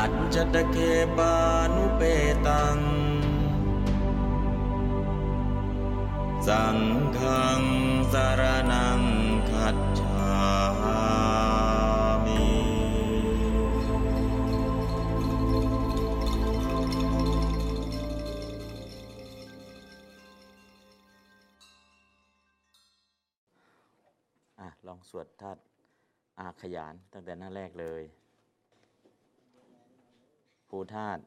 อัจจตเคปานุเปตัง สังฆังสารนังคัจฉามิอะลองสวดธาตุอาขยานตั้งแต่หน้าแรกเลย ภูธาตุ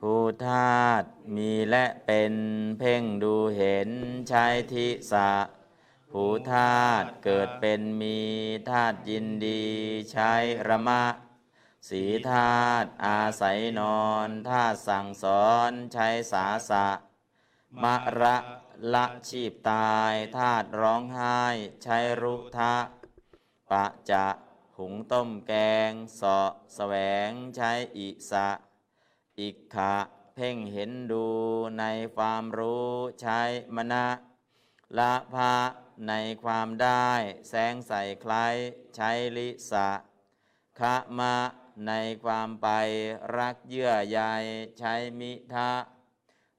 ภูธาตุมีและเป็นเพ่งดูเห็นใช้ทิสะภูธาตุเกิดเป็นมีธาตุยินดีใช้ระมะ สีธาตุอาศัยนอนธาตุสั่งสอนใช้สาสะมะระละชีพตายธาตุร้องไห้ใช้รุทะปะจะ หุงต้มแกงเสาะแสวงใช้อิสะ อิกขะ เพ่งเห็นดูในความรู้ใช้มณะละพะในความได้แสงใสคล้ายใช้ลิสะคะมะในความไปรักเยื่อใยใช้มิทะ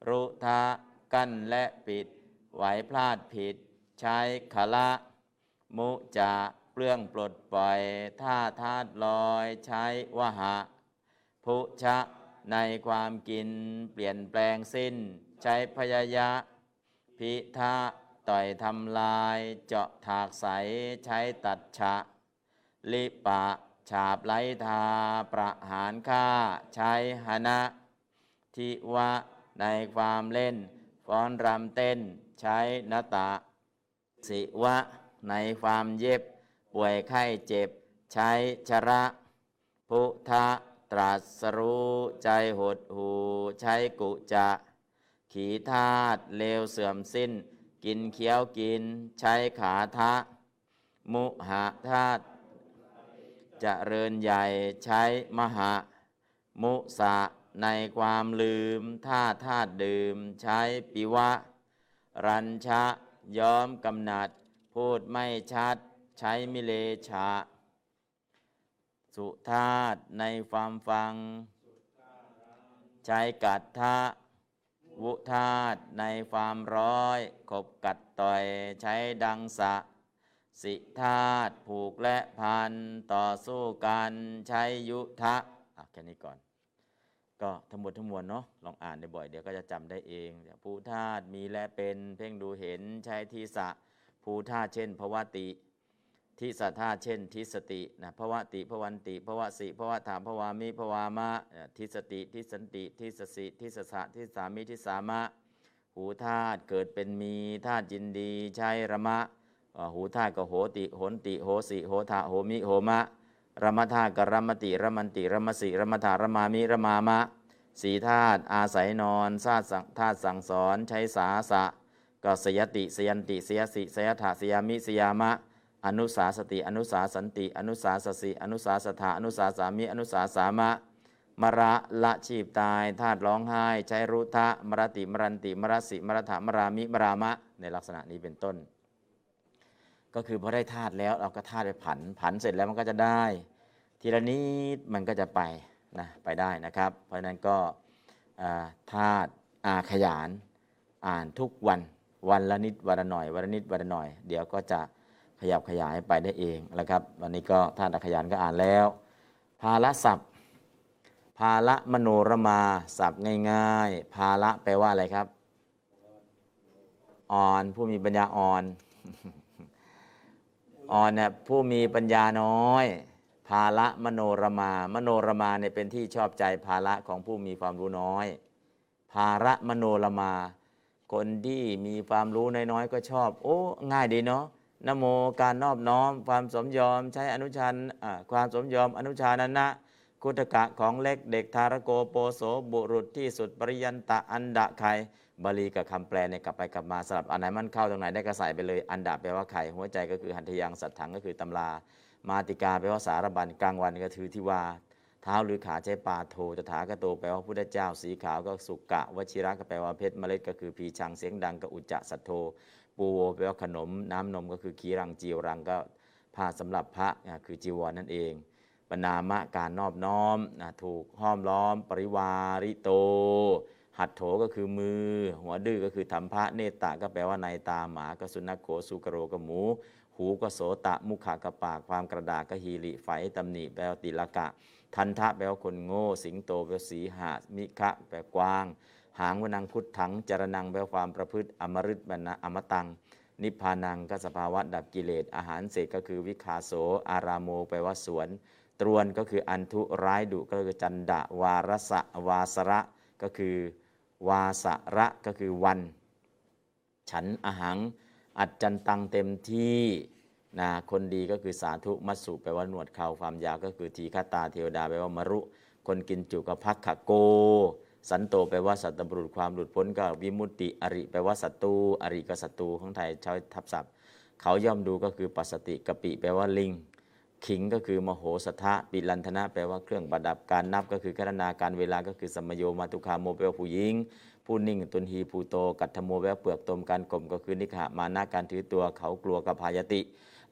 รุทะกั้นและปิด ไหวพลาดผิด ใช้ขละ มุจะ เปลื้องปลดปล่อยท่าทาดลอยใช้วหะพุชะในความกินเปลี่ยนแปลงสิ้น ใช้พยายะ พิทะต่อยทำลายเจาะถากใสใช้ตัดฉะ ลิปะ ฉาบไล้ทา ประหารฆ่า ใช้หนะทิวะ ในความเล่น ฟ้อนรำเต้น ใช้นตะ สิวะ ในความเย็บ ป่วยไข้เจ็บ ใช้ชระพุทธตรัสรู้ใจหดหูใช้กุจะ ขีธาตุเลวเสื่อมสิ้น กินเคี้ยวกิน ใช้ขาทะ มุหะธาตุจเจริญใหญ่ใช้มหะ มุสะในความลืมท่าธาตุดื่ม ใช้ปิวะ รัญชะย้อมกำหนัด พูดไม่ชัด ใช้มิเลชะ สุธาตในความฟัง ใช้กัดทะวุธาตในความร้อย ขบกัดต่อยใช้ดังสะ สิธาตผูกและพัน ต่อสู้กันใช้ยุทะอะแค่นี้ก่อน ก็ทั้งหมดทั้งมวลเนาะลองอ่านได้บ่อยเดี๋ยวก็จะจำได้เองภูธาตุมีและเป็นเพ่งดูเห็นใช้ทีสะ ภูธาตุเช่นภวติ ทิสธาเช่น ทิสตินะภวติภวันติภวสิภวถามภวามิภวามะเอ่อทิสติทิสันติทิสสิทิสสะทิสามิทิสามะ หูธาตุเกิดเป็นมีธาตุยินดีใช้ระมะ หูธาตุก็โหติโหนติโหสิโหทะโหมิโหมะระมธาตุกรมติระมันติระมสิระมถาระมามิระมามะสีธาตุอาศัยนอนธาตุสังธาตุสั่งสอนใช้สาสะก็สยติสยันติสยสิสยถาสยามิสยามะ อนุสาสติ อนุสาสันติ อนุสาสสิ อนุสาสถาอนุสาสามิ อนุสาสามะ มระละชีพตายธาตุร้องไห้ ใช้รุทะมรติมรันติ มรสิมรถามรามิมรามะ ในลักษณะนี้เป็นต้น ก็คือพอได้ธาตุแล้วเราก็ธาตุไปผัน ผันเสร็จแล้วมันก็จะได้ ทีละนิดมันก็จะไปนะไปได้นะครับ เพราะนั้นก็อ่าธาตุอาขยาน อ่านทุกวันวันละนิดวันละหน่อยวันละนิดวันละหน่อย เดี๋ยวก็จะ ขยับขยายไปได้เองนะครับวันนี้ก็ท่านอขยานก็อ่านแล้ว ภาละศัพท์ภาละมโนรมาศัพท์ง่ายๆ ภาละแปลว่าอะไรครับอ่อนผู้มีปัญญาอ่อนอ่อนเนี่ยผู้มีปัญญาน้อย ภาละมโนรมา มโนรมาเนี่ยเป็นที่ชอบใจภาละของผู้มีความรู้น้อย ภาระมโนรมา คนที่มีความรู้น้อยๆก็ชอบ โอ้ ง่ายดีเนาะ นโมการนอบน้อม ความสมยอมใช้อนุชานความสมยอมอนุชานะนะคุตกะของเล็กเด็กทารโกโปโสบุรุษที่สุดปริยันตะอันดะไข่บาลีกับคำแปลเนี่ยกลับไปกลับมาสลับอันไหนมันเข้าตรงไหนได้ก็ใส่ไปเลย อันดะแปลว่าไข่หัวใจก็คือหันทยังสัตถังก็คือตำรา มาติกาแปลว่าสารบัญกลางวันก็คือที่ว่าเท้าหรือขาใช้ปาโทตถาคโตแปลว่าพุทธเจ้าสีขาวก็สุกะวชิระก็แปลว่าเพชรเมล็ดก็คือพีชังเสียงดังก็อุจจะสัทโท ปูโวแปลว่าขนมน้ำนมก็คือขีรังจีวรังก็ผ้าสำหรับพระคือจีวรนั่นเองปนามะการนอบน้อมนะถูกห้อมล้อม ปริวาริโต หัดโถก็คือมือ หัวดื้อก็คือธรรมพระเนตตะก็แปลว่าในตาหมาก็สุนัขโขสุกโรก็หมู หูก็โสตะ มุขากระปากความกระดาก็ฮีริไฟตำหนิแปลว่าติลกะ ทันทะแปลว่าคนโง่ สิงโตแปลว่าสีหามิคะแปลกว้าง หางวนังพุทธังจารนังแปลว่าความประพฤติอมฤตบรรณอมตัง นิพพานังก็สภาวะดับกิเลสอาหารเสกก็คือวิคาโส อารามโมแปลว่าสวน ตรวนก็คืออันทุร้ายดุก็คือจันดะวารสะวาสระก็คือวาสระก็คือวัน ฉันอาหังอัจจันตังเต็มที่นะคนดีก็คือสาธุมัสสุแปลว่าหนวดเขาความยาวก็คือทีฆาตาเทวดาแปลว่ามรุ คนกินจุกับพักขะโก สันโตแปลว่าสัตว์บุรุษความหลุดพ้นก็วิมุตติอริแปลว่าศัตรูอริก็ศัตรูของไทยใช้ทับศัพท์ เขาย่อมดูก็คือปัสสติกปิ แปลว่าลิง ขิงก็คือมโหสถะปิลันธนะแปลว่าเครื่องประดับการนับก็คือคณนาการเวลาก็คือสมโยมาตุคาโมแปลว่าผู้หญิงผู้นิ่งตุนฮีภูโต กัตถโมแปลว่าเปลือกตมการกลมก็คือนิขะมานะการถือตัวเขากลัวกับพายติ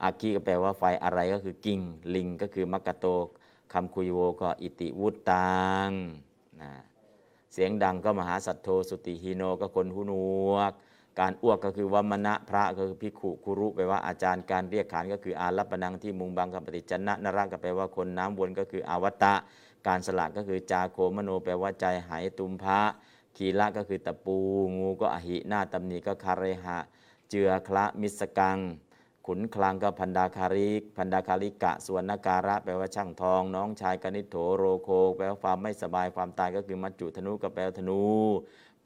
อาคีก็แปลว่าไฟอะไรก็คือกิ่งลิงก็คือมักกะโตคำคุยโวก็อิติวุตตังนะ เสียงดังก็มหาสัตโทสุติฮีโนก็คนหูหนวก การอ้วกก็คือวัมณะพระก็คือพิขุคุรุแปลว่าอาจารย์การเรียกขานก็คืออารัปปนังที่มุงบังกับปฏิจจนะนรักก็แปลว่าคนน้ำวนก็คืออวตะ การสละก็คือจาโคมโนแปลว่าใจหายตุมพระขีละก็คือตะปู งูก็อหิหน้าตำหนิก็คาเรหะ เจือคละมิสกัง ขุนคลังก็พันดาคาริก พันดาคาริกะส่วนนาการะ แปลว่าช่างทอง น้องชายกนิโถโรโค แปลว่าความไม่สบายความตายก็คือมัจจุธนุก็แปลธนู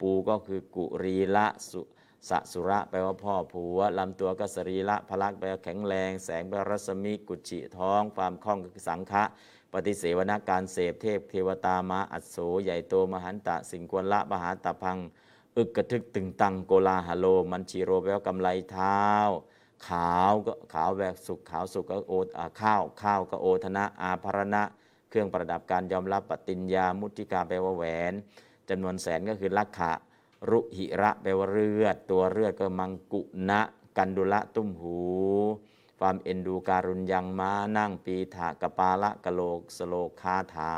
ปูก็คือกุรีละสุสสุระ แปลว่าพ่อผัวลำตัวก็สรีละพลักแปลว่าแข็งแรง แสงแปลว่ารัศมีกุจิท้อง ความคล่องก็คือสังฆะปฏิเสวนาการเสพเทพเทวตามาอัศโสใหญ่โตมหันตะสิ่งควรละมหาตะพัง อึกกระทึกตึงตังโกลาหโล มันชีโรแปลว่ากำไรเท้า ขาวก็ขาวแบบสุขขาวสุขก็โออข้าวข้าวก็โอธนะอาภรณะ เครื่องประดับการยอมรับปฏิญญามุติกาแปลว่าแหวนจำนวนแสนก็คือลักขะรุหิระแปลว่าเลือด ตัวเลือดก็มังกุณะกันดุละตุ้มหู ความเอ็นดูการุณยังมานั่งปีถากปาละกะโลกสโลคาถา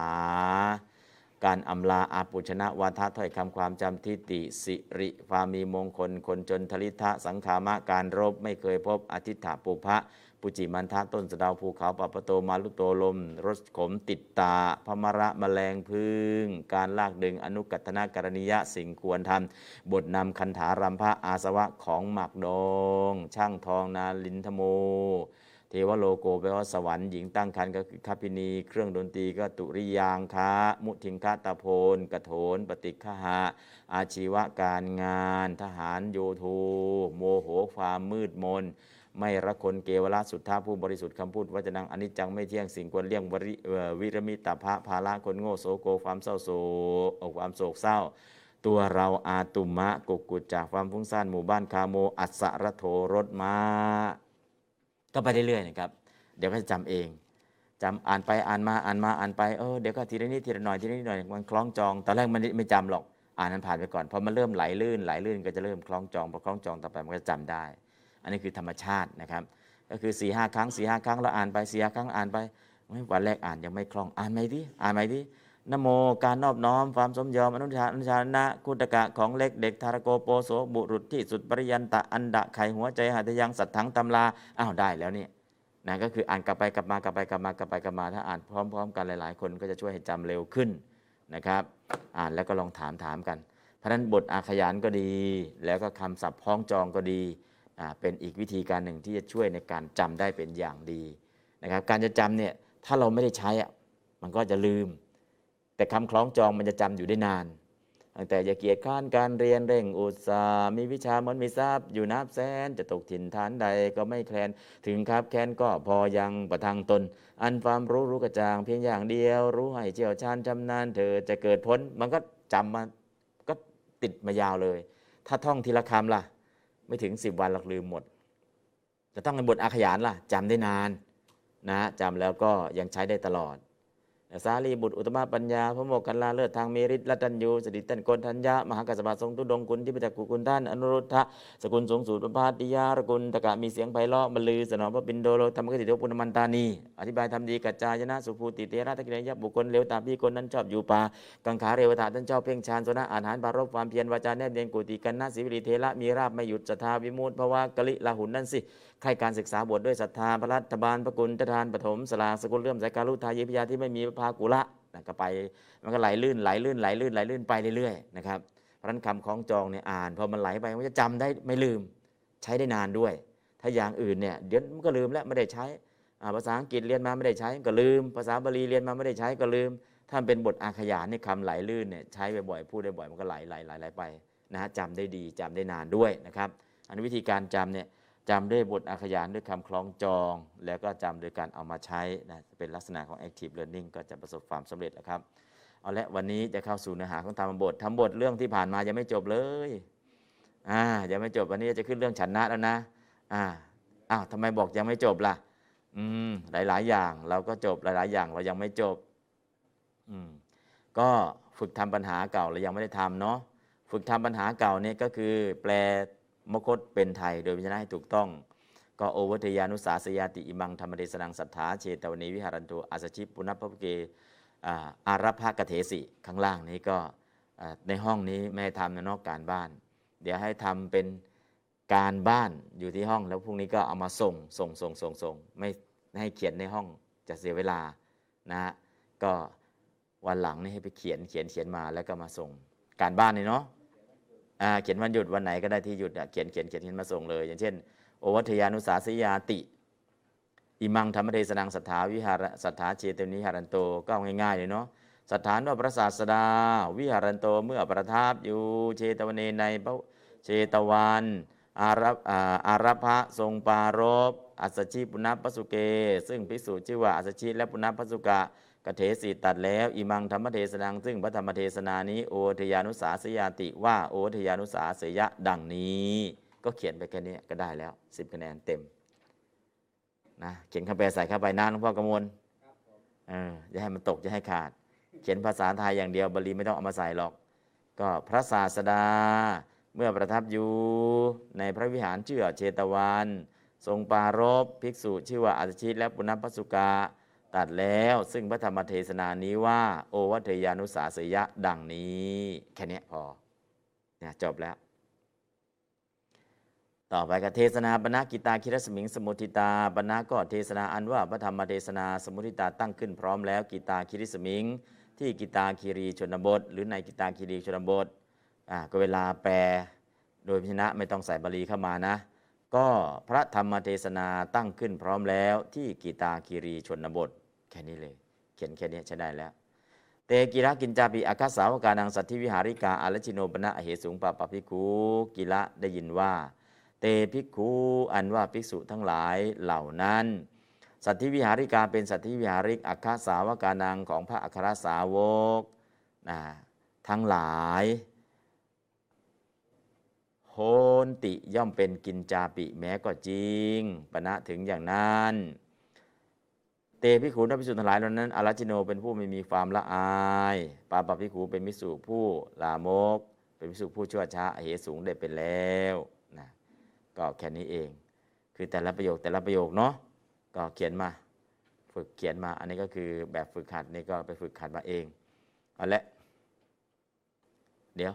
การอำลาอาปุชนะวาทะถ้อยคำความจำทิฏฐิสิริความมีมงคล คนจนทลิทะสังขามะการรบไม่เคยพบอธิษฐาปุพะปุจิมันทะต้นสะดาวภูเขาปะปะโตมาลุโตลม รสขมติดตาพมระแมลงพึ่ง การลากดึงอนุกัตนากรณียะสิ่งควรทำบทนำคันถารำพระอาสวะของหมักดอง ช่างทองนาลินทโม เทวโลโกแปลว่าสวรรค์หญิงตั้งครรภ์ก็คือคาพินี เครื่องดนตรีก็ตุริยางคะมุทิงคตะโพนกระโถน ปฏิฆหะอาชีวการงาน ทหารโยโทโมโหความมืดมน ไม่รักคนเกวละสุทธาผู้บริสุทธิ์คำพูดวจนังอนิจจังไม่เที่ยงสิ่งควรเลี่ยงวริวิรมิตาภะภาละคนโง่โสโกความเศร้าโศกความโศกเศร้าตัวเราอาตุมะกุกุจจากความฟุ้งซ่านหมู่บ้านคาโม อัสสะระโทรถมา ก็ไปเรื่อยๆนะครับ เดี๋ยวก็จะจำเองจำอ่านไปอ่านมาอ่านมาอ่านไปเออเดี๋ยวก็ทีละนิดทีละหน่อยทีละนิดหน่อยมันคล้องจองตอนแรกมันไม่จำหรอกอ่านนั้นผ่านไปก่อนพอมันเริ่มไหลลื่นไหลลื่นก็จะเริ่มคล้องจองพอคล้องจองต่อไปมันก็จะจำได้ อันนี้คือธรรมชาตินะครับ ก็คือ4ีหครั้ง4ีหครั้งเราอ่านไปสี่ห้าครั้งอ่านไปวันแรกอ่านยังไม่คล่องอ่านไหมดิอ่านไหมดิ นโมการนอบน้อมความสมยอมอนุชาอนุชานะคุตกะของเล็กเด็กทารโกโปโสบุรุษที่สุดปริยันตะอันดะไขหัวใจหัตยังสัตถังตำลาอ้าวได้แล้วเนี่ยนะก็คืออ่านกลับไปกลับมากลับไปกลับมากลับไปกลับมาถ้าอ่านพร้อม ๆ กันหลาย ๆ คนก็จะช่วยให้จำเร็วขึ้นนะครับอ่านแล้วก็ลองถามถามกัน เพราะนั้นบทอาขยานก็ดี แล้วก็คำศัพท์พ้องจองก็ดีอ่าเป็นอีกวิธีการหนึ่งที่จะช่วยในการจำได้เป็นอย่างดีนะครับการจะจำเนี่ยถ้าเราไม่ได้ใช้อะมันก็จะลืม แต่คำคล้องจองมันจะจำอยู่ได้นานตั้งแต่อย่าเกียจข้านการเรียนเร่งอุตสาห์มีวิชามนมีทราบอยู่นับแสน จะตกถิ่นฐานใดก็ไม่แคลน ถึงครับแค้นก็พอยังประทังตน อันความรู้รู้กระจ่างเพียงอย่างเดียว รู้ให้เชี่ยวชาญชำนาญเธอจะเกิดพ้น มันก็จำมาก็ติดมายาวเลย ถ้าท่องทีละคำล่ะ ไม่ถึง10วันหรอกลืมหมด จะต้องในบทอาขยานล่ะจำได้นานนะจำแล้วก็ยังใช้ได้ตลอด สารีบุตรอุตมะปัญญา พระโมกขันลาเลิศทางเมริตรัตัญญูสติตันกนทัญญามหากัสปะทรงทุดงคุณที่ประจักกุคุณท่านอนุรุทธะสกุลสูงสูตรประพาติยารกุลตะกะมีเสียงไพเราะบรรลือสนองพระปินโดโลธรรมกติโตปุณมันตานี อธิบายทำดีกัจจายนะสุภูติเตระตะกิเนยบุคคลเลวตาพี่คนนั้นชอบอยู่ป่ากังขาเรวตาท่านชอบเพ่งฌานโซนะอาหารบารบความเพียรวาจาแนบเนียนกุติกันนาสิวิริเทระมีราบไม่หยุดศรัทาวิมุตติภวะกะลิลาหุนนั่นสิ ใครการศึกษาบทด้วยศรัทธาพระรัฐบาลพระกุลทานปฐมสลาสกุลเลื่อมสายการุทายิพยาที่ไม่มีพระภากุละนะก็ไปมันก็ไหลลื่นไหลลื่นไหลลื่นไหลลื่นไปเรื่อยๆนะครับเพราะนั้นคำคล้องจองเนี่ยอ่านพอมันไหลไปมันจะจำได้ไม่ลืม ใช้ได้นานด้วย ถ้าอย่างอื่นเนี่ยเดี๋ยวมันก็ลืมแล้วไม่ได้ใช้ภาษาอังกฤษเรียนมาไม่ได้ใช้ก็ลืม ภาษาบาลีเรียนมาไม่ได้ใช้ก็ลืม ถ้าเป็นบทอาขยานนี่คำไหลลื่นเนี่ยใช้บ่อยๆพูดได้บ่อยมันก็ไหลไหลไหลไหลไปนะฮะจำได้ดีจำได้นานด้วยนะครับอันวิธีการจำเนี่ย จำด้วยบทอาขยานด้วยคำคล้องจอง แล้วก็จำโดยการเอามาใช้นะเป็นลักษณะของ active learning ก็จะประสบความสำเร็จแล้วครับ เอาละวันนี้จะเข้าสู่เนื้อหาของธรรมบททำบทเรื่องที่ผ่านมายังไม่จบเลยอ่ายังไม่จบวันนี้จะขึ้นเรื่องฉันนะแล้วนะอ่าอ้าวทำไมบอกยังไม่จบล่ะอืมหลาย ๆ อย่างเราก็จบหลาย ๆ อย่างเรายังไม่จบอืมก็ฝึกทำปัญหาเก่าเรายังไม่ได้ทำเนาะฝึกทำปัญหาเก่าเนี่ยก็คือแปล มคตเป็นไทย โดยพิจารณาให้ถูกต้อง ก็โอวัตยานุสาสยาติอิมังธรรมเดสนังสัทธาเชตวนีวิหารันตุอาสชิปุณพพเกอารัพกเถสิข้างล่างนี้ก็ในห้องนี้ไม่ให้ทำในนอกการบ้าน เดี๋ยวให้ทำเป็นการบ้านอยู่ที่ห้องแล้วพรุ่งนี้ก็เอามาส่งส่งส่งส่งส่งไม่ให้เขียนในห้องจะเสียเวลานะฮะก็วันหลังนี่ให้ไปเขียนเขียนเขียนมาแล้วก็มาส่งการบ้านนี่เนาะ เขียนวันหยุดวันไหนก็ได้ที่หยุดเขียนเขียนเขียนเขียนมาส่งเลย อย่างเช่น โอวัทยานุสาสยาติ อิมังธรรมเทศนังสัทธาวิหารสัทธาเจตนิหารันโตก็ง่ายๆเลยเนาะสถานว่าพระศาสดา วิหารันโตเมื่อประทับอยู่เชตวเนในพระเชตวันอารัอารัพะทรงปารบอัสชิปุณพสุเก ซึ่งพิสูจน์ชื่อว่าอัสชิและปุณพสุกะ กเทสีตัดแล้วอิมังธรรมเทศนัง ซึ่งพระธรรมเทศนานี้โอทยานุสาสยาติว่าโอทยานุสาสยะดังนี้ ก็เขียนไปแค่นี้ก็ได้แล้ว10คะแนนเต็มนะเขียนคำแปลใส่เข้าไปนานหลวงพ่อกระมวลเออจะให้มันตกจะให้ขาด เขียนภาษาไทยอย่างเดียวบาลีไม่ต้องเอามาใส่หรอก ก็พระศาสดา เมื่อประทับอยู่ในพระวิหารชื่อเชตวัน ทรงปารบภิกษุชื่อว่าอัจฉิและปุณพสุกา ตัดแล้วซึ่งพระธรรมเทศนานี้ว่า โอวัตยานุสาสยะดังนี้ แค่นี้พอเนี่ยจบแล้ว ต่อไปก็เทศนาปนากิตาคิรสมิงสมุทิตาปนาก็เทศนาอันว่าพระธรรมเทศนาสมุทิตาตั้งขึ้นพร้อมแล้วกิตาคิริสมิง ที่กิตาคีรีชนบท หรือในกิตาคีรีชนบทอ่าก็เวลาแปลโดยพิชนะไม่ต้องใส่บาลีเข้ามานะก็พระธรรมเทศนาตั้งขึ้นพร้อมแล้วที่กิตาคีรีชนบท แค่นี้เลย เขียนแค่นี้ใช้ได้แล้ว เตกิระกินจาปิอาคาสาวกานังสัตถิวิหาริกาอารชิโนปนะอเหสุงปะปะพิคูกิระได้ยินว่า เตภิกขุอันว่าภิกษุทั้งหลายเหล่านั้น สัตธิวิหาริกาเป็นสัตธิวิหาริกอัคคสาวกานังของพระอัครสาวกนะทั้งหลายโหนติย่อมเป็นกินจาปิแม้ก็จริงปณะถึงอย่างนั้น เตพิขูนัภิสุทั้งหลายเหล่านั้นอารัจิโนเป็นผู้ไม่มีความละอายปาปพิขูเป็นมิสุผู้ลามก เป็นมิสุผู้ชั่วช้าเหสูงได้เป็นแล้วนะก็แค่นี้เอง คือแต่ละประโยคแต่ละประโยคเนาะก็เขียนมาฝึกเขียนมาอันนี้ก็คือแบบฝึกหัดนี่ก็ไปฝึกหัดมาเองเอาละเดี๋ยว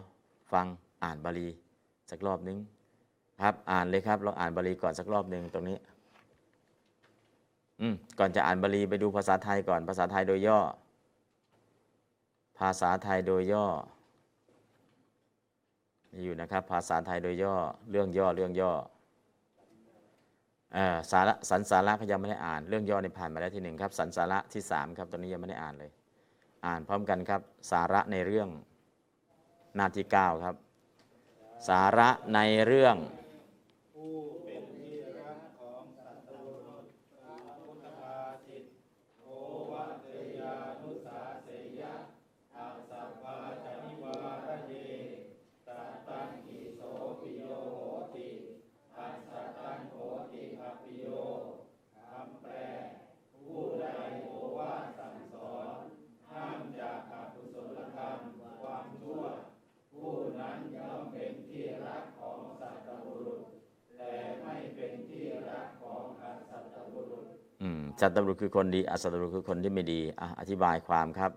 ฟังอ่านบาลีสักรอบนึงครับอ่านเลยครับลองอ่านบาลีก่อนสักรอบหนึ่งตรงนี้ ก่อนจะอ่านบาลีไปดูภาษาไทยก่อน ภาษาไทยโดยย่อ ภาษาไทยโดยย่ออยู่นะครับ ภาษาไทยโดยย่อ เรื่องย่อเรื่องย่อสารสันสาระพยายามไม่ได้อ่าน เรื่องย่อในผ่านมาแล้วที่หนึ่งครับ สันสาระที่สามครับตอนนี้ยังไม่ได้อ่านเลย อ่านพร้อมกันครับ สาระในเรื่องนาทีเก้าครับ สาระในเรื่อง จัดตำรวจคือคนดี อสัตว์รุษคือคนที่ไม่ดีอธิบายความครับ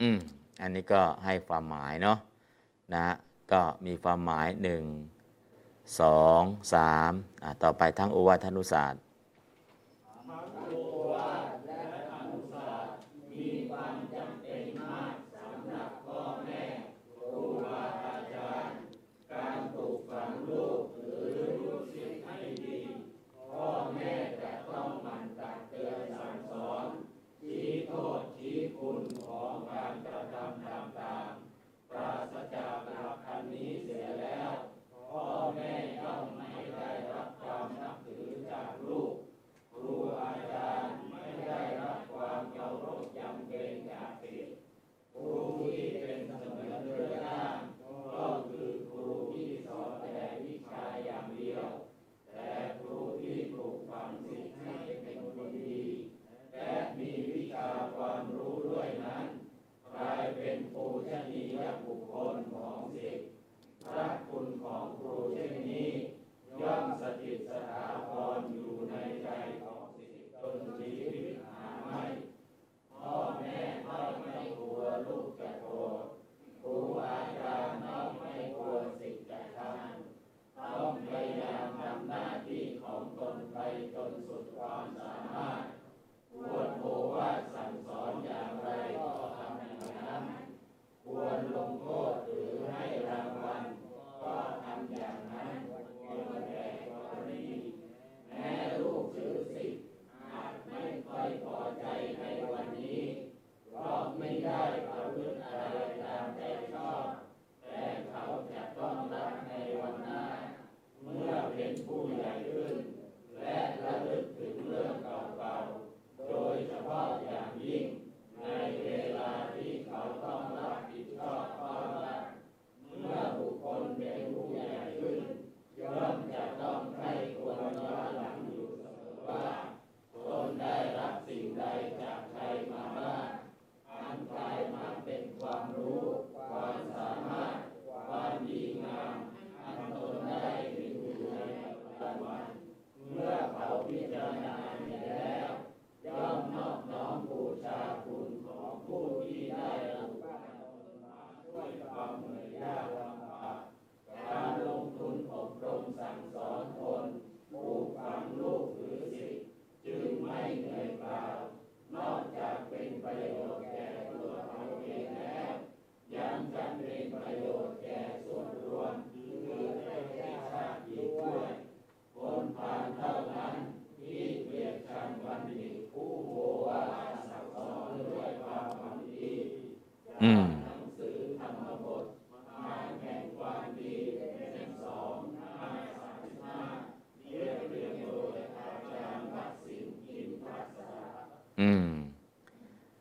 อืมอันนี้ก็ให้ความหมายเนาะนะก็มีความหมายหนึ่งสองสามต่อไปทั้งโอวัทนุศาสตร์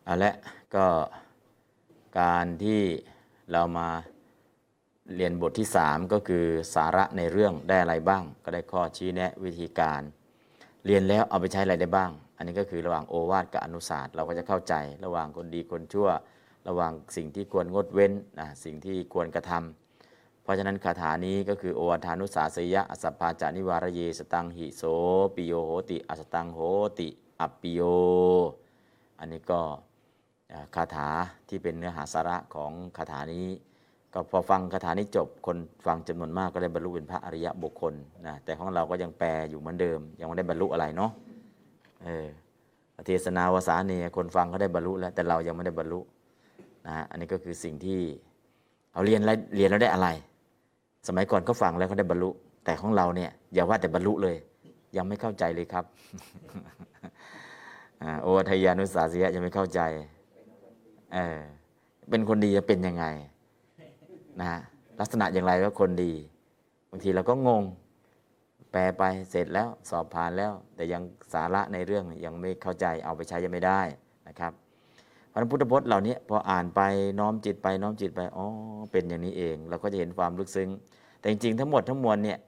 เอาละก็การที่เรามาเรียนบทที่ 3 ก็คือสาระในเรื่องได้อะไรบ้าง ก็ได้ข้อชี้แนะวิธีการ เรียนแล้วเอาไปใช้อะไรได้บ้าง อันนี้ก็คือระหว่างโอวาทกับอนุศาสตร์เราก็จะเข้าใจ ระหว่างคนดีคนชั่ว ระหว่างสิ่งที่ควรงดเว้นนะสิ่งที่ควรกระทำเพราะฉะนั้นคาถานี้ก็คือโอวาทานุสาสยะอสัพพาจานิวารเยสตังหิโสปิโยโหติอสตังโหติอัปปิโย อันนี้ก็ คาถาที่เป็นเนื้อหาสาระของคาถานี้ ก็พอฟังคาถานี้จบคนฟังจำนวนมากก็ได้บรรลุเป็นพระอริยะบุคคลนะแต่ของเราก็ยังแปลอยู่เหมือนเดิม ยังไม่ได้บรรลุอะไรเนาะเออเทศนาวสาเนยคนฟังก็ได้บรรลุแล้วแต่เรายังไม่ได้บรรลุนะอันนี้ก็คือสิ่งที่เอาเรียนแล้วเรียนแล้วได้อะไร สมัยก่อนก็ฟังแล้วก็ได้บรรลุ แต่ของเราเนี่ยอย่าว่าแต่บรรลุเลย ยังไม่เข้าใจเลยครับอโอทยานุสาสยะยังไม่เข้าใจ เออเป็นคนดีจะเป็นยังไงนะฮะลักษณะอย่างไรก็คนดี บางทีเราก็งง แปลไปเสร็จแล้วสอบผ่านแล้ว แต่ยังสาระในเรื่องยังไม่เข้าใจเอาไปใช้ยังไม่ได้นะครับพระพุทธพจน์เหล่านี้พออ่านไปน้อมจิตไปน้อมจิตไปอ๋อเป็นอย่างนี้เอง เราก็จะเห็นความลึกซึ้ง แต่จริงๆทั้งหมดทั้งมวลเนี่ย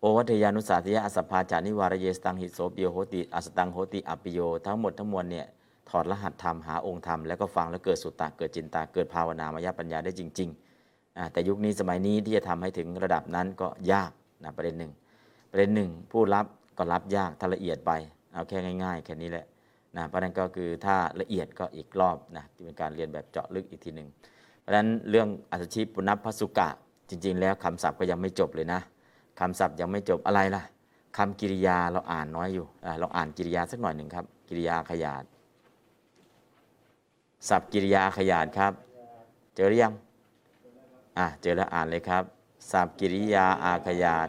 โอวัตยานุสาสยะอสพพาจานิวารเยสตังหิโสปิโยโหติอสตังโหติอัปปิโยทั้งหมดทั้งมวลเนี่ย ถอดรหัสธรรมหาองค์ธรรมแล้วก็ฟังแล้วเกิดสุตตะเกิดจินตาเกิดภาวนามายปัญญาได้จริงๆแต่ยุคนี้สมัยนี้ที่จะทำให้ถึงระดับนั้นก็ยากนะประเด็นหนึ่งประเด็นหนึ่งผู้รับก็รับยากถ้าละเอียดไปเอาแค่ง่าย ๆ แค่นี้แหละนะเพราะฉะนั้นก็คือถ้าละเอียดก็อีกรอบนะที่เป็นการเรียนแบบเจาะลึกอีกทีหนึ่งเพราะฉะนั้นเรื่องอัศชีปุณพพสุกะจริง ๆ แล้วคำศัพท์ก็ยังไม่จบเลยนะคำศัพท์ยังไม่จบอะไรล่ะคำกิริยาเราอ่านน้อยอยู่อ่าองอ่านกิริยาสักหน่อยหนึ่งครับ กิริยาขยาด ศัพท์กิริยาขยานครับ เจอหรือยัง อะ เจอแล้วอ่านเลยครับ ศัพท์กิริยาอาขยาน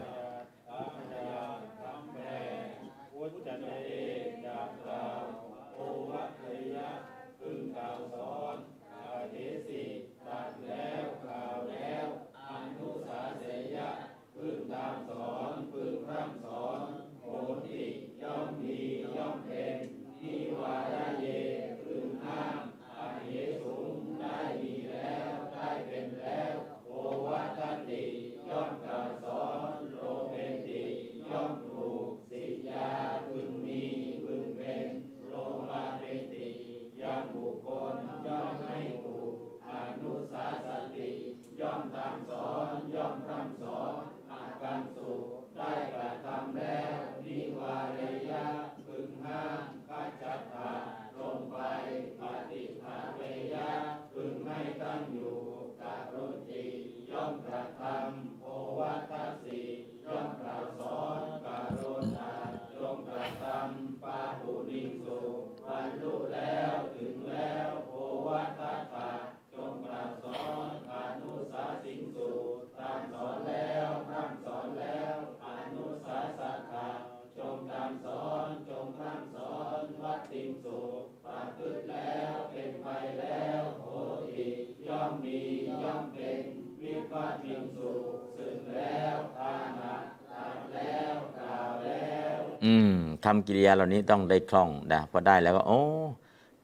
คำกิริยาเหล่านี้ต้องได้คล่องนะพอได้แล้วก็โอ้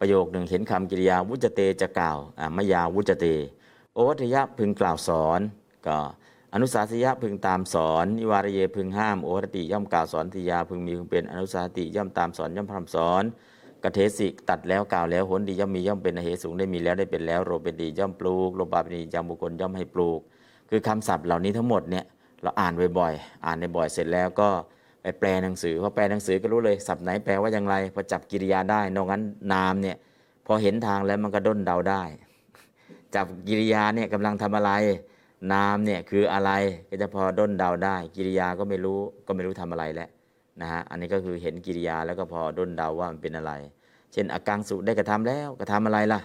ประโยคหนึ่งเห็นคำกิริยาวุจเตจะกล่าวอ่ามยาวุจเต โอวัทยะพึงกล่าวสอนก็อนุสาสยะพึงตามสอนนิวารเยพึงห้ามโอวัตติย่อมกล่าวสอนทิยาพึงมีพึงเป็นอนุสาติย่อมตามสอนย่อมพรำสอนกเทสิตัดแล้วกล่าวแล้วหนดีย่อมมีย่อมเป็นอเหสูงได้มีแล้วได้เป็นแล้วโรเป็นดีย่อมปลูกโลบาเป็นดียามบุคคลย่อมให้ปลูก คือคำศัพท์เหล่านี้ทั้งหมดเนี่ยเราอ่านบ่อยๆอ่านในบ่อยเสร็จแล้วก็ ไปแปลหนังสือพอแปลหนังสือก็รู้เลยศัพท์ไหนแปลว่าอย่างไรพอจับกิริยาได้นอกนั้นนามเนี่ยพอเห็นทางแล้วมันก็ด้นเดาได้ จับกิริยาเนี่ยกำลังทำอะไร นามเนี่ยคืออะไรก็จะพอด้นเดาได้ กิริยาก็ไม่รู้ก็ไม่รู้ทำอะไรแล้วนะฮะอันนี้ก็คือเห็นกิริยาแล้วก็พอด้นเดาว่ามันเป็นอะไร เช่นอากังสุได้กระทำแล้วกระทำอะไรล่ะ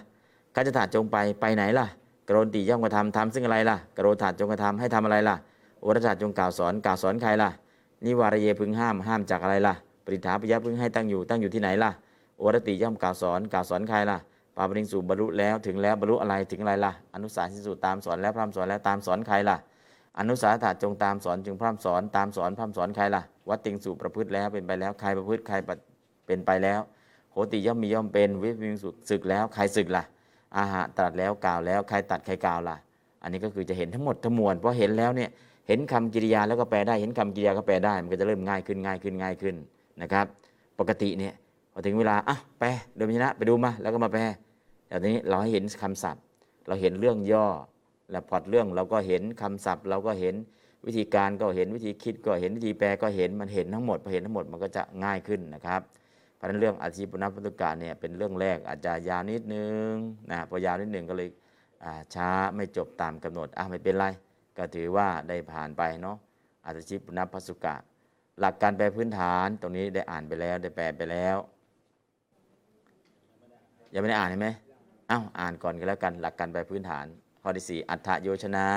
กัจจถาจงไปไปไหนล่ะกรณติย่อมกระทำทำซึ่งอะไรล่ะกรณถาจงกระทำให้ทำอะไรล่ะโอรถาจงกล่าวสอนกล่าวสอนใครล่ะ นิวารเยพึงห้ามห้ามจากอะไรล่ะ ปริถาปยะพึงให้ตั้งอยู่ตั้งอยู่ที่ไหนล่ะโอรติย่อมกล่าวสอนกล่าวสอนใครล่ะปาปริงสู่บรรลุแล้วถึงแล้วบรรลุอะไรถึงอะไรล่ะ อนุสาสิสุตามสอนแล้วพร่ำสอนแล้วตามสอนใครล่ะ อนุสาถาจงตามสอนจึงพร่ำสอนตามสอนพร่ำสอนใครล่ะ วัดติงสู่ประพฤติแล้วเป็นไปแล้วใครประพฤติใครเป็นไปแล้วโหติย่อมมีย่อมเป็นวิปิงสุศึกแล้วใครศึกล่ะ อาหารตรัสแล้วกล่าวแล้วใครตัดใครกล่าวล่ะ อันนี้ก็คือจะเห็นทั้งหมดทั้งมวลเพราะเห็นแล้วเนี่ย เห็นคำกิริยาแล้วก็แปลได้ เห็นคำกิริยาก็แปลได้ มันก็จะเริ่มง่ายขึ้นง่ายขึ้นง่ายขึ้นนะครับ ปกติเนี่ยพอถึงเวลาอะแปลโดยพิชนะไปดูมาแล้วก็มาแปลแต่ทีนี้เราให้เห็นคำศัพท์ เราเห็นเรื่องย่อ และพอตเรื่องเราก็เห็นคำศัพท์ เราก็เห็นวิธีการก็เห็นวิธีคิดก็เห็นวิธีแปลก็เห็นมันเห็นทั้งหมดพอเห็นทั้งหมดมันก็จะง่ายขึ้นนะครับเพราะนั้นเรื่องอาชีพนักพุทธการเนี่ยเป็นเรื่องแรกอาจจะยาวนิดนึงนะพอยาวนิดนึงก็เลยช้าไม่จบตามกำหนดอะไม่เป็นไร ก็ถือว่าได้ผ่านไปเนาะอาชีพนักพัสุกะ หลักการแปลพื้นฐานตรงนี้ได้อ่านไปแล้วได้แปลไปแล้วยังไม่ได้อ่านใช่ไหมอ้าวอ่านก่อนก็แล้วกัน หลักการแปลพื้นฐานข้อที่สี่อัฏฐโยชนา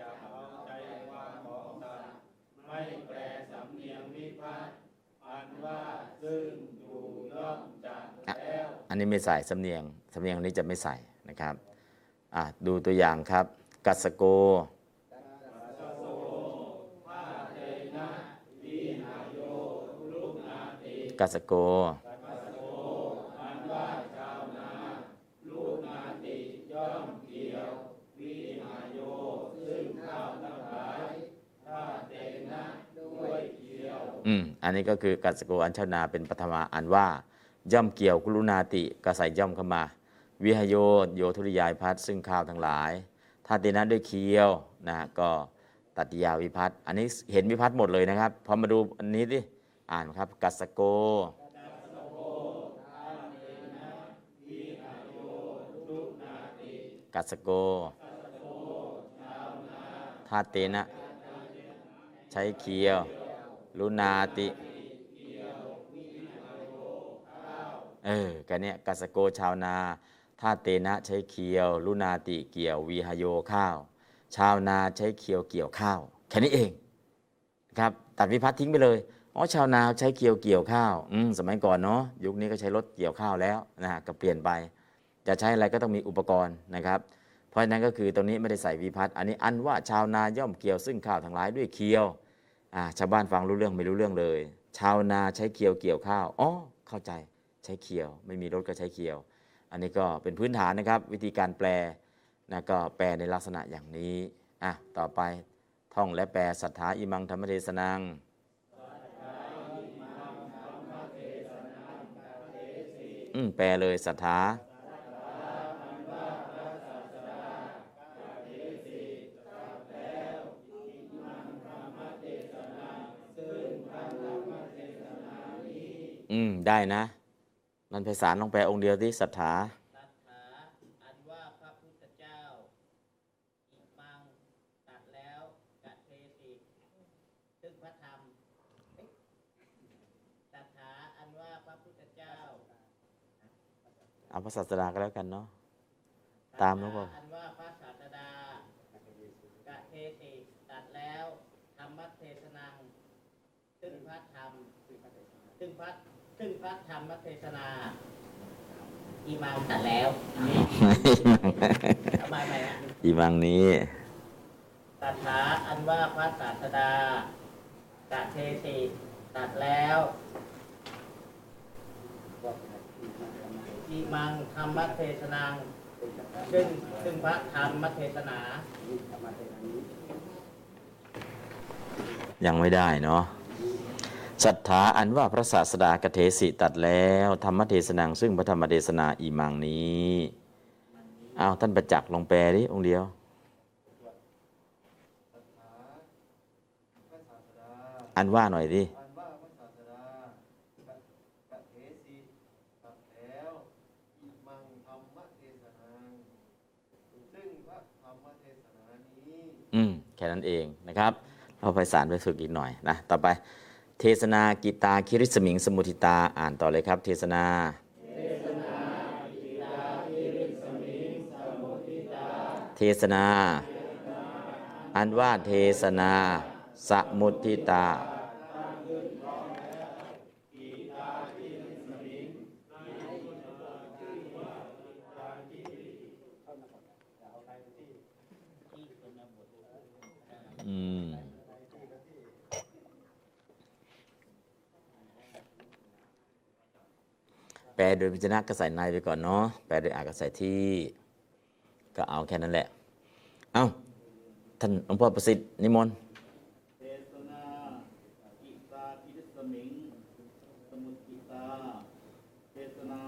จะเอาใจความของสัตว์ไม่แปลสำเนียงวิพัฒน์อันว่าซึ่งอยู่ย่อมจักแล้ว อั นนี้ไม่ใส่สำเนียงสำเนียงอันนี้จะไม่ใส่นะครับอะดูตัวอย่างครับ กัสโกกัสโกอืมอันนี้ก็คือกัสโกอัญชาวนาเป็นปฐมาอันว่า ย่อมเกี่ยวกุลุนาติก็ใสย่อมเข้ามา วิหโยโยธุริยายพัดซึ่งข้าวทั้งหลายถ้าตีนั้นด้วยเคียวนะฮะก็ตัดยาวิพัฒน์อันนี้เห็นวิพัฒน์หมดเลยนะครับพอมาดูอันนี้ดิอ่านครับกัสโกกัสโกทาเตนะ ใช้เคียว ลุนาติ เออกันเนี้ยกัสโกชาวนาถ้าเตนะใช้เคียว ลุนาติเกี่ยววีหโยข้าว ชาวนาใช้เคียวเกี่ยวข้าว แค่นี้เองครับตัดวิพัฒน์ทิ้งไปเลยอ๋อชาวนาใช้เกี่ยวเกี่ยวข้าวอืมสมัยก่อนเนาะยุคนี้ก็ใช้รถเกี่ยวข้าวแล้วนะฮะก็เปลี่ยนไป จะใช้อะไรก็ต้องมีอุปกรณ์นะครับ เพราะฉะนั้นก็คือตรงนี้ไม่ได้ใส่วิพัฒน์อันนี้อันว่าชาวนาย่อมเกี่ยวซึ่งข้าวทั้งหลายด้วยเคียวอ่าชาวบ้านฟังรู้เรื่องไม่รู้เรื่องเลย ชาวนาใช้เคียวเกี่ยวข้าวอ๋อเข้าใจ ใช้เคียว ไม่มีรถก็ใช้เคียว อันนี้ก็เป็นพื้นฐานนะครับ วิธีการแปลนะก็แปลในลักษณะอย่างนี้อะต่อไปท่องและแปลศรัทธาอิมังธรรมเทศนังอืมแปลเลยศรัทธาอืม ได้นะ นันไพศาลลองแปลองค์เดียวที่ศรัทธาตัดขาอันว่าพระพุทธเจ้าอิมังตัดแล้วกัดเทติซึ่งพระธรรมเอ๊ะตัดขาอันว่าพระพุทธเจ้าเอาพระศาสดาก็แล้วกันเนาะตามแล้วก็อันว่าพระศาสดากัดเทติตัดแล้วธรรมเทศนังซึ่งพระธรรมซึ่งพระ ซึ่งพระธรรมเทศนาอิมังตัดแล้วทำไมไหมอะอีมังนี้ตัถาอันว่าพระศาสดาตะเทติตัดแล้วอิมังธรรมเทศนังซึ่งซึ่งพระธรรมเทศนา ยังไม่ได้เนาะ ศรัทธาอันว่าพระศาสดากเทสิตัดแล้ว ธรรมเทศนังซึ่งพระธรรมเทศนาอีมังนี้อ้าวท่านประจักษ์ลงแปลดิองเดียวอันว่าหน่อยดิอันว่าพระศาสดากะกะเทสิตัดแล้วอิมังธรรมเทศนาซึ่งพระธรรมเทศนานี้อืม แค่นั้นเองนะครับ เราไปสารไปฝึกอีกหน่อยนะ ต่อไป เทศนากิตาคิริสมิงสมุทิตาอ่านต่อเลยครับ เทศนาเทเทศนา อันว่าเทศนา สมุทิตา อืม แปลโดยพิจารณาก็ใส่ในไปก่อนเนาะแปลโดยอากาใส่ที่ ก็เอาแค่นั้นแหละ เอ้าท่านหลวงพ่อประสิทธิ์นิมนต์เทศนาอิตาทิสมิงสมุติตาเทศนา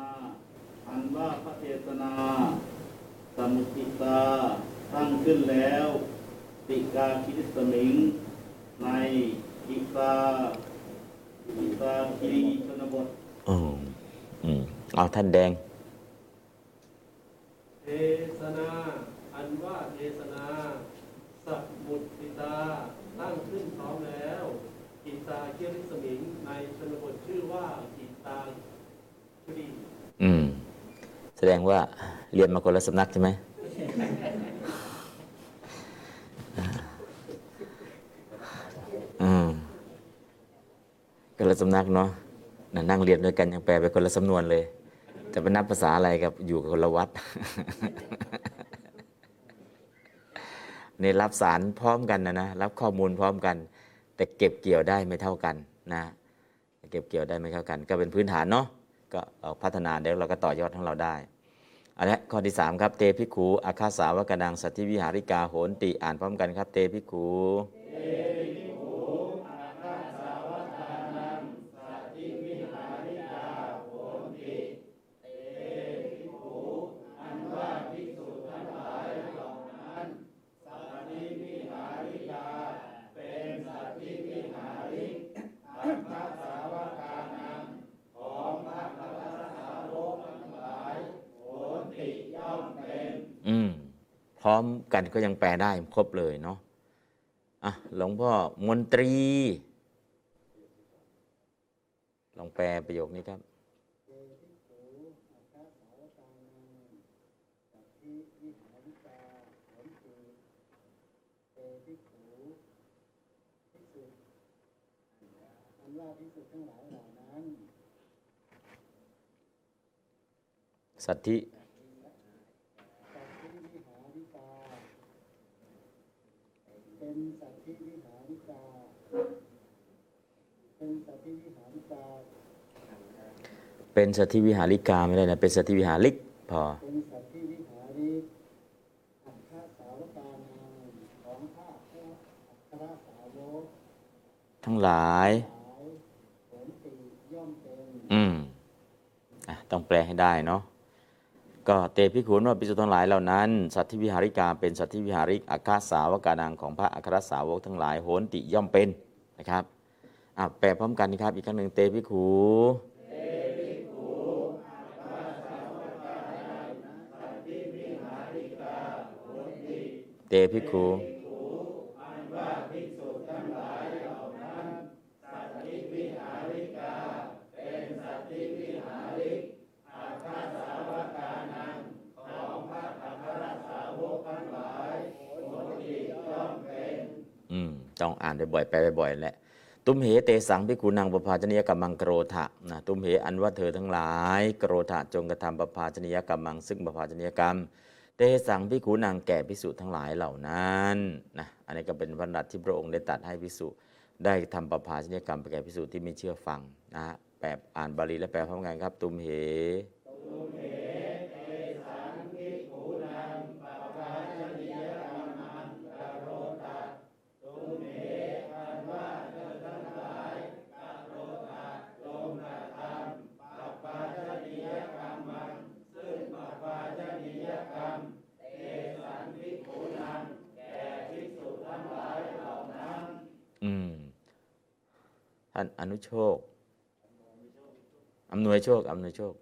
อันว่าพระเทศนาสมุติตาตั้งขึ้นแล้ว ติกาคิริสมิง ในอิตาอิตาคิริชนบท อืมอืมเอาท่านแดง เทศนา อันว่าเทศนา สัพมุติตา ตั้งขึ้นพร้อมแล้ว กิตาเคียริสมิง ในชนบทชื่อว่ากิตาชุดีอืม แสดงว่าเรียนมาคนละสำนักใช่ไหมอืมคนละสำนักเนาะ นั่งเรียนด้วยกันยังแปลไปคนละสำนวนเลยจะไปนับภาษาอะไรกับอยู่กับคนละวัดในรับสารพร้อมกันนะนะรับข้อมูลพร้อมกัน แต่เก็บเกี่ยวได้ไม่เท่ากันนะเก็บเกี่ยวได้ไม่เท่ากัน ก็เป็นพื้นฐานเนาะก็เราพัฒนาเดี๋ยวเราก็ต่อยอดของเราได้อันนี้ข้อที่ 3 ครับเตพิขูอาคาสาวกดังสัตธิวิหาริกาโหนติอ่านพร้อมกันครับ เตพิขูอื ร้อมกันก็ยังแปลได้ครบเลยเนาะอะหลวงพ่อมนตรี ลองแปลประโยคนี้ครับอันว่าพิสุทั้งหลายเหล่านั้นสัตธิ สัตธิวิหาริกา เป็นสัตธิวิหาริกา เป็นสัตธิวิหาริกา เป็นสัตธิวิหาริกาไม่ได้นะเป็นสัตธิวิหาริกพอเป็นสัตธิวิหาริกอัคคสาวกานังของข้าพระอัครสาวกทั้งหลายผลติย่อมเป็นอืมอะต้องแปลให้ได้เนาะก็เตพิขุนว่าปิสุทั้งหลายเหล่านั้น สัตธิวิหาริกาเป็นสัตธิวิหาริกอาคาสาวกานังของพระอัครสาวกทั้งหลายโหนติย่อมเป็นนะครับอะแปลพร้อมกันนะครับอีกครั้งหนึ่งเตพิขู เตพิกขูอืมต้องอ่านบ่อยๆแปลบ่อยๆแหละ ตุมเหเตสังพิกุนังปภาชนียกรรมังโกรธะนะตุมเหอันว่าเธอทั้งหลาย โกรธะจงกระทำปภาชนียกรรมังซึ่งปภาชนียกรรม เตสังพิขุนางแก่พิสุทั้งหลายเหล่านั้นนะอันนี้ก็เป็นพระดัตที่พระองค์ได้ตัดให้พิสุได้ทำประภาชนียกรรมไปแก่พิสุที่ไม่เชื่อฟังนะฮะแปลอ่านบาลีและแปลพร้อมกันครับ ตุมเห ท่อนุโชคอำนวยโชคอำนวยโชค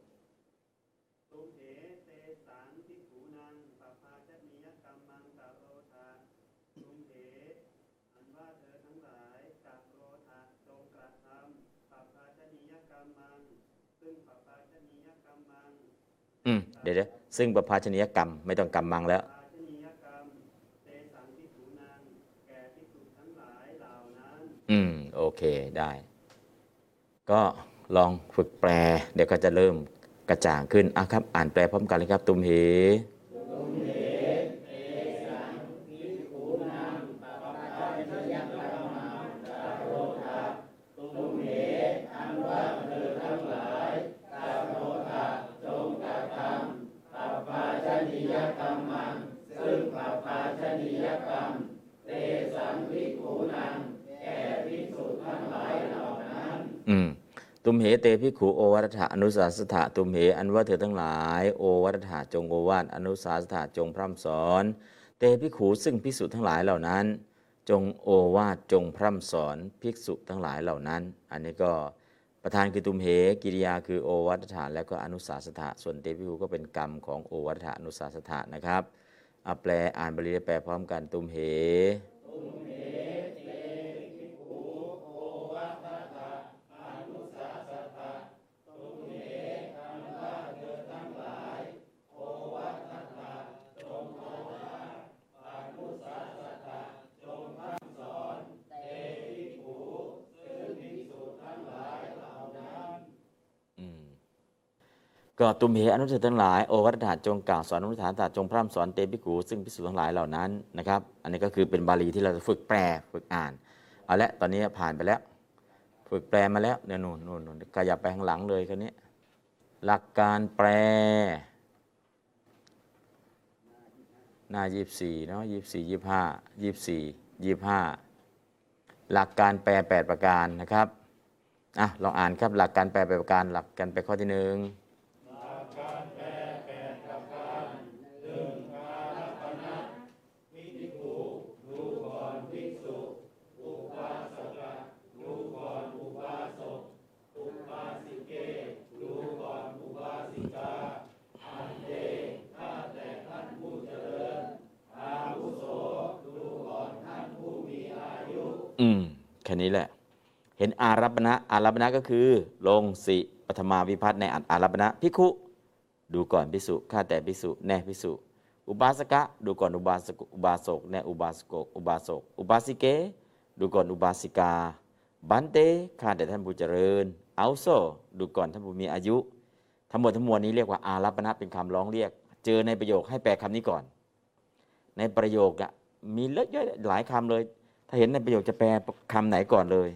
อืมเดี๋ยวซึ่งประภาชนียกรรมไม่ต้องกรรมมังแล้วอืม โอเค ได้ ก็ลองฝึกแปล เดี๋ยวก็จะเริ่มกระจ่างขึ้นอะครับ อ่านแปลพร้อมกันเลยครับ ตุมเหอื ตุมเหเตพิขุโอวัตถะอนุสาสถะตุมเหอันว่าเธอทั้งหลาย โอวัตถะจงโอวาทอนุสาสถะจงพร่ำสอน เตพิขุซึ่งภิกษุทั้งหลายเหล่านั้น จงโอวาทจงพร่ำสอนภิกษุทั้งหลายเหล่านั้น อันนี้ก็ประธานคือตุมเหกิริยาคือโอวัตถะแล้วก็อนุสาสถะส่วนเตพิขุก็เป็นกรรมของโอวัตถะอนุสาสถะนะครับอแปลอ่านบาลีแปลพร้อมกันตุมเห อืม ก็ตุมเหอนุสทั้งหลายโอวัตถาจงกล่าวสอนอนุฐานตาจงพร่ำสอนเตปิกูซึ่งพิสูจทั้งหลายเหล่านั้นนะครับอันนี้ก็คือเป็นบาลีที่เราจะฝึกแปลฝึกอ่านเอาละตอนนี้ผ่านไปแล้ว ฝึกแปลมาแล้วเนี่ยนู่นนู่นนู่นขยับไปข้างหลังเลยคนนี้ หลักการแปล หน้ายี่สี่เนาะยี่สี่ยี่ห้ายี่สี่ยี่ห้าหลักการแปลแปดประการนะครับอะลองอ่านครับหลักการแปลแปดประการ หลักการแปลข้อที่หนึ่ง อืมแค่นี้แหละ เห็นอารั ปณะอารัปณะก็คือ ลงสิปฐมาวิพัฒน์ในอัตอารัปณะพิคุ ดูก่อนพิสุข้าแต่พิสุแน่พิสุอุบาสกะ ดูก่อนอุบาสกอุบาสกแน่อุบาสกอุบาสกอุบาสิเก ดูก่อนอุบาสิกา บันเตข้าแต่ท่านผู้เจริญเอาโซดูก่อนท่านผู้มีอายุ ทั้งหมดทั้งมวลนี้เรียกว่าอารัปณะเป็นคำร้องเรียก เจอในประโยคให้แปลคำนี้ก่อน ในประโยคอะมีเลอะเยอะหลายคำเลย ถ้าเห็นในประโยคจะแปลคำไหนก่อนเลย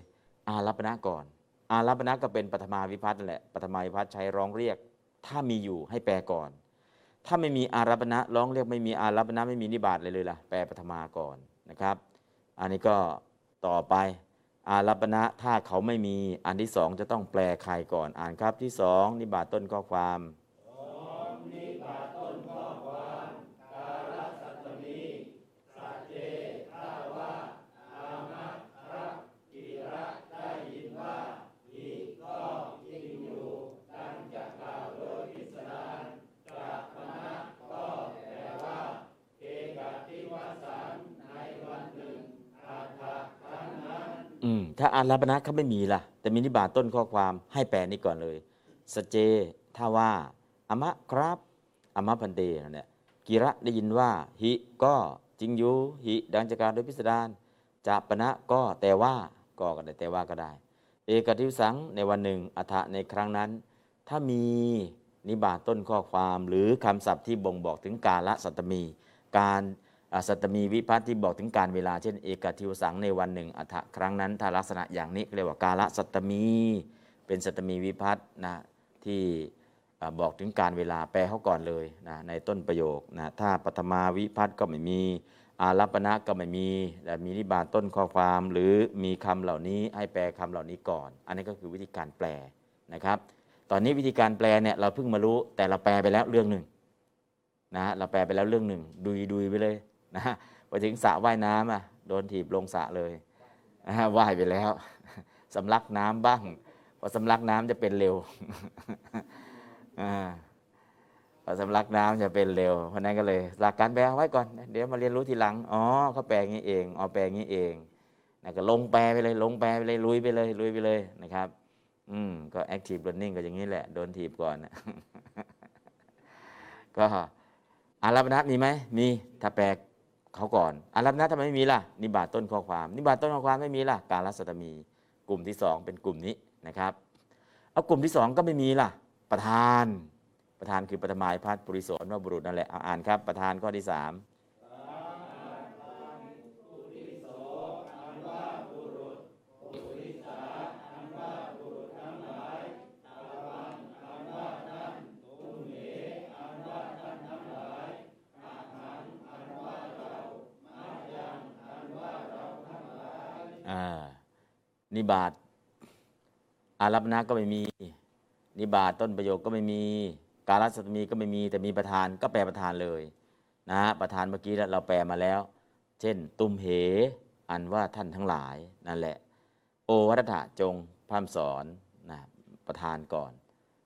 อารัปณะก่อน อารัปณะก็เป็นปฐมาวิพัฒน์นั่นแหละปฐมาวิพัฒน์ใช้ร้องเรียก ถ้ามีอยู่ให้แปลก่อน ถ้าไม่มีอารัปณะร้องเรียกไม่มีอารัปณะไม่มีนิบาตเลยเลยล่ะแปลปฐมาก่อนนะครับ อันนี้ก็ต่อไป อารัปณะถ้าเขาไม่มีอันที่สองจะต้องแปลใครก่อน อ่านครับที่สองนิบาตต้นข้อความ ถ้าอารัปณะเขาไม่มีล่ะ แต่มีนิบาตต้นข้อความให้แปลนี้ก่อนเลย สเจถ้าว่าอมะครับอมะพันเตนั่นแหละกิระได้ยินว่า หิก็จริงอยู่หิดังจากการโดยพิสดารจะปณะก็แต่ว่าก็ก็ได้แต่ว่าก็ได้ เอกทิวสังในวันหนึ่งอัฐะในครั้งนั้น ถ้ามีนิบาตต้นข้อความหรือคำศัพท์ที่บ่งบอกถึงกาละสัตมี การ สัตมีวิพัฒน์ที่บอกถึงการเวลาเช่นเอกทิวสังในวันหนึ่งอัฐครั้งนั้นถ้าลักษณะอย่างนี้เรียกว่ากาละสัตมีเป็นสัตมีวิพัฒน์นะที่บอกถึงการเวลาแปลเขาก่อนเลยนะในต้นประโยคนะถ้าปฐมาวิพัฒน์ก็ไม่มีอารัปณะก็ไม่มีแต่มีนิบาตต้นข้อความ หรือมีคำเหล่านี้ให้แปลคำเหล่านี้ก่อน อันนี้ก็คือวิธีการแปลนะครับ ตอนนี้วิธีการแปลเนี่ยเราเพิ่งมารู้แต่เราแปลไปแล้วเรื่องหนึ่งนะเราแปลไปแล้วเรื่องหนึ่งดุยดุยไปเลย นะไปถึงสระว่ายน้ำอะโดนถีบลงสระเลยนะฮะว่ายไปแล้วสำลักน้ำบ้างพอสำลักน้ำจะเป็นเร็วอพอสำลักน้ำจะเป็นเร็วเพราะนั้นก็เลยหลักการแปลไว้ก่อน เดี๋ยวมาเรียนรู้ทีหลังอ๋อเขาแปลงนี้เองอ๋อแปลงนี้เองนะก็ลงแปลไปเลยลงแปลไปเลยลุยไปเลยลุยไปเลยนะครับ อืมก็ active learning ก็อย่างนี้แหละโดนถีบก่อนก็อารัปณะมีไหมมีถ้าแปล เขาก่อนอารับนะทำไมไม่มีล่ะ นิบาตต้นข้อความ นิบาตต้นข้อความไม่มีล่ะ การรัศตมี กลุ่มที่สองเป็นกลุ่มนี้นะครับเอากลุ่มที่สองก็ไม่มีล่ะ ประธาน ประธานคือปฐมายพัฒปุริโสนวบุรุษนั่นแหละเอาอ่านครับ ประธานข้อที่สาม นิบาตอารัปนะก็ไม่มี นิบาตต้นประโยคก็ไม่มี การัศมีก็ไม่มี แต่มีประธานก็แปลประธานเลยนะฮะประธานเมื่อกี้เราแปลมาแล้ว เช่น ตุมเห อันว่าท่านทั้งหลายนั่นแหละ โอวัตถะจงพร่ำสอนนะประธานก่อน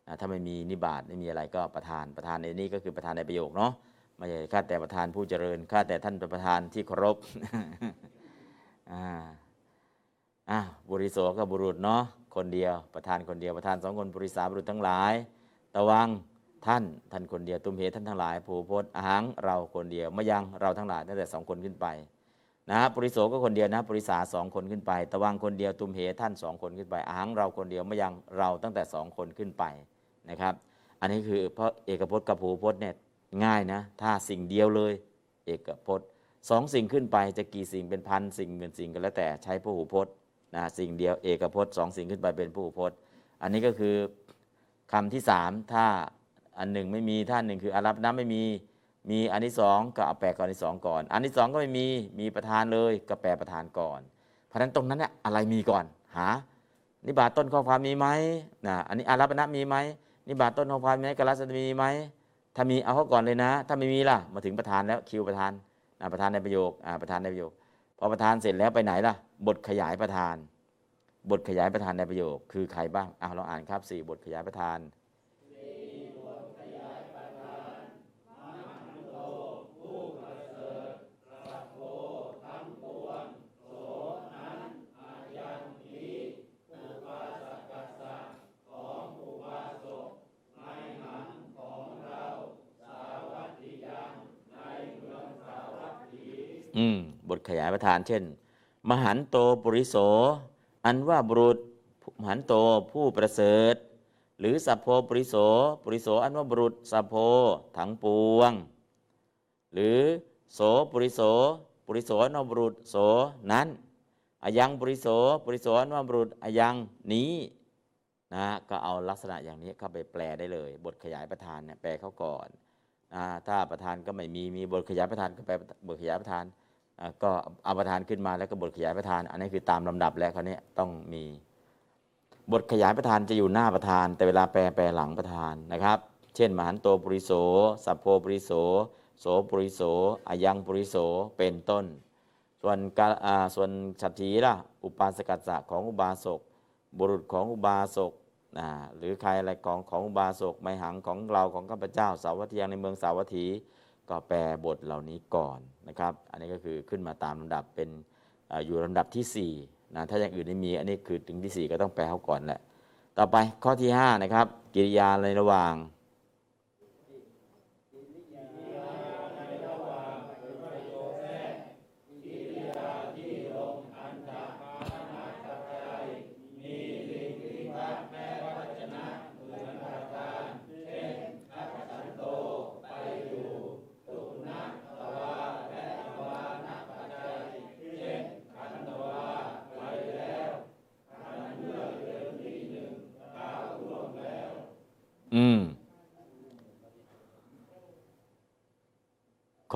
นะถ้าไม่มีนิบาตไม่มีอะไรก็ประธานประธานในนี้ก็คือประธานในประโยคเนาะไม่ใช่ข้าแต่ประธานผู้เจริญข้าแต่ท่านประธานที่เคารพอ่า อะบุริโสก็บุรุษเนาะคนเดียวประธานคนเดียวประธานสองคนบุริสาบุรุษทั้งหลาย ตะวังท่านท่านคนเดียวตุมเหตท่านทั้งหลายผูพจน์อาหังเราคนเดียวมะยังเราทั้งหลายตั้งแต่สองคนขึ้นไปนะปุริโสก็คนเดียวนะปุริสาสองคนขึ้นไป ตะวังคนเดียวตุมเหท่านสองคนขึ้นไปอาหังเราคนเดียวมะยังเราตั้งแต่สองคนขึ้นไปนะครับ อันนี้คือเพราะเอกพจน์กับผูพจน์เนี่ยง่ายนะถ้าสิ่งเดียวเลย เอกพจน์สองสิ่งขึ้นไปจะกี่สิ่งเป็นพันสิ่งหมื่นสิ่งก็แล้วแต่ใช้พหูพจน์ นะสิ่งเดียวเอกพจน์สองสิ่งขึ้นไปเป็นผู้พจน์ อันนี้ก็คือคำที่สามถ้าอันหนึ่งไม่มีท่านหนึ่งคืออารัปนะไม่มีมีอันที่สองก็เอาแปลก่อนอันที่สองก่อน อันที่สองก็ไม่มีมีประธานเลยก็แปลประธานก่อน เพราะฉะนั้นตรงนั้นเนี่ยอะไรมีก่อนหานิบาตต้นข้อความมีไหมนะอันนี้อารัปนะมีไหมนิบาตต้นข้อความมีไหมกรัสมีไหมถ้ามีเอาเขาก่อนเลยนะ ถ้าไม่มีล่ะมาถึงประธานแล้วคิวประธานนะประธานในประโยคประธานในประโยค พอประธานเสร็จแล้วไปไหนล่ะ บทขยายประธาน บทขยายประธานในประโยค คือใครบ้างอ้าเราอ่านครับสี่บทขยายประธาน ทขยายประธาน เช่น มหันโตปุริโส อันว่าบุรุษ มหันโตผู้ประเสริฐ หรือสัพโพปุริโสปุริโสอันว่าบุรุษสัพโพทั้งปวง หรือโสปุริโสปุริโสอันว่าบุรุษโสนั้นอายังปุริโสปุริโสอันว่าบุรุษอายังนี้นะก็เอาลักษณะอย่างนี้เข้าไปแปลได้เลย บทขยายประธานเนี่ยแปลเขาก่อนถ้าประธานก็ไม่มีมีบทขยายประธานก็แปลบทขยายประธานอ่า ก็เอาประธานขึ้นมาแล้วก็บทขยายประธาน อันนี้คือตามลำดับแล้วคราวนี้ต้องมีบทขยายประธานจะอยู่หน้าประธาน แต่เวลาแปลแปลหลังประธานนะครับ เช่น มหันโตปุริโสสัพโพปุริโสโสปุริโสอายังปุริโสเป็นต้น ส่วนกาส่วนฉัตถีล่ะอุปาสกัสสะของอุบาสกบุรุษของอุบาสกหรือใครอะไรของของอุบาสกไมหังของเราของข้าพเจ้าสาวัตถียังในเมืองสาวัตถี ก็แปลบทเหล่านี้ก่อนนะครับ อันนี้ก็คือขึ้นมาตามลำดับเป็นออยู่ลำดับที่4นะถ้าอย่างอื่นไม่มีอันนี้คือถึงที่ 4 ก็ต้องแปลเขาก่อนแหละ ต่อไปข้อที่5นะครับกิริยาในระหว่าง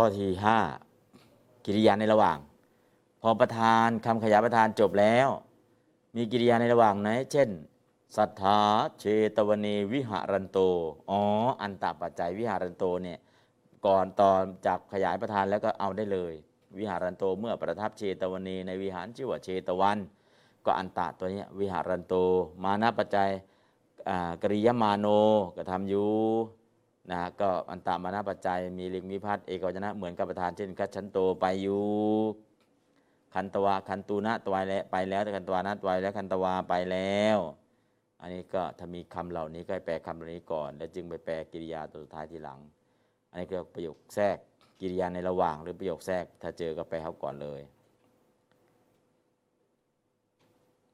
ข้อที่ห้ากิริยาในระหว่าง พอประธานคำขยายประธานจบแล้ว มีกิริยาในระหว่างไหนเช่นสัทธาเชตวเนวิหารันโต อ๋อ อันตปัจจัยวิหารันโตเนี่ย ก่อนตอนจากขยายประธานแล้วก็เอาได้เลย วิหารันโตเมื่อประทับเชตวเนในวิหารชื่อว่าเชตวัน ก็อันตะตัวเนี้ยวิหารันโต มานะปัจจัยอ่ากริยมาโนก็ทำอยู่ นะฮะก็อันตามานาปัจจัยมีลิงมีพัดเอกวจนะเหมือนกับประธานเช่นคัจฉันโตไปอยู่คันตวาคันตูนะตวายแล้วไปแล้วแต่คันตวานะตวายแล้วคันตวาไปแล้ว อันนี้ก็ถ้ามีคำเหล่านี้ก็ให้แปลคำเหล่านี้ก่อน แล้วจึงไปแปลกิริยาตัวสุดท้ายทีหลัง อันนี้ก็ประโยคแทรกกิริยาในระหว่างหรือประโยคแทรก ถ้าเจอก็ไปลเขาก่อนเลย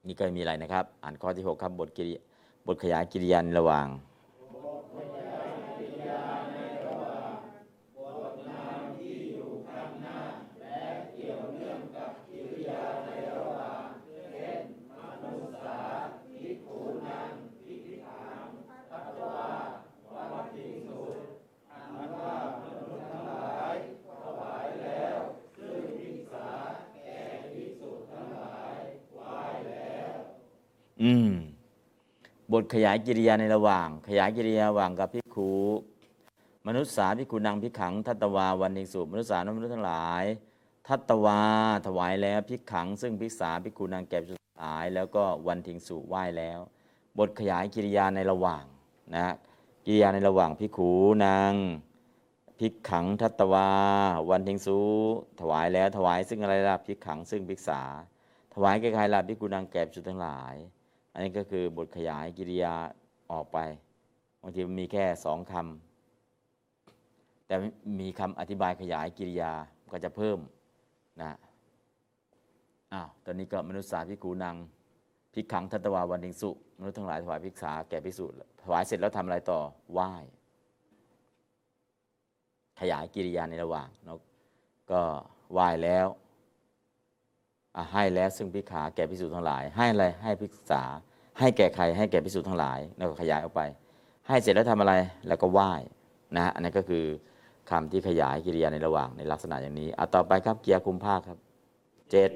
นี่ก็มีอะไรนะครับ อ่านข้อที่ 6 ครับบทกิริบทขยายกิริยาในระหว่าง ทขยายกิริยาในระหว่าง ขยายกิริยาระหว่างกับพิกขุมนุษย์สาพิกขุนังพิขัง ทัตตวาวันเิสุมนุษย์สานมนุษย์ทั้งหลาย ทัตตวาถวายแล้วพิขัง ซึ่งพิกษาพิกขุนังแก่พิกษุทั้งหลาย แล้วก็วันทิงสุไหว้แล้ว บทขยายกิริยาในระหว่างนะฮะกิริยาในระหว่างพิกขุนางพิกขังทัตตวา วันทิงสุถวายแล้วถวายซึ่งอะไรล่ะพิกขังซึ่งพิกษา ถวายแก่ใครล่ะพิกขุนังแก่พิกษุทั้งหลาย อันนี้ก็คือบทขยายกิริยาออกไปบางทีมันมีแค่สองคำแต่มีคำอธิบายขยายกิริยาก็จะเพิ่มนะอ้าวตอนนี้ก็มนุษย์สาพิกูนังพิกขังทัตวาวันทิงสุมนุษย์ทั้งหลายถวายพิกษาแก่พิสุถวายเสร็จแล้วทำอะไรต่อไหว้ขยายกิริยาในระหว่างเนาะก็ไหว้แล้ว ให้แล้วซึ่งพิขาแก่พิสูจน์ทั้งหลาย ให้อะไรให้พิกษา ให้แก่ใครให้แก่พิสูจน์ทั้งหลายแล้วก็ขยายออกไป ให้เสร็จแล้วทำอะไรแล้วก็ไหว้นะฮะอันนี้ก็คือคำที่ขยายกิริยาในระหว่างในลักษณะอย่างนี้เอาต่อไปครับเกียร์คุมภาคครับเจ็ด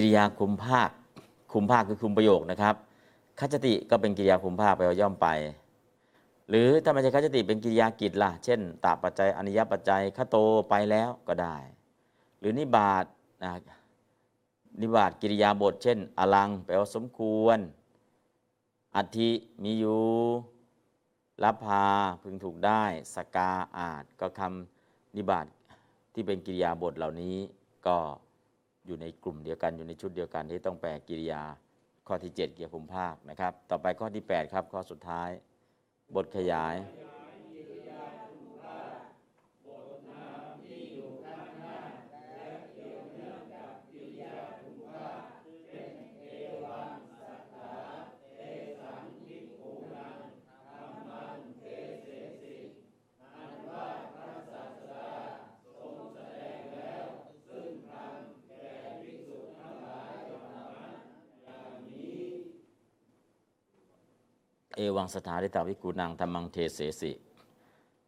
กิริยาคุมภาค คุมภาคคือคุมประโยคนะครับคัจจติก็เป็นกิริยาคุมภาคไปลว่าย่อมไป หรือถ้าไม่ใช่คัจจติเป็นกิริยากิจล่ะ เช่นตาปัจจัยอนิยปัจจัยคโตไปแล้วก็ได้ หรือนิบาตนะนิบาตกิริยาบท เช่น อลังแปลว่าสมควรอัติมีอยู่รับพาพึงถูกได้ สกาอาจก็คำนิบาตที่เป็นกิริยาบทเหล่านี้ก็ อยู่ในกลุ่มเดียวกันอยู่ในชุดเดียวกันที่ต้องแปลกิริยาข้อที่ 7 เกี่ยวกับภูมิภาคนะครับ ต่อไปข้อที่ 8 ครับ ข้อสุดท้าย บทขยาย เอวังสถาริตาวิกูนังธรรมังเทเสสิ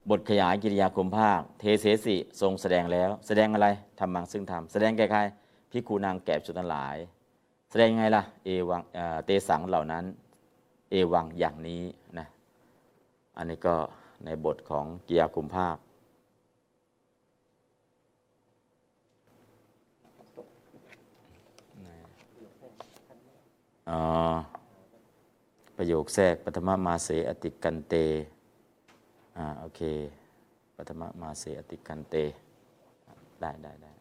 บทขยายกิริยาคุมภาค เทเสสิทรงแสดงแล้ว แสดงอะไรธรรมังซึ่งธรรมแสดงแก่ใครพิกูนางแก่สุทั้งหลาย แสดงไงล่ะเอวังเตสังเหล่านั้น เอวังอย่างนี้นะอันนี้ก็ในบทของกิริยาคุมภาคอ๋อ ประโยคแทรกปฐมมาเสอติกันเตอ่าโอเคปฐมมาเสอติกันเต ได้ได้ได้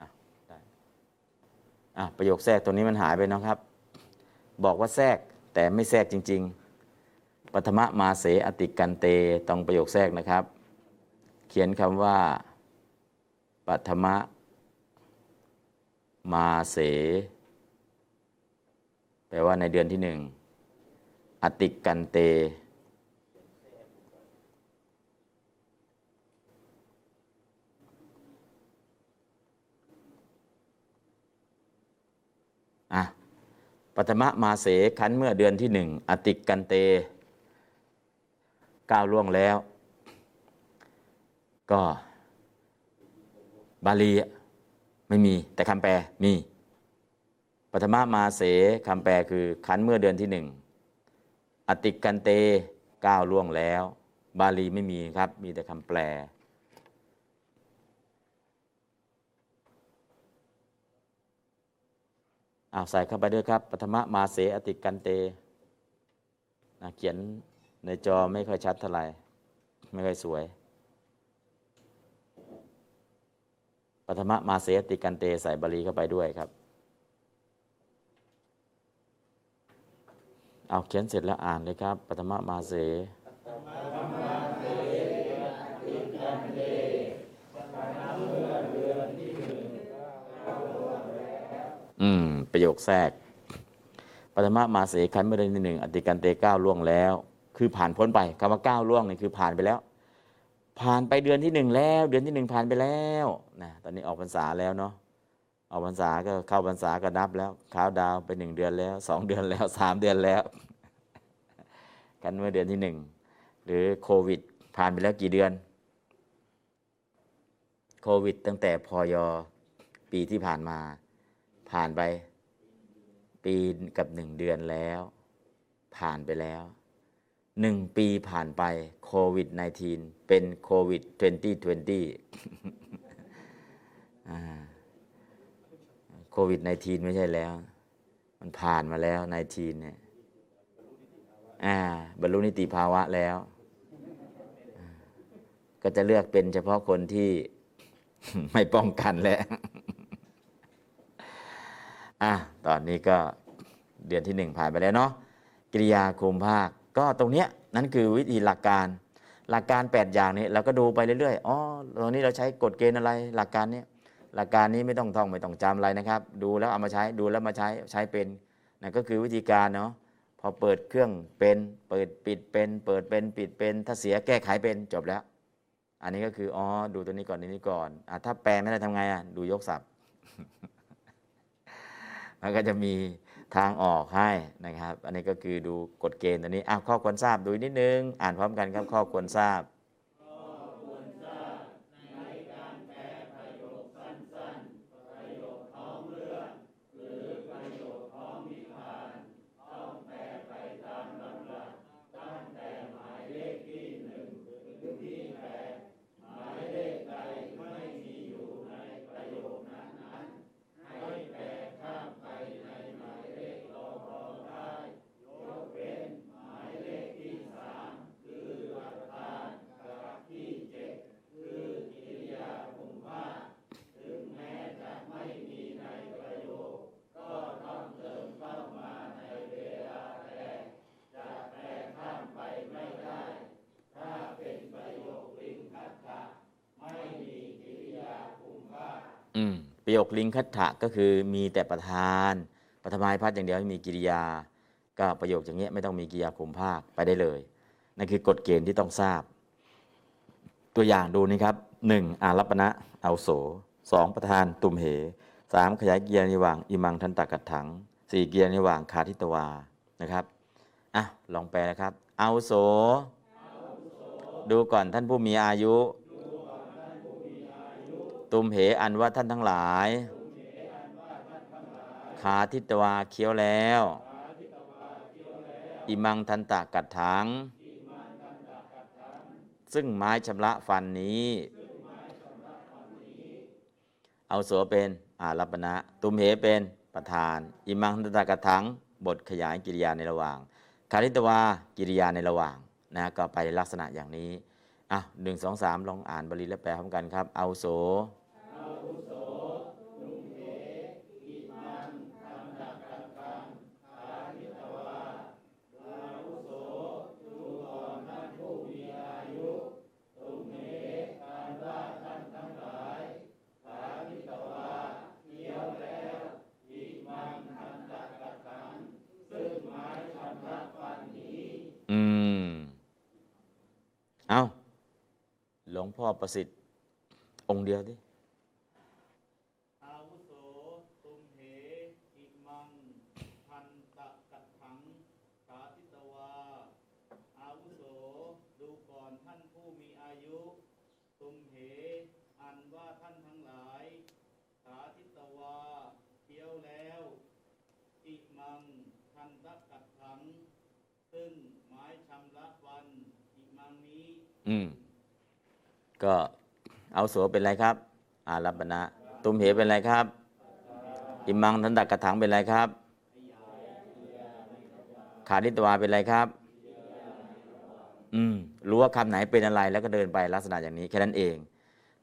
อะได้อะประโยคแทรกตัวนี้มันหายไปนะครับ บอกว่าแทรกแต่ไม่แทรกจริง ๆปฐมมาเสอติกันเตต้องประโยคแทรกนะครับ เขียนคำว่าปฐมมาเส แปลว่าในเดือนที่หนึ่ง อติกันเต อะปฐมมาเสขันเมื่อเดือนที่หนึ่งอติกันเตก้าวล่วงแล้ว ก็บาลีไม่มีแต่คำแปลมีปฐมมาเสคำแปลคือขันเมื่อเดือนที่หนึ่ง อติกันเตก้าวล่วงแล้ว บาลีไม่มีครับ มีแต่คำแปล เอาใส่เข้าไปด้วยครับปฐมมาเสอติกันเตนะเขียนในจอไม่ค่อยชัดเท่าไหร่ ไม่ค่อยสวยปฐมมาเสอติกันเตใส่บาลีเข้าไปด้วยครับ เอาเขียนเสร็จแล้วอ่านเลยครับปฐมมาเสอืม ประโยคแทรกปฐมมาเสขันเมื่อเดือนหนึ่งอติกันเตก้าวล่วงแล้ว คือผ่านพ้นไปคำว่าก้าวล่วงนี่คือผ่านไปแล้ว ผ่านไปเดือนที่หนึ่งแล้ว เดือนที่หนึ่งผ่านไปแล้วนะตอนนี้ออกพรรษาแล้วเนาะ ออกพรรษาก็เข้าพรรษาก็นับแล้วข้าวดาวไปหนึ่งเดือนแล้วสองเดือนแล้วสามเดือนแล้ว กันเมื่อเดือนที่หนึ่งหรือโควิด ผ่านไปแล้วกี่เดือน โควิด ตั้งแต่พยปีที่ผ่านมา ผ่านไป ปีกับหนึ่งเดือนแล้ว ผ่านไปแล้วหนึ่งปีผ่านไปโควิด -19 เป็นโควิด 2020อ่า วิด -19 ไม่ใช่แล้ว มันผ่านมาแล้ว -19 เนี่ยอ่าบรรลุนิติภาวะแล้ว ก็จะเลือกเป็นเฉพาะคนที่ไม่ป้องกันแล้วอะตอนนี้ก็เดือนที่หนึ่งผ่านไปแล้วเนาะกิริยาคุมภาค ก็ตรงเนี้ยนั่นคือวิธีหลักการ หลักการ 8 อย่างนี้เราก็ดูไปเรื่อยๆอ๋อตรงนี้เราใช้กฎเกณฑ์อะไรหลักการเนี้ หลักการนี้ไม่ต้องท่องไม่ต้องจำอะไรนะครับ ดูแล้วเอามาใช้ดูแล้วมาใช้ใช้เป็นนั่นก็คือวิธีการเนาะพอเปิดเครื่องเป็น เปิดปิดเป็น เปิดเป็นปิดเป็น ถ้าเสียแก้ไขเป็นจบแล้ว อันนี้ก็คืออ๋อดูตัวนี้ก่อนตัวนี้ก่อนอะถ้าแปลไม่ได้ทำไงอะดูยกศัพท์มันก็จะมีทางออกให้นะครับ อันนี้ก็คือดูกฎเกณฑ์ตัวนี้อะข้อควรทราบดูนิดนึง อ่านพร้อมกันครับข้อควรทราบ ประโยคลิงคัตถะก็คือมีแต่ประธานปฐมายพัดอย่างเดียวไม่มีกิริยา ก็ประโยคอย่างเงี้ยไม่ต้องมีกิริยาคุมภาคไปได้เลยนั่นคือกฎเกณฑ์ที่ต้องทราบ ตัวอย่างดูนี่ครับหนึ่งอารัปณะเอาโสสองประธานตุมเหสามขยายเกียร์นิว่างอิมังทันตกัดถังสี่เกียร์นิว่างคาทิตวานะครับอะลองแปลนะครับ เอาโสดูก่อนท่านผู้มีอายุ ตุมเหอันว่าท่านทั้งหลาย ขาทิตวาเคี้ยวแล้ว อิมังทันตะกัดถัง ซึ่งไม้ชำระฟันนี้ เอาโสเป็นอารัปณะตุมเหเป็นประธาน อิมังทันตะกัดถัง บทขยายกิริยาในระหว่างคาทิตวากิริยาในระหว่างนะก็ไปลักษณะอย่างนี้อะหนึ่งสองสามลองอ่านบาลีและแปลพร้อมกันครับ เอาโส อืม เอาหลวงพ่อประสิทธิ์ องค์เดียวดิ อาวุโสตุมเหอิมังพันตะกัดถังสาธิตวา อาวุโสดูก่อนท่านผู้มีอายุ ตุมเหอันว่าท่านทั้งหลาย สาธิตวาเที่ยวแล้วอิมังพันตะกัดถังซึ่งไม้ชำระวันอิมังนี้อืม ก็เอาโสเป็นไรครับ อารัปณะตุมเหเป็นไรครับ อิมังทันตกระถังเป็นอะไรครับ ขานิตวาเป็นอะไรครับ อืมรู้ว่าคำไหนเป็นอะไรแล้วก็เดินไปลักษณะอย่างนี้แค่นั้นเอง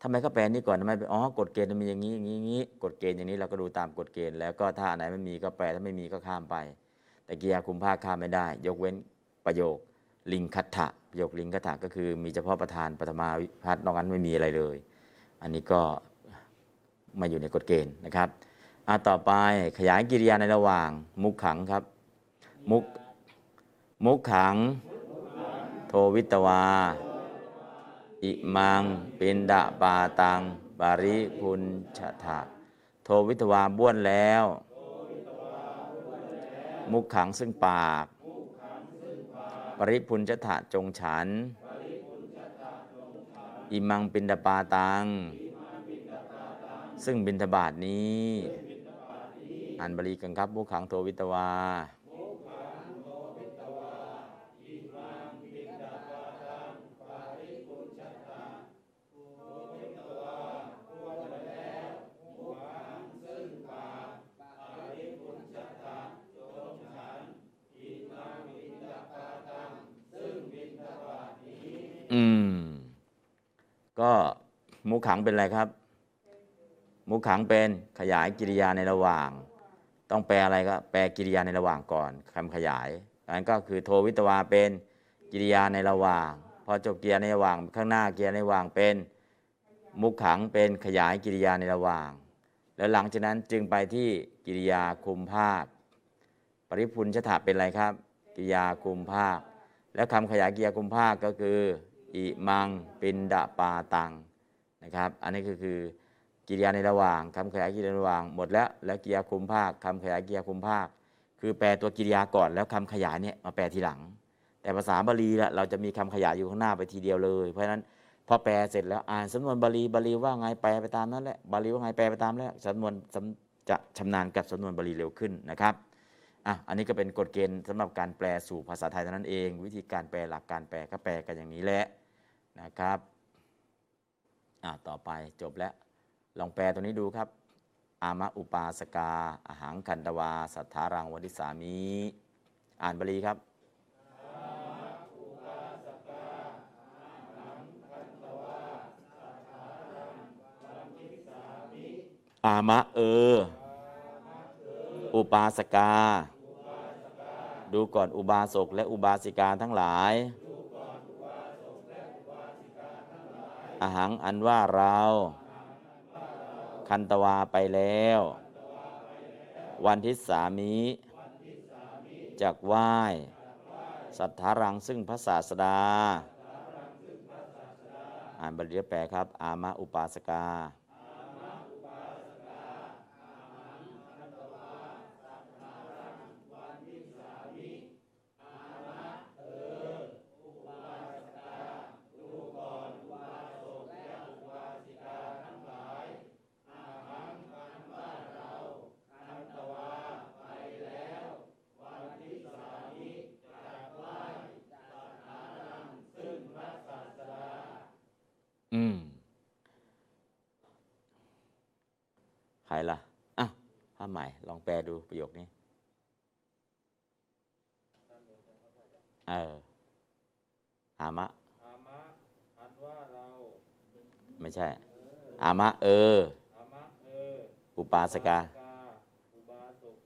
ทำไมเขาแปลนี่ก่อนทำไมอ๋อกฎเกณฑ์มันมีอย่างนี้อย่างนี้อย่างนี้กฎเกณฑ์อย่างนี้เราก็ดูตามกฎเกณฑ์แล้วก็ถ้าไหนไม่มีก็แปลถ้าไม่มีก็ข้ามไป แต่กิริยาคุมภาคข้ามไม่ได้ ยกเว้นประโยค ลิงคัตถะประโยคลิงคัตถะก็คือมีเฉพาะประธานปฐมาวิพัฒน์นอกนั้นไม่มีอะไรเลย อันนี้ก็มาอยู่ในกฎเกณฑ์นะครับอะต่อไปขยายกิริยาในระหว่าง มุขขังครับ มุกมุขขัง โทวิตวา อิมังปินดาปาตัง บาริพุนชะถะโทวิตวาบ้วนแล้ว มุขขังซึ่งปาก ปริพุนชะถะจงฉัน อิมังปินดาปาตัง ซึ่งบินทบาทนี้ อ่านบาลีกันครับผู้ขังโทวิตวา อืม ก็มุขขัง เป็นอะไรครับ มุขขังเป็นขยายกิริยาในระหว่าง ต้องแปลอะไรก็แปลกิริยาในระหว่างก่อนคำขยายนั้นก็คือโทวิตวาเป็นกิริยาในระหว่าง พอจบเกิริยาในระหว่างข้างหน้าเกิริยาในระหว่างเป็นมุขขังเป็นขยายกิริยาในระหว่าง แล้วหลังจากนั้นจึงไปที่กิริยาคุมภาคปริพุนชถาเป็นอะไรครับ กิริยาคุมภาคแล้วคำขยายกิริยาคุมภาคก็คืออิมังปินดาปาตัง นะครับ อันนี้ก็คือกิริยาในระหว่างคำขยายกิริยาในระหว่างหมดแล้วแล้วกิริยาคุมภาคคำขยายกิริยาคุมภาค คือแปลตัวกิริยาก่อนแล้วคำขยายเนี่ยมาแปลทีหลัง แต่ภาษาบาลีละเราจะมีคำขยายอยู่ข้างหน้าไปทีเดียวเลย เพราะฉะนั้นพอแปลเสร็จแล้วอ่านสำนวนบาลีบาลีว่าไงแปลไปตามนั้นแหละบาลีว่าไงแปลไปตามแล้วสำนวนจะชำนาญกับสำนวนบาลีเร็วขึ้นนะครับอะอันนี้ก็เป็นกฎเกณฑ์สำหรับการแปลสู่ภาษาไทยเท่านั้นเอง วิธีการแปลหลักการแปลก็แปลกันอย่างนี้แหละนะครับ ต่อไปจบแล้ว ลองแปลตัวนี้ดูครับ อามะอุปาสกา อาหังคันตวา สัทธารังวดิสามิอ่านบาลีครับอามะเออ อุปาสกา ดูก่อนอุบาสกและอุบาสิกาทั้งหลาย อาหังอันว่าเรา คันตวาไปแล้ว วันทิศสามีจากไหว้สัทธารังซึ่งพระศาสดา อ่านบาลีแปลครับ อามะอุปาสกา อืม ใครล่ะ อะผ้าใหม่ ลองแปลดูประโยคนี้เอออามะ อามะอันว่าเรา ไม่ใช่ อามะ เออ อามะเออ อุปาสกากาอุบาสก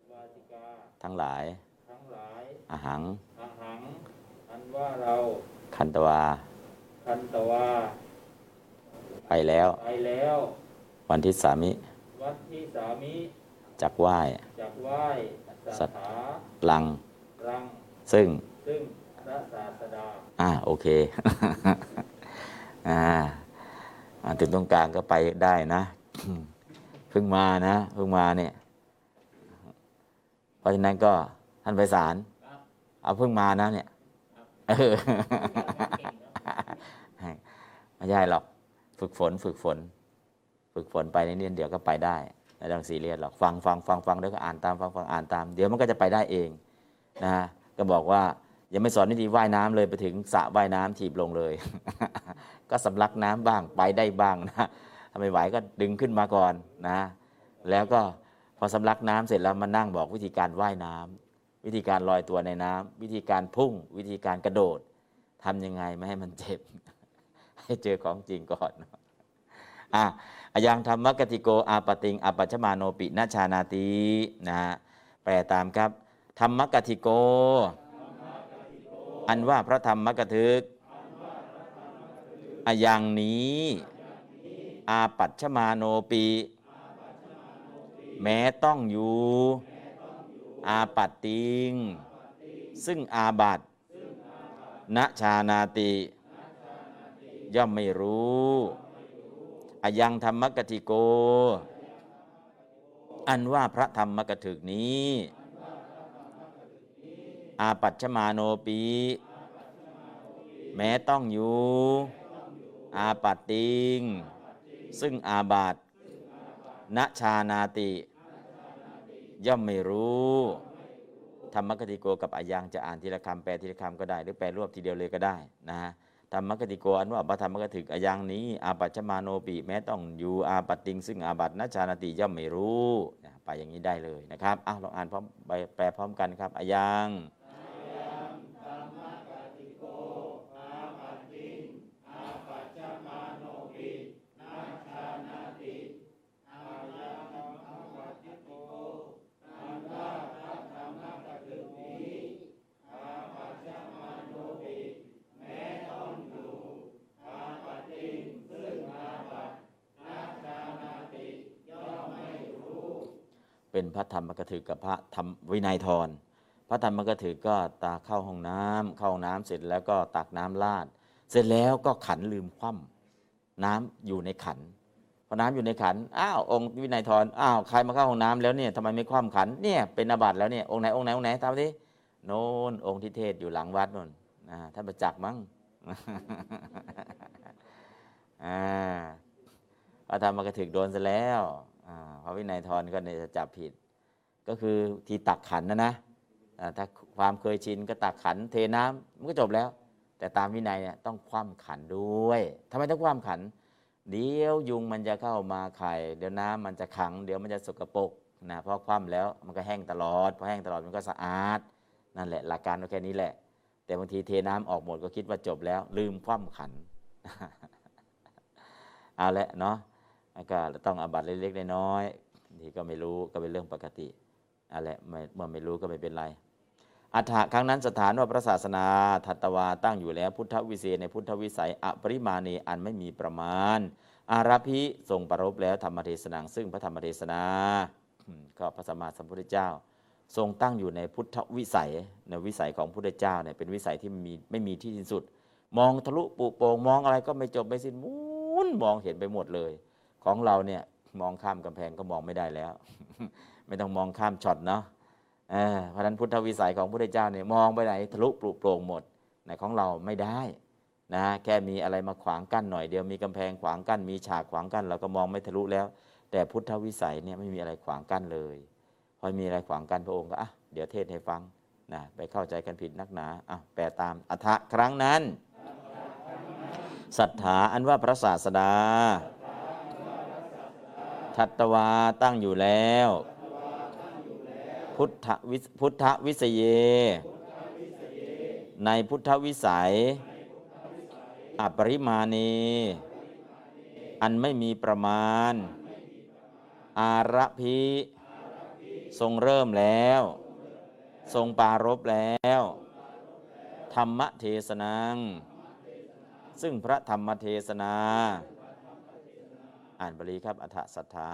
อุบาสิกา ทั้งหลาย ทั้งหลายอาหังอาหัง อันว่าเรา คันตวา คันตวา ไปแล้ว ไปแล้ว วันที่สามิ วัดที่สามิ จักไหว้จากไหว้สัสัททธาลังรัง ซึ่ง ซึ่งพระศาสดา อ่า โอเคอ่าอ่าถึงตรงกลางก็ไปได้นะ เพิ่งมานะ เพิ่งมาเนี่ย เพราะฉะนั้นก็ท่านไพศาลครับเอาเพิ่งมานะเนี่ยครับเออเก่งเนอะไม่ใช่หรอก ฝึกฝน ฝึกฝน ฝึกฝนไปในนี้เดี๋ยวก็ไปได้ ไม่ต้องซีเรียสหรอกฟังฟังฟังฟังแล้วก็อ่านตามฟังฟังอ่านตาม เดี๋ยวมันก็จะไปได้เองนะฮะก็บอกว่ายังไม่สอนวิธีว่ายน้ำเลยไปถึงสระว่ายน้ำถีบลงเลย ก็สำลักน้ำบ้างไปได้บ้างนะถ้าไม่ไหวก็ดึงขึ้นมาก่อนนะ แล้วก็พอสำลักน้ำเสร็จแล้วมานั่งบอกวิธีการว่ายน้ำวิธีการลอยตัวในน้ำวิธีการพุ่ง วิธีการกระโดดทำยังไงไม่ให้มันเจ็บ ให้เจอของจริงก่อนอะ อยังธรรมกติโกอาปติงอาปัชมาโนปินาชานาตินะฮะแปลตามครับ ธรรมกติโก อันว่าพระธรรมกถึกอายังนี้ อาปัชมาโนปีแม้ต้องอยู่ อาปัตติง ซึ่งอาบัตณชานาติ ย่อมไม่รู้ อายังธรรมกติโก อันว่าพระธรรมกถึกนี้ อาปัชมาโนปี แม้ต้องอยู่ อาปัตติง ซึ่งอาบัตณชานาติ ย่อมไม่รู้ธรรมกติโกกับอายังจะอ่านทีละคำแปลทีละคำก็ได้ หรือแปลรวบทีเดียวเลยก็ได้นะฮะ ธรรมกติโกอันว่าพระธรรมกถึกอายังนี้ อาปัจมาโนปีแม้ต้องอยู่อาปัตติง ซึ่งอาบัตณชาณติย่อมไม่รู้นะไปอย่างนี้ได้เลยนะครับอ้าวลองอ่านพร้อมไปแปลพร้อมกันครับอายัง เป็นพระธรรมกถึกกับพระธรรมวินัยทรพระธรรมกถึกก็ตาเข้าห้องน้ำเข้าห้องน้ำเสร็จแล้วก็ตักน้ำราดเสร็จแล้วก็ขันลืมคว่ำน้ำอยู่ในขันพอน้ำอยู่ในขันอ้าวองค์วินัยทรอ้าวใครมาเข้าห้องน้ำแล้วเนี่ยทำไมไม่คว่ำขันเนี่ยเป็นอาบัติแล้วเนี่ยองค์ไหนองค์ไหนองค์ไหนตามที่โน่นองค์ที่เทศอยู่หลังวัดนู่นท่านประจักษ์มั้งอ่าพระธรรมกถึกโดนซะแล้ว พระวินัยทรก็เนี่ยจะจับผิด ก็คือที่ตักขันนะนะถ้าความเคยชินก็ตักขันเทน้ำมันก็จบแล้ว แต่ตามวินัยเนี่ยต้องคว่ำขันด้วยทำไมต้องคว่ำขัน เดี๋ยวยุงมันจะเข้ามาไข่ เดี๋ยวน้ำมันจะขัง เดี๋ยวมันจะสกปรกนะเพราะคว่ำแล้วมันก็แห้งตลอดพอแห้งตลอดมันก็สะอาดนั่นแหละ หลักการก็แค่นี้แหละ แต่บางทีเทน้ำออกหมดก็คิดว่าจบแล้ว ลืมคว่ำขันเอาละเนาะ ก็ต้องอาบัตเล็กๆน้อยๆนี่ก็ไม่รู้ก็เป็นเรื่องปกติอะไม่เมื่อไม่รู้ก็ไม่เป็นไร อัฐะครั้งนั้นสถานว่าพระศาสนาทัตวาตั้งอยู่แล้วพุทธวิเศษในพุทธวิสัยอปริมาณีอันไม่มีประมาณ อาราภิทรงประรบแล้วธรรมเทศนาซึ่งพระธรรมเทศนาก็พระสัมมาสัมพุทธเจ้า ทรงตั้งอยู่ในพุทธวิสัยในวิสัยของพระพุทธเจ้าเนี่ยเป็นวิสัยที่มีไม่มีที่สิ้นสุด มองทะลุปุโปรงมองอะไรก็ไม่จบไม่สิ้นมุนมองเห็นไปหมดเลย ของเราเนี่ยมองข้ามกำแพงก็มองไม่ได้แล้ว ไม่ต้องมองข้ามช็อตเนาะเพราะฉะนั้นพุทธวิสัยของพระพุทธเจ้าเนี่ยมองไปไหนทะลุปลุโปร่งหมดในของเราไม่ได้นะแค่มีอะไรมาขวางกั้นหน่อยเดียวมีกำแพงขวางกั้นมีฉากขวางกั้นเราก็มองไม่ทะลุแล้ว แต่พุทธวิสัยเนี่ยไม่มีอะไรขวางกั้นเลยพอมีอะไรขวางกั้นพระองค์ก็อะเดี๋ยวเทศให้ฟังนะไปเข้าใจกันผิดนักหนาอะแปลตามอัฐะครั้งนั้นศรัทธาอันว่าพระศาสดา ทัตวาตั้งอยู่แล้ว พุทธวิพุทธวิสเย ในพุทธวิสัย อปริมาณี อันไม่มีประมาณ อาระพิทรงเริ่มแล้ว ทรงปารบแล้ว ธรรมเทศนัง ซึ่งพระธรรมเทศนา อ่านบาลีครับอัฏฐสัทธา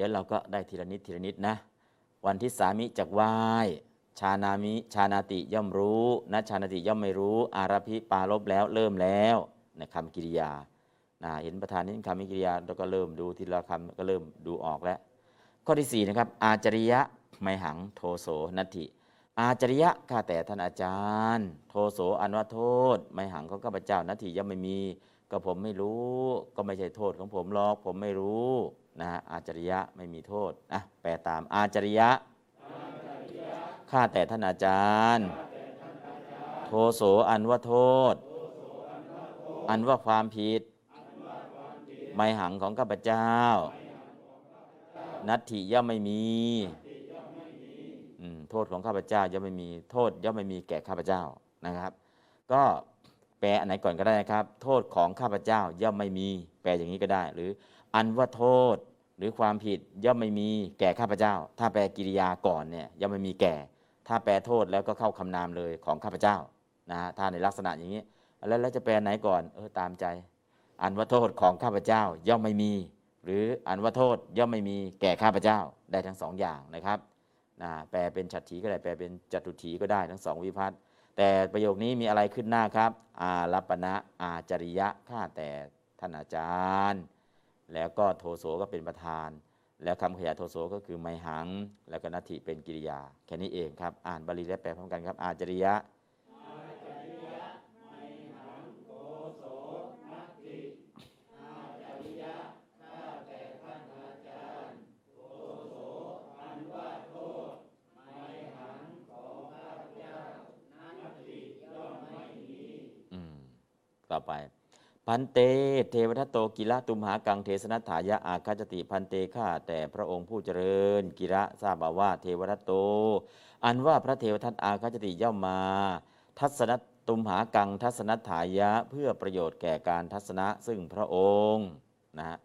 ดี๋ยวเราก็ได้ทีละนิดทีละนิดนะ วันที่สามิจักไหวชานามิชานาติย่อมรู้นะชานาติย่อมไม่รู้ อาราภิปารบแล้วเริ่มแล้วในคำกิริยานะเห็นประธานเห็นคำกิริยาแล้วก็เริ่มดูทีละคำก็เริ่มดูออกแล้ว ข้อที่สี่นะครับ อาจริยะไมหังโทโสนัตถิ อาจริยะข้าแต่ท่านอาจารย์ โทโสอันว่าโทษ ไมหังของข้าพเจ้านัตถิย่อมไม่มี ก็ผมไม่รู้ ก็ไม่ใช่โทษของผมหรอกผมไม่รู้ นะฮะอาจริยะไม่มีโทษอะแปลตามอาจริยะข้าแต่ท่านอาจารย์ โทโสอันว่าโทษ อันว่าความผิด ไม่หังของข้าพเจ้า นัตถิย่อมไม่มีโทษของข้าพเจ้าย่อมไม่มีโทษย่อมไม่มีแก่ข้าพเจ้านะครับ ก็แปลอันไหนก่อนก็ได้นะครับ โทษของข้าพเจ้าย่อมไม่มี แปลอย่างนี้ก็ได้ หรือ อันว่าโทษหรือความผิดย่อมไม่มีแก่ข้าพเจ้า ถ้าแปลกิริยาก่อนเนี่ยย่อมไม่มีแก่ ถ้าแปลโทษแล้วก็เข้าคำนามเลยของข้าพเจ้านะฮะถ้าในลักษณะอย่างนี้แล้วแล้วจะแปลไหนก่อนเออตามใจ อันว่าโทษของข้าพเจ้าย่อมไม่มี หรืออันว่าโทษย่อมไม่มีแก่ข้าพเจ้าได้ทั้งสองอย่างนะครับนะแปลเป็นฉัตรถีก็ได้แปลเป็นจัตุถีก็ได้ทั้งสองวิพัฒน์แต่ประโยคนี้มีอะไรขึ้นหน้าครับ อารัปณะอาจริยะข้าแต่ท่านอาจารย์ แล้วก็โทโสก็เป็นประธาน แล้วคำขยายโทโสก็คือไมหัง แล้วก็นัตถิเป็นกิริยา แค่นี้เองครับ อ่านบาลีและแปลพร้อมกันครับ อาจริยะต่อไป พันเต เทวทัตโตกิระตุมหากังเทสนัตถายะอาคาจติพันเตข้าแต่พระองค์ผู้เจริญ กิระทราบมาว่าเทวทัตโต อันว่าพระเทวทัตอาคาจติย่อมมา ทัศนตุมหากังทัศนัตถายะเพื่อประโยชน์แก่การทัศนะซึ่งพระองค์นะฮะ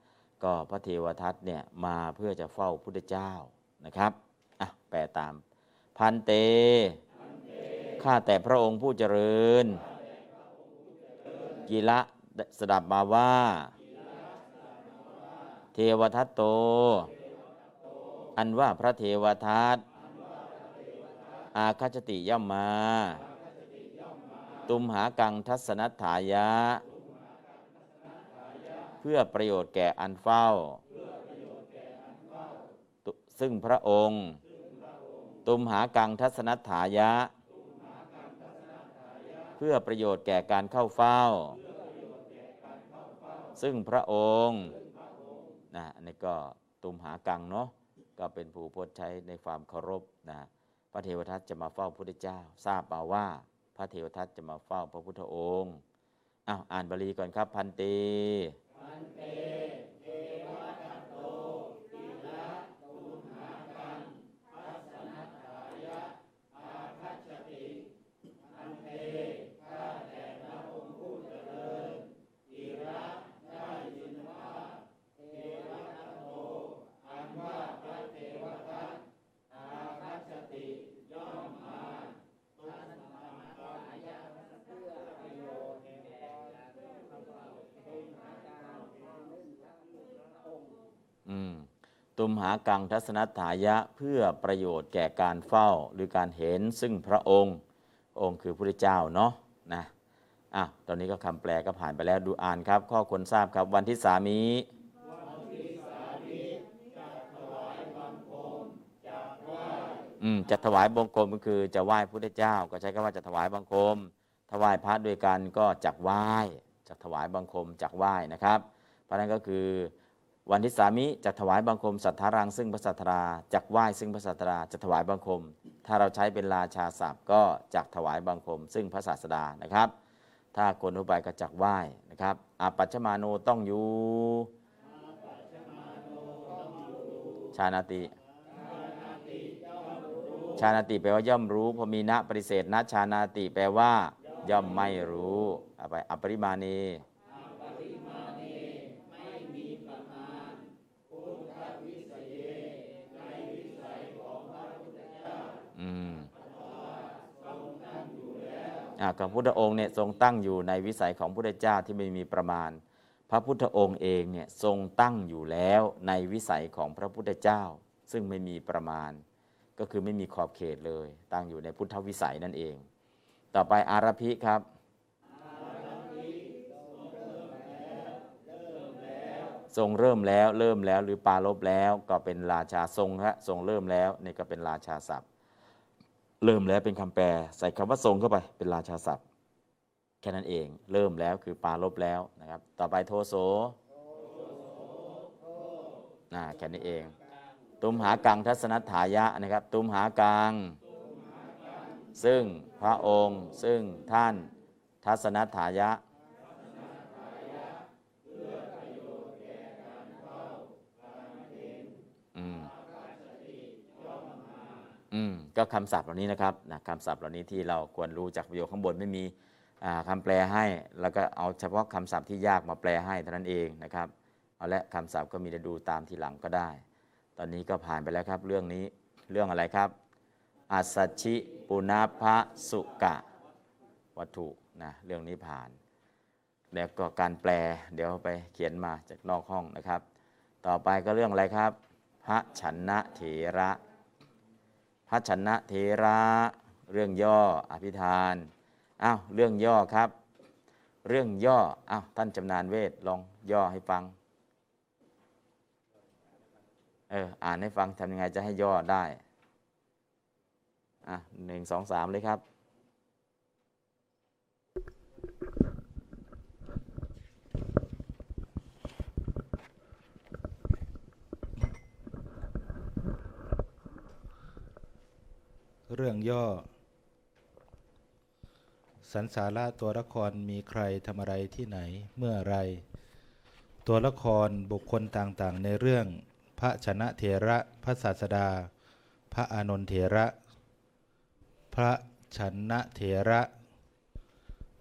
ก็พระเทวทัตเนี่ยมาเพื่อจะเฝ้าพุทธเจ้านะครับอะแปลตาม พันเตข้าแต่พระองค์ผู้เจริญ กิระ สดับมาว่า เทวทัตโต อันว่าพระเทวทัตอาคาชติย่อมมา ตุมหากังทัศนัตถายะ เพื่อประโยชน์แก่อันเฝ้า ซึ่งพระองค์ ตุมหากังทัศนัตถายะ เพื่อประโยชน์แก่การเข้าเฝ้า ซึ่งพระองค์นะอันนี้ก็ตุมหากังเนาะก็เป็นผู้พจน์ใช้ในความเคารพนะพระเทวทัตจะมาเฝ้าพระพุทธเจ้า ทราบเปล่าว่าพระเทวทัตจะมาเฝ้าพระพุทธองค์อ้าวอ่านบาลีก่อนครับ พันเตอื ตุมหากังทัศนัตถายะเพื่อประโยชน์แก่การเฝ้าหรือการเห็นซึ่งพระองค์ องค์คือพระเจ้าเนาะนะอะตอนนี้ก็คำแปลก็ผ่านไปแล้วดูอ่านครับ ข้อควรทราบครับวันที่สามีอืมจะถวายบังคมก็คือจะไหว้พระพุทธเจ้า ก็ใช้คำว่าจะถวายบังคมถวายพระด้วยกันก็จักไหว้จักถวายบังคมจักไหว้นะครับ เพราะนั้นก็คือ วันที่สามิจะถวายบังคมสัทธารังซึ่งพระสัทธาราจักไหว้ซึ่งพระสัทธาราจะถวายบังคม ถ้าเราใช้เป็นราชาศัพท์ก็จักถวายบังคม ซึ่งพระศาสดานะครับ ถ้าคนทั่วไปก็จักไหว้นะครับอาปัจฉมาโนต้องอยู่ชานาติ ชานาติแปลว่าย่อมรู้พอมีนะปฏิเสธนชานาติแปลว่า ย่อมไม่รู้เอาไปอปริมาณี อืมอ่ากับพุทธองค์เนี่ยทรงตั้งอยู่ในวิสัยของพระพุทธเจ้าที่ไม่มีประมาณ พระพุทธองค์เองเนี่ยทรงตั้งอยู่แล้วในวิสัยของพระพุทธเจ้า ซึ่งไม่มีประมาณ ก็คือไม่มีขอบเขตเลย ตั้งอยู่ในพุทธวิสัยนั่นเอง ต่อไปอารพิครับทรงเริ่มแล้วเริ่มแล้วหรือปารบแล้วก็เป็นราชาทรงฮะทรงเริ่มแล้วนี่ก็เป็นราชาศัพท์ เริ่มแล้วเป็นคำแปล ใส่คำว่าทรงเข้าไปเป็นราชาศัพท์ แค่นั้นเอง เริ่มแล้วคือปาลบแล้วนะครับ ต่อไปโทโสนะแค่นี้เอง ตุมหากังทัศนถายะนะครับ ตุมหากัง ซึ่งพระองค์ ซึ่งท่านทัศนถายะ อืมก็คำศัพท์เหล่านี้นะครับนะคำศัพท์เหล่านี้ที่เราควรรู้จากประโยคข้างบนไม่มีอ่าคำแปลให้ แล้วก็เอาเฉพาะคำศัพท์ที่ยากมาแปลให้เท่านั้นเองนะครับ เอาละคำศัพท์ก็มีแต่ดูตามทีหลังก็ได้ ตอนนี้ก็ผ่านไปแล้วครับ เรื่องนี้เรื่องอะไรครับอัสสชิปุณพะสุกะ วัตถุนะเรื่องนี้ผ่าน แล้วก็การแปล เดี๋ยวไปเขียนมาจากนอกห้องนะครับ ต่อไปก็เรื่องอะไรครับ พระชนะเถระ พระชนะเทระ เรื่องย่ออภิธานอ้าวเรื่องย่อครับ เรื่องย่ออ้าวท่านจำนานเวทลองย่อให้ฟังเอออ่านให้ฟังทำยังไงจะให้ย่อได้อะหนึ่งสองสามเลยครับ เรื่องย่อ สันสาระตัวละครมีใครทำอะไรที่ไหนเมื่อไร ตัวละครบุคคลต่างๆ ในเรื่อง พระชนะเถระ พระศาสดา พระอานนทเถระ พระชนะเถระ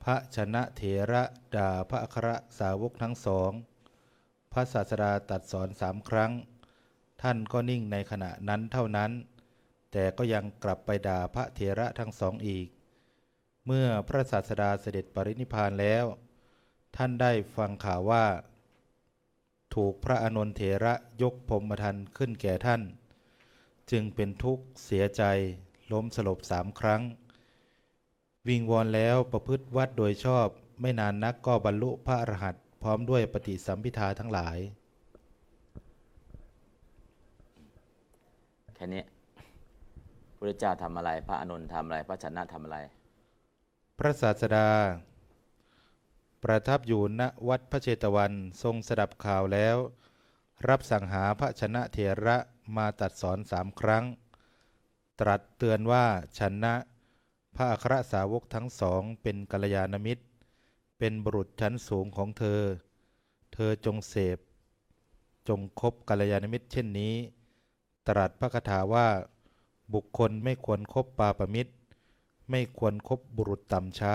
พระชนะเถระด่าพระอัครสาวกทั้งสอง พระศาสดาตัดสอนสามครั้ง ท่านก็นิ่งในขณะนั้นเท่านั้น แต่ก็ยังกลับไปด่าพระเถระทั้งสองอีก เมื่อพระศาสดาเสด็จปรินิพานแล้ว ท่านได้ฟังข่าวว่า ถูกพระอนนทเถระยกพรมทันขึ้นแก่ท่าน จึงเป็นทุกข์เสียใจล้มสลบสามครั้ง วิงวอนแล้วประพฤติวัดโดยชอบไม่นานนักก็บรรลุพระอรหันต์พร้อมด้วยปฏิสัมพิทาทั้งหลายแค่นี้ พระเจ้าทำอะไร พระอานนท์ทำอะไร พระชนะทำอะไร พระศาสดา ประทับอยู่ณวัดพระเชตวันทรงสดับข่าวแล้ว รับสั่งหาพระชนะเถระมาตัดสอนสามครั้ง ตรัสเตือนว่าชนะพระอัครสาวกทั้งสองเป็นกัลยาณมิตร เป็นบุรุษชั้นสูงของเธอ เธอจงเสพ จงคบกัลยาณมิตรเช่นนี้ ตรัสพระคาถาว่า บุคคลไม่ควรคบปาปมิตร ไม่ควรครบบุรุษต่ำช้า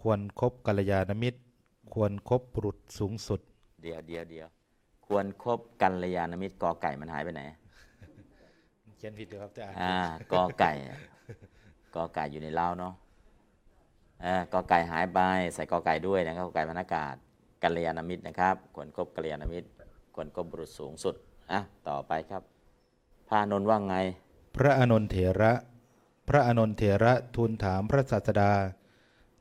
ควรครบกัลยาณมิตร ควรครบบุรุษสูงสุด เดี๋ยวเดี๋ยวเดี๋ยวควรครบกัลยาณมิตรกอไก่มันหายไปไหนเขียนผิดครับแต่อ่ากอไก่อะกอไก่อยู่ในเล้าเนาะเออกอไก่หายไปใส่กอไก่ด้วยนะครับกอไก่พรรณอากาศกัลยาณมิตรนะครับควรครบกัลยาณมิตรควรครบบุรุษสูงสุดอะต่อไปครับพระอานนท์ว่าไง พระอนนทเถระ พระอนนทเถระทูลถามพระศาสดา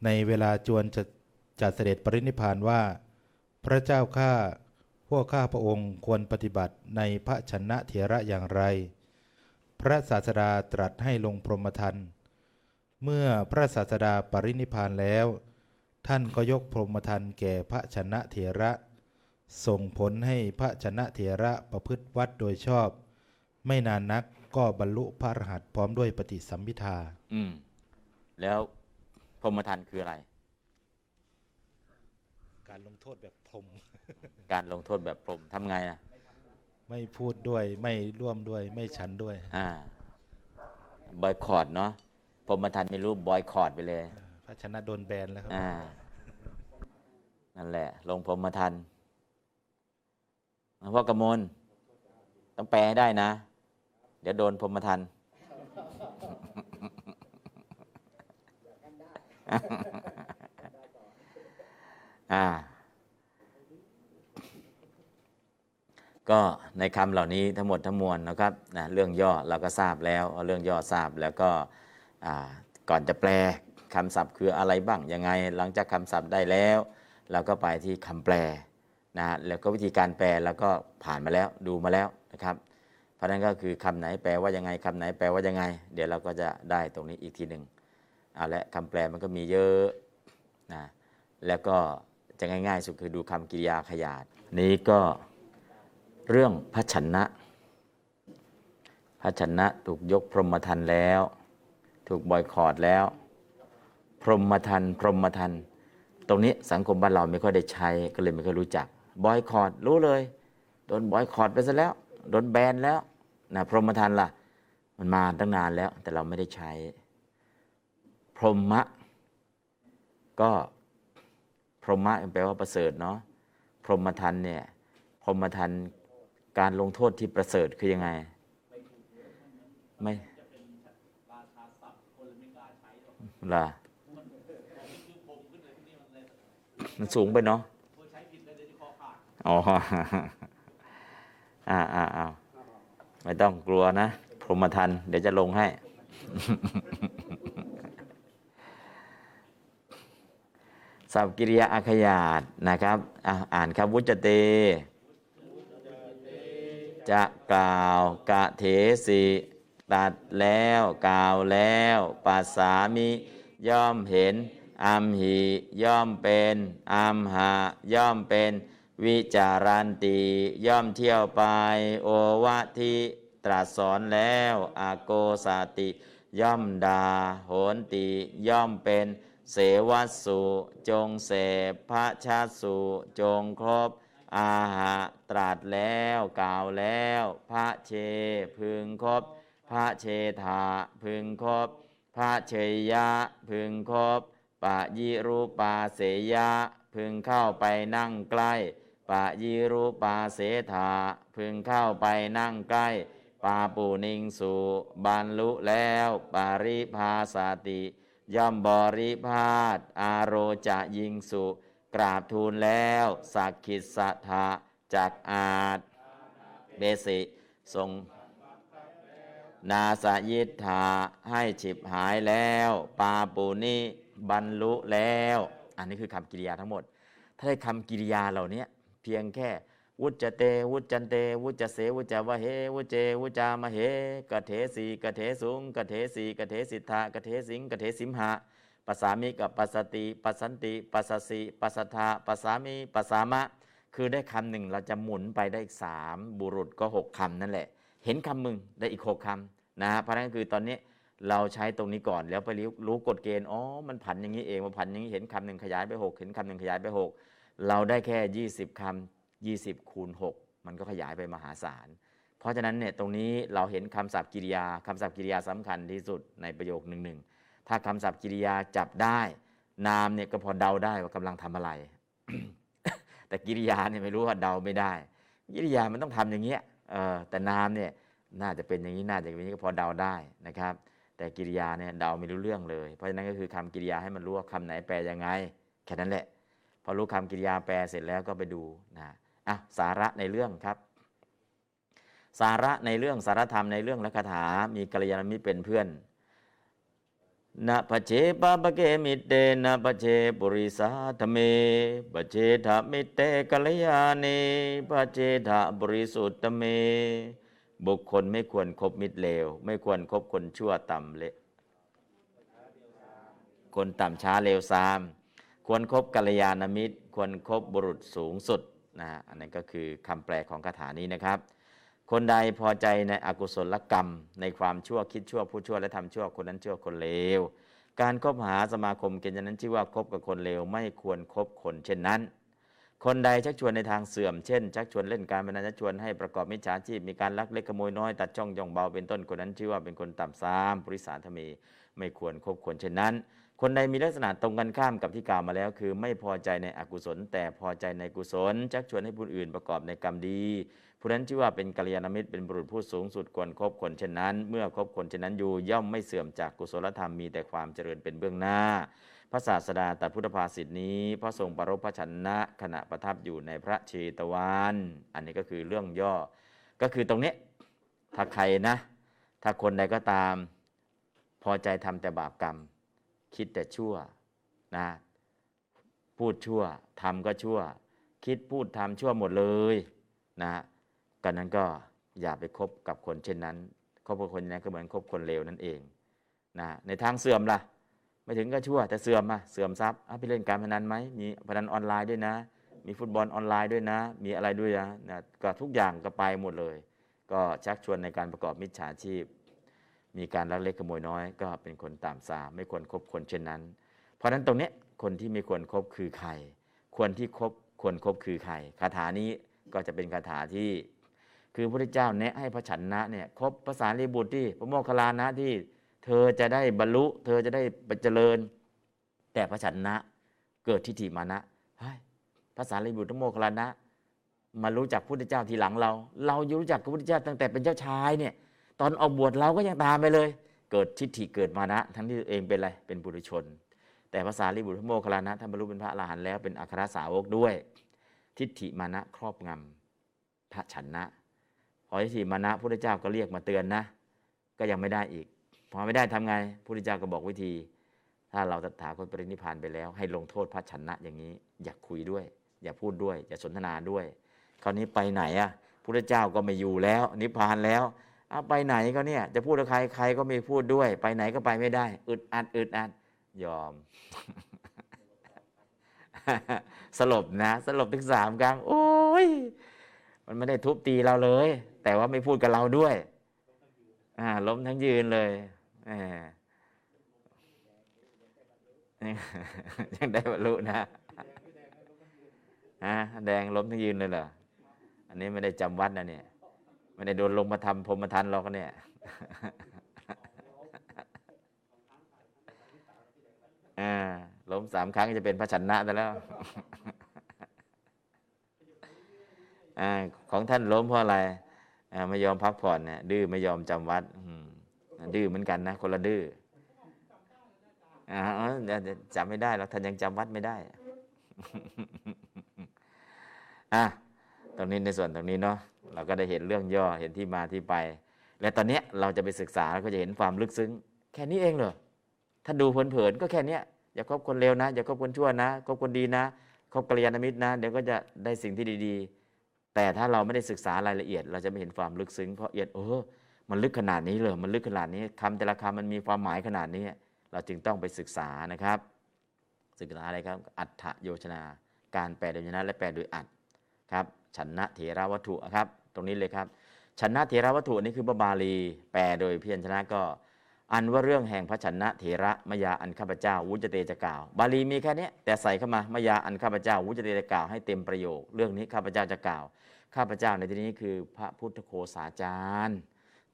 ในเวลาจวนจะจัดเสด็จปรินิพานว่า พระเจ้าข้าพวกข้าพระองค์ควรปฏิบัติในพระชนะเถระอย่างไร พระศาสดาตรัสให้ลงพรหมทันเมื่อพระศาสดาปรินิพพานแล้ว ท่านก็ยกพรหมทันแก่พระชนะเถระ ส่งผลให้พระชนะเถระประพฤติวัดโดยชอบ ไม่นานนัก ก็บรรลุพระอรหันต์พร้อมด้วยปฏิสัมพิทา อืม แล้วพรหมทันคืออะไร การลงโทษแบบพรมการลงโทษแบบพรหมทำไงอะไม่พูดด้วยไม่ร่วมด้วยไม่ฉันด้วยอ่าบอยคอรดเนาะพรหมทันไม่รู้บอยคอรดไปเลย พระชนะโดนแบนแล้วครับอ่านั่นแหละ ลงพรหมทันหลวงพ่อกำมลต้องแปลให้ได้นะ เดี๋ยวโดนพรมทันอ่า ก็ในคำเหล่านี้ทั้งหมดทั้งมวลนะครับนะเรื่องย่อเราก็ทราบแล้ว เรื่องย่อทราบแล้วก็ก่อนจะแปลคำศัพท์คืออะไรบ้างยังไง หลังจากคำศัพท์ได้แล้ว เราก็ไปที่คำแปลนะแล้วก็วิธีการแปลแล้วก็ผ่านมาแล้วดูมาแล้วนะครับ เพราะนั้นก็คือคำไหนแปลว่ายังไงคำไหนแปลว่ายังไง เดี๋ยวเราก็จะได้ตรงนี้อีกทีหนึ่งเอาละคำแปลมันก็มีเยอะนะแล้วก็จะง่ายๆสุดคือดูคำกริยาขยาดนี้ก็เรื่องพัชนะพัชนะถูกยกพรหมทันแล้ว ถูกบอยคอรดแล้ว พรหมทันพรหมทันตรงนี้สังคมบ้านเราไม่ค่อยได้ใช้ก็เลยไม่ค่อยรู้จักบอยคอรดรู้เลยโดนบอยคอรดไปซะแล้วโดนแบนแล้ว นะพรหมทันล่ะ มันมาตั้งนานแล้ว แต่เราไม่ได้ใช้ พรหมะ ก็พรหมะแปลว่าประเสริฐเนาะพรหมทันเนี่ยพรหมทันการลงโทษที่ประเสริฐคือยังไง ไม่ล่ะมันสูงไปเนาะอ๋ออ่าอ่าอ่า ไม่ต้องกลัวนะ พรหมทัน เดี๋ยวจะลงให้ สับกิริยาอาขยาตนะครับ อะอ่านครับวุจเต จะกล่าวกะเถสิตัดแล้วกล่าวแล้วปัสสามิย่อมเห็นอัมหิย่อมเป็นอัมหาย่อมเป็น วิจารันติย่อมเที่ยวไป โอวะทิตรัสสอนแล้วอาโกสาติ ย่อมดาโหนติย่อมเป็นเสวัสสุจงเสพพระชาสุจงครบ อาหะตรัสแล้วกล่าวแล้ว พระเชพึงครบ พระเชธาพึงครบ พระเชยยะพึงครบปะยิรูปาเสยะพึงเข้าไปนั่งใกล้ ปะยิรูปาเสธาพึงเข้าไปนั่งใกล้ ปาปูนิงสุบรรลุแล้ว ปาริภาสาติ ย่อมบริพาทอาโรจะยิงสุ กราบทูลแล้ว สักขิตสัทธาจากอาจเบสิทรงนาสยิทธาให้ฉิบหายแล้ว ปาปูนิบรรลุแล้ว อันนี้คือคำกิริยาทั้งหมด ถ้าได้คำกิริยาเหล่านี้ เพียงแค่วุจเต วุจันเต วุจเสวุจวะเหวุจเจวุจามะเหกะเทสีกะเทสุงกะเทสีกะเทสิทธากะเทสิงกะเทสิมหะปัสสามิกับปัสสติปัสสันติปัสสสิปัสสทาปัสสามิปัสสามะ คือได้คำหนึ่งเราจะหมุนไปได้อีกสามบุรุษก็หกคำนั่นแหละ เห็นคำมึงได้อีกหกคำนะฮะเพราะฉะนั้นคือตอนนี้เราใช้ตรงนี้ก่อนแล้วไปรู้รู้กฎเกณฑ์อ๋อมันผันอย่างนี้เองมันผันอย่างนี้เห็นคำหนึ่งขยายไปหกเห็นคำหนึ่งขยายไปหก เราได้แค่ 20คำ20 คูณ 6 มันก็ขยายไปมหาศาล เพราะฉะนั้นเนี่ยตรงนี้เราเห็นคำศัพท์กิริยาคำศัพท์กิริยาสำคัญที่สุดในประโยคหนึ่งหนึ่งถ้าคำศัพท์กิริยาจับได้ นามเนี่ยก็พอเดาได้ว่ากำลังทำอะไร แต่กิริยาเนี่ยไม่รู้ว่าเดาไม่ได้ กิริยามันต้องทำอย่างเงี้ยเออแต่นามเนี่ยน่าจะเป็นอย่างนี้น่าจะเป็นอย่างนี้ก็พอเดาได้นะครับ แต่กิริยาเนี่ยเดาไม่รู้เรื่องเลย เพราะฉะนั้นก็คือคำกิริยาให้มันรู้ว่าคำไหนแปลยังไงแค่นั้นแหละ อรู้คำกิริยาแปลเสร็จแล้วก็ไปดูนะอะสาระในเรื่องครับ สาระในเรื่องสารธรรมในเรื่องและคาถา มีกัลยาณมิตรเป็นเพื่อนนะปเชปาปเกมิตเตน ภเชปุริสาธเม ภเชถ มิตเตกัลยาเณ ภเชถ ปุริสุตตเม บุคคลไม่ควรคบมิตรเลว ไม่ควรคบคนชั่วต่ำและคนต่ำช้าเลวทราม ควรคบกัลยาณมิตร ควรคบบุรุษสูงสุดนะฮะอันนั้นก็คือคำแปลของคาถานี้นะครับ คนใดพอใจในอกุศลกรรม ในความชั่วคิดชั่วพูดชั่วและทำชั่วคนนั้นชั่วคนเลว การคบหาสมาคมเกณฑ์นั้นชื่อว่าคบกับคนเลวไม่ควรคบคนเช่นนั้นคนใดชักชวนในทางเสื่อม เช่น ชักชวนเล่นการพนันชักชวนให้ประกอบมิจฉาชีพ มีการลักเล็กขโมยน้อย ตัดช่องย่องเบาเป็นต้นคนนั้นชื่อว่าเป็นคนต่ำซามปริสาธเมไม่ควรคบคนเช่นนั้น คนใดมีลักษณะตรงกันข้ามกับที่กล่าวมาแล้ว คือไม่พอใจในอกุศล แต่พอใจในกุศล ชักชวนให้ผู้อื่นประกอบในกรรมดีผู้นั้นชื่อว่าเป็นกัลยาณมิตรเป็นบุรุษผู้สูงสุดควรครบคนเช่นนั้น เมื่อครบคนเช่นนั้นอยู่ย่อมไม่เสื่อมจากกุศลธรรมมีแต่ความเจริญเป็นเบื้องหน้า พระศาสดาตรัดพุทธภาษิตนี้พระทรงปรารพระชนะขณะประทับอยู่ในพระเชตวัน อันนี้ก็คือเรื่องย่อ ก็คือตรงนี้ถ้าใครนะ ถ้าคนใดก็ตาม พอใจทำแต่บาปกรรม คิดแต่ชั่วนะพูดชั่วทำก็ชั่ว คิดพูดทำชั่วหมดเลยนะกันนั้นก็อย่าไปคบกับคนเช่นนั้นคบกับคนนั้นก็เหมือนคบคนเลวนั่นเองนะในทางเสื่อมล่ะไม่ถึงก็ชั่วแต่เสื่อมอะเสื่อมทรัพย์อะไปเล่นการพนันไหมมีพนันออนไลน์ด้วยนะ มีฟุตบอลออนไลน์ด้วยนะ มีอะไรด้วยนะนะก็ทุกอย่างก็ไปหมดเลย ก็ชักชวนในการประกอบมิจฉาชีพ มีการลักเล็กขโมยน้อย ก็เป็นคนตามสาไม่ควรครบคนเช่นนั้น เพราะฉะนั้นตรงนี้คนที่ไม่ควรครบคือใคร ควรที่ครบควรครบคือใครคาถานี้ก็จะเป็นคาถาที่คือพระเจ้าแนะให้พระฉันนะเนี่ยครบภาษาลีบุตรที่พระโมคคัลลานะที่เธอจะได้บรรลุ เธอจะได้เจริญ แต่พระฉันนะเกิดทิฏฐิมานะเฮ้ยภาษาลีบุตรพระโมคคัลลานะ มารู้จักพุทธเจ้าทีหลังเรา เรารู้จักกับพุทธเจ้าตั้งแต่เป็นเจ้าชายเนี่ย ตอนออกบวชเราก็ยังตามไปเลย เกิดทิฏฐิเกิดมานะ ทั้งที่ตัวเองเป็นอะไรเป็นบุรุชน แต่ภาษาลิบุตรพโมคลานะท่านบรรลุเป็นพระอรหันต์แล้วเป็นอัครสาวกด้วย ทิฏฐิมานะครอบงำพระฉันนะพอทิฏฐิมานะพุทธเจ้าก็เรียกมาเตือนนะ ก็ยังไม่ได้อีกพอไม่ได้ทำไงพุทธเจ้าก็บอกวิธี ถ้าเราตถาคตปรินิพพานไปแล้ว ให้ลงโทษพระฉันนะอย่างนี้ อย่าคุยด้วย อย่าพูดด้วย อย่าสนทนาด้วย คราวนี้ไปไหนอะพุทธเจ้าก็ไม่อยู่แล้ว นิพพานแล้ว เอาไปไหนก็เนี่ย จะพูดกับใครใครก็ไม่พูดด้วย ไปไหนก็ไปไม่ได้ อึดอัดอึดอัดยอม สลบนะสลบถึงสามครั้ง โอ้ยมันไม่ได้ทุบตีเราเลย แต่ว่าไม่พูดกับเราด้วย อ่า ล้มทั้งยืนเลยแหมยังได้บรรลุนะฮะแดงล้มทั้งยืนเลยเหรออันนี้ไม่ได้จำวัดนะเนี่ย ไม่ได้โดนลงมาทำพรมทันหรอกเนี่ย อ่าล้มสามครั้งจะเป็นพระชนะไปแล้วอ่าของท่านล้มเพราะอะไรอ่าไม่ยอมพักผ่อนเนี่ยดื้อไม่ยอมจำวัดอืมดื้อเหมือนกันนะคนละดื้ออ่าอ๋อจำไม่ได้หรอกท่านยังจำวัดไม่ได้อะตรงนี้ในส่วนตรงนี้เนาะ เราก็ได้เห็นเรื่องย่อเห็นที่มาที่ไป และตอนนี้เราจะไปศึกษาแล้วก็จะเห็นความลึกซึ้ง แค่นี้เองเหรอถ้าดูเผินๆก็แค่นี้อย่าคบคนเลวนะ อย่าคบคนชั่วนะคบคนดีนะคบกัลยาณมิตรนะเดี๋ยวก็จะได้สิ่งที่ดีๆ แต่ถ้าเราไม่ได้ศึกษารายละเอียด เราจะไม่เห็นความลึกซึ้งเพราะเอียดเออมันลึกขนาดนี้เลยมันลึกขนาดนี้คำแต่ละคำมันมีความหมายขนาดนี้ เราจึงต้องไปศึกษานะครับ ศึกษาอะไรครับ อัฏฐโยชนา การแปลโดยชนะและแปลโดยอัดครับ ฉันนะเถระวัตถุครับ ตรงนี้เลยครับฉันะเถระวัตถุนี่คือพระบาลี แปลโดยเพียรชนะก็ อันว่าเรื่องแห่งพระฉันะเถระมยาอันข้าพเจ้าวุจเตจะกล่าว บาลีมีแค่นี้แต่ใส่เข้ามามยาอันข้าพเจ้าวุจเตจะกล่าวให้เต็มประโยค เรื่องนี้ข้าพเจ้าจะกล่าว ข้าพเจ้าในที่นี้คือพระพุทธโคสาจารย์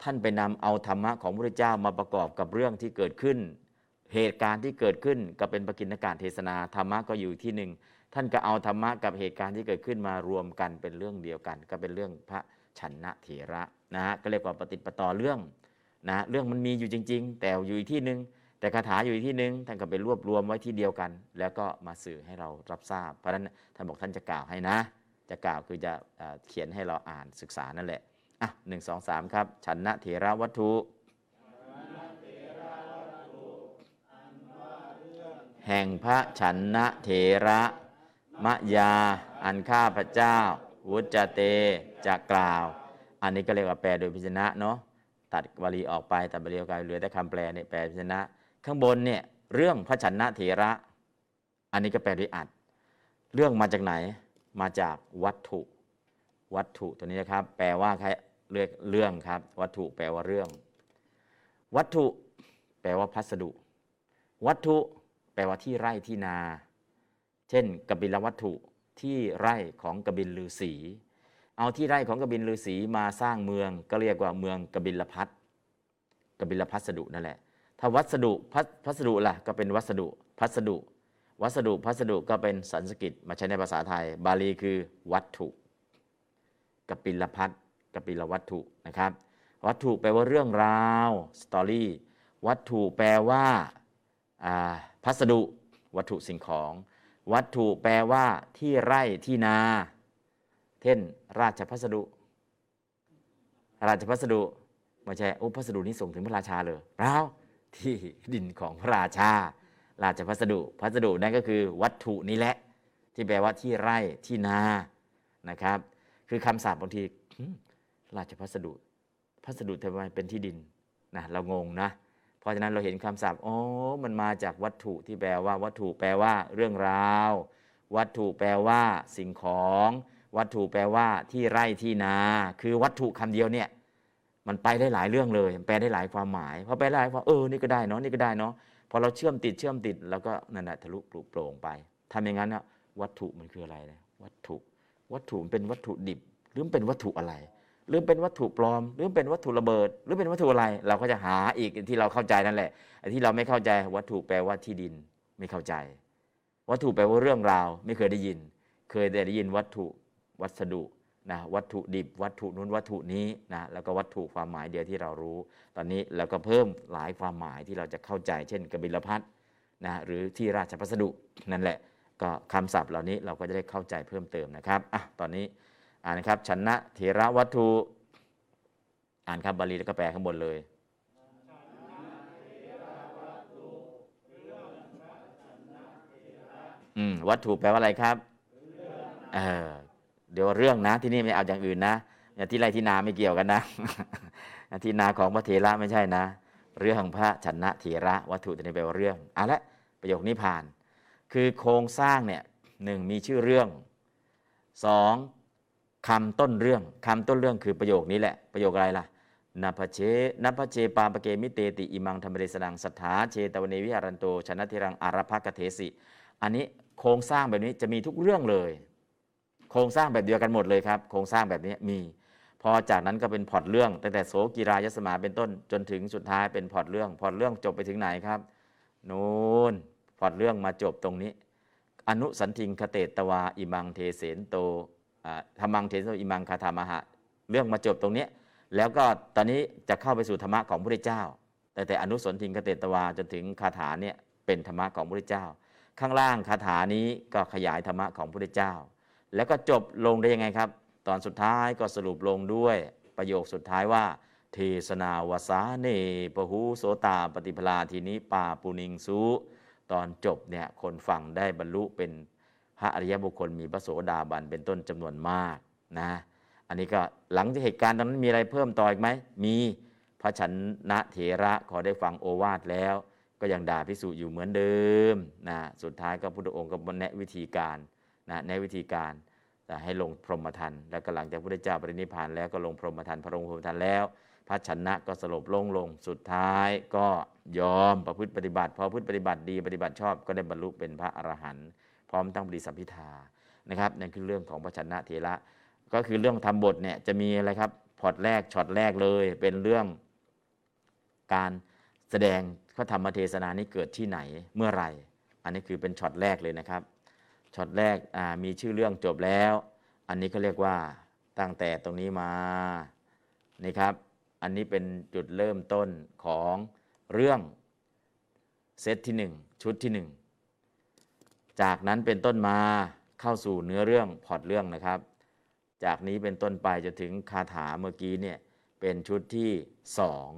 ท่านไปนำเอาธรรมะของพระพุทธเจ้ามาประกอบกับเรื่องที่เกิดขึ้น เหตุการณ์ที่เกิดขึ้นก็เป็นปกิณการเทศนาธรรมะก็อยู่ที่หนึ่ง ท่านก็เอาธรรมะกับเหตุการณ์ที่เกิดขึ้นมารวมกันเป็นเรื่องเดียวกัน ก็เป็นเรื่องพระชันนะเถระนะฮะก็เรียกว่าปฏิปต่อเรื่องนะเรื่องมันมีอยู่จริง ๆ แต่อยู่อีกที่หนึ่งแต่คาถาอยู่อีกที่หนึ่งท่านก็ไปรวบรวมไว้ที่เดียวกัน แล้วก็มาสื่อให้เรารับทราบ เพราะฉะนั้นท่านบอกท่านจะกล่าวให้นะ จะกล่าวคือจะเอ่อเขียนให้เราอ่านศึกษานั่นแหละอะหนึ่งสองสามครับชันนะเถระวัตถุแห่งพระฉันนะเถระ มะยา อันข้าพระเจ้า วุจเตจะกล่าว อันนี้ก็เรียกว่าแปลโดยพิจนะเนาะตัดบาลีออกไปตัดบาลีออกไปเหลือแต่คำแปลเนี่ยแปลพิจนะ ข้างบนเนี่ยเรื่องพระฉันะเถระ อันนี้ก็แปลด้วยอัด เรื่องมาจากไหนมาจากวัตถุ วัตถุตัวนี้นะครับ แปลว่าใครเรียกเรื่องครับ วัตถุแปลว่าเรื่อง วัตถุ แปลว่าพัสดุ วัตถุ แปลว่าที่ไร่ที่นา เช่นกบิลวัตถุที่ไร่ของกบิลลือสีเอาที่ไร่ของกบิลลือสีมาสร้างเมืองก็เรียกว่าเมืองกบิลพัทกบิลพัสดุนั่นแหละ ถ้าวัสดุพัสพัสดุล่ะก็เป็นวัสดุพัสดุ วัสดุพัสดุก็เป็นสันสกฤตมาใช้ในภาษาไทย บาลีคือวัตถุกปิลพัทกปิลวัตถุนะครับ วัตถุแปลว่าเรื่องราว story วัตถุแปลว่าอ่าพัสดุ วัตถุสิ่งของ วัตถุแปลว่าที่ไร่ที่นา เช่น ราชพัสดุ ราชพัสดุไม่ใช่โอ้พัสดุนี้ส่งถึงพระราชาเลยเปล่าที่ดินของพระราชา ราชพัสดุพัสดุนั่นก็คือ วัตถุนี้แหละ ที่แปลว่าที่ไร่ที่นานะครับ คือคำศัพท์บางทีราชพัสดุ พัสดุทำไมเป็นที่ดินนะเรางงนะ ราะฉะนั้นเราเห็นคำศัพท์อ๋อมันมาจากวัตถุที่แปลว่า วัตถุแปลว่า เรื่องราว วัตถุแปลว่า สิ่งของ วัตถุแปลว่าที่ไร่ที่นา คือวัตถุคำเดียวเนี่ยมันไปได้หลายเรื่องเลยแปลได้หลายความหมายพอแปลได้หลายความเออนี่ก็ได้เนาะนี่ก็ได้เนาะพอเราเชื่อมติดเชื่อมติดแล้วก็นั่นแหะทะลุปลุโปร่งไปทำอย่างนั้นนะวัตถุมันคืออะไรนะวัตถุ วัตถุมันเป็นวัตถุดิบ หรือมันเป็นวัตถุอะไร หรือเป็นวัตถุปลอม หรือเป็นวัตถุระเบิด หรือเป็นวัตถุอะไร เราก็จะหาอีกที่เราเข้าใจนั่นแหละไอ้ที่เราไม่เข้าใจวัตถุแปลว่าที่ดินไม่เข้าใจ วัตถุแปลว่าเรื่องราว ไม่เคยได้ยิน เคยแต่ได้ยินวัตถุวัสดุนะวัตถุดิบวัตถุนู้นวัตถุนี้นะแล้วก็วัตถุความหมายเดียวที่เรารู้ ตอนนี้แล้วก็เพิ่มหลายความหมายที่เราจะเข้าใจ เช่นกบิลพัทนะหรือที่ราชพัสดุนั่นแหละ ก็คำศัพท์เหล่านี้เราก็จะได้เข้าใจเพิ่มเติมนะครับอะตอนนี้ อ่านครับชนะเถระวัตถุ อ่านครับบาลีแล้วก็แปลข้างบนเลยอืมวัตถุแปลว่าอะไรครับเออเดี๋ยวเรื่องนะที่นี่ไม่เอาอย่างอื่นนะอย่างที่ไรที่นาไม่เกี่ยวกันนะที่นาของพระเถระไม่ใช่นะ เรื่องของพระชนะเถระ วัตถุตัวนี้แปลว่าเรื่องอะละประโยคนี้ผ่าน คือโครงสร้างเนี่ยหนึ่งมีชื่อเรื่องสอง คำต้นเรื่องคำต้นเรื่องคือประโยคนี้แหละ ประโยคอะไรล่ะนัพเชนัพเชปาปเกมิเตติอิมังธรรมเดสนังสัทธาเชตวเนวิหารันโตชนะเทรังอารภกเทสิ อันนี้โครงสร้างแบบนี้จะมีทุกเรื่องเลย โครงสร้างแบบเดียวกันหมดเลยครับ โครงสร้างแบบนี้มี พอจากนั้นก็เป็นพล็อตเรื่องตั้งแต่โสกีรายสมาเป็นต้นจนถึงสุดท้ายเป็นพล็อตเรื่องพล็อตเรื่องจบไปถึงไหนครับนูนพล็อตเรื่องมาจบตรงนี้ อนุสันทิงคเตตวาอิมังเทเสนโต ธรรมังเทเสอิมังคาธามหะเรื่องมาจบตรงนี้ แล้วก็ตอนนี้จะเข้าไปสู่ธรรมะของพระเจ้า แต่แต่อนุสนทิงคเตตวาจนถึงคาถาเนี่ยเป็นธรรมะของพระเจ้า ข้างล่างคาถานี้ก็ขยายธรรมะของพระเจ้า แล้วก็จบลงได้ยังไงครับ ตอนสุดท้ายก็สรุปลงด้วยประโยคสุดท้ายว่า เทศนาวสาเนปหูโสตาปฏิพลาทีนี้ปาปุนิงสุตอนจบเนี่ยคนฟังได้บรรลุเป็น พระอริยบุคคลมีพระโสดาบันเป็นต้นจำนวนมากนะอันนี้ก็หลังจากเหตุการณ์ตอนนั้นมีอะไรเพิ่มต่ออีกไหมมีพระชันนะเถระขอได้ฟังโอวาทแล้ว ก็ยังด่าพิสูจอยู่เหมือนเดิมนะสุดท้ายก็พุทธองค์ก็แนะวิธีการนะแนะวิธีการให้ลงพรหมทันแล้วก็หลังจากพุทธเจ้าปรินิพานแล้วก็ลงพรหมทันพระองค์พรหมทันแล้ว พระชนะก็สลบลงลงสุดท้ายก็ยอมประพฤติปฏิบัติพอประพฤติปฏิบัติดีปฏิบัติชอบก็ได้บรรลุเป็นพระอรหันต์ พร้อมทั้งปฏิสัมพิทานะครับนั่นคือเรื่องของพระฉันนเถระก็คือเรื่องธรรมบทเนี่ยจะมีอะไรครับพอร์ตแรกช็อตแรกเลยเป็นเรื่องการแสดงพระธรรมเทศนานี้เกิดที่ไหนเมื่อไหร่ อันนี้คือเป็นช็อตแรกเลยนะครับช็อตแรกมีชื่อเรื่องจบแล้ว อันนี้เขาเรียกว่าตั้งแต่ตรงนี้มานี่ครับ อันนี้เป็นจุดเริ่มต้นของเรื่องเซตที่ 1 ชุดที่ 1 จากนั้นเป็นต้นมาเข้าสู่เนื้อเรื่องพอร์ตเรื่องนะครับ จากนี้เป็นต้นไปจนถึงคาถาเมื่อกี้เนี่ยเป็นชุดที่สอง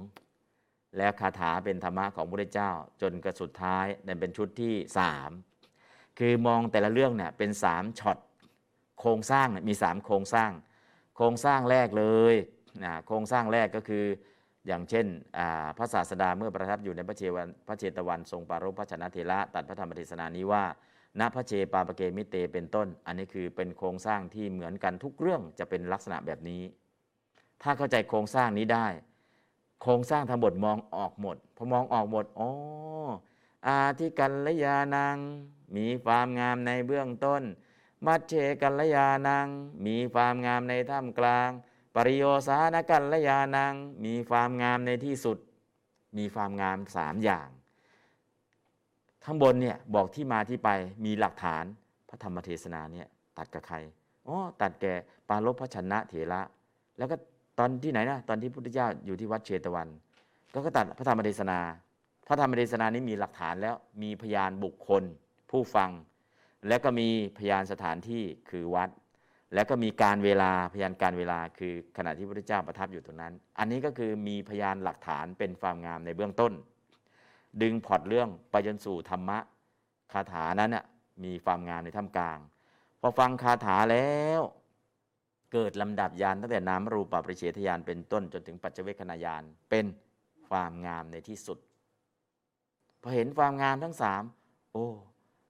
แล้วคาถาเป็นธรรมะของพระเจ้า จนกระสุดท้ายนั่นเป็นชุดที่สามคือมองแต่ละเรื่องเนี่ยเป็นสามช็อตโครงสร้างมีสามโครงสร้าง โครงสร้างแรกเลยนะโครงสร้างแรกก็คืออย่างเช่นพระศาสดาเมื่อประทับอยู่ในพระเชวันพระเชตวันทรงปารภพระชนะเทระตัดพระธรรมเทศนานี้ว่า ณพระเจปาปเกมิเตเป็นต้น อันนี้คือเป็นโครงสร้างที่เหมือนกันทุกเรื่องจะเป็นลักษณะแบบนี้ ถ้าเข้าใจโครงสร้างนี้ได้ โครงสร้างทั้งหมดมองออกหมดพอมองออกหมดอ๋ออาทิกัลยานัง มีความงามในเบื้องต้น มัชเชกัลยานัง มีความงามในท่ามกลาง ปริโยสานกัลยานัง มีความงามในที่สุด มีความงามสามอย่าง ข้างบนเนี่ยบอกที่มาที่ไปมีหลักฐานพระธรรมเทศนาเนี่ยตัดกับใครอ๋อตัดแก่ปาลบพระชนะเถระ แล้วก็ตอนที่ไหนนะตอนที่พุทธเจ้าอยู่ที่วัดเชตวัน ก็ก็ตัดพระธรรมเทศนา พระธรรมเทศนานี้มีหลักฐานแล้วมีพยานบุคคล ผู้ฟัง แล้วก็มีพยานสถานที่คือวัด แล้วก็มีการเวลาพยานการเวลาคือขณะที่พระพุทธเจ้าประทับอยู่ตรงนั้น อันนี้ก็คือมีพยานหลักฐานเป็นความงามในเบื้องต้น ดึงพอร์ตเรื่องไปจนสู่ธรรมะ คาถานั้นน่ะมีความงามในท่ามกลาง พอฟังคาถาแล้ว เกิดลำดับยานตั้งแต่นามรูปปริเฉทยานเป็นต้นจนถึงปัจเจเวคขณายานเป็นความงามในที่สุด พอเห็นความงามทั้งสามโอ้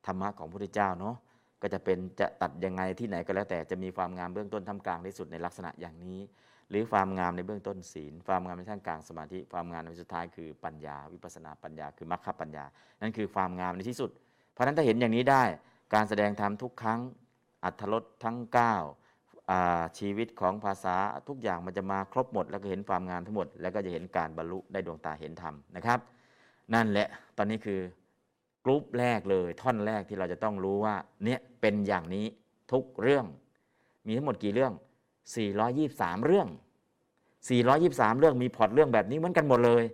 ธรรมะของพระพุทธเจ้าเนาะก็จะเป็นจะตัดยังไงที่ไหนก็แล้วแต่จะมีความงามเบื้องต้นทำกลางที่สุดในลักษณะอย่างนี้ หรือความงามในเบื้องต้นศีล ความงามในท่ามกลางสมาธิ ความงามในสุดท้ายคือปัญญา วิปัสสนาปัญญา คือมรรคปัญญา นั่นคือความงามในที่สุด เพราะนั้นถ้าเห็นอย่างนี้ได้ การแสดงธรรมทุกครั้ง อัธรสทั้ง9อ่าชีวิตของภาษาทุกอย่างมันจะมาครบหมด แล้วก็เห็นความงามทั้งหมด แล้วก็จะเห็นการบรรลุได้ดวงตาเห็นธรรมนะครับ นั่นแหละ ตอนนี้คือกรุ๊ปแรกเลย ท่อนแรกที่เราจะต้องรู้ว่าเนี่ยเป็นอย่างนี้ทุกเรื่อง มีทั้งหมดกี่เรื่อง 423 เรื่อง 423 เรื่องมีพล็อตเรื่องแบบนี้เหมือนกันหมดเลย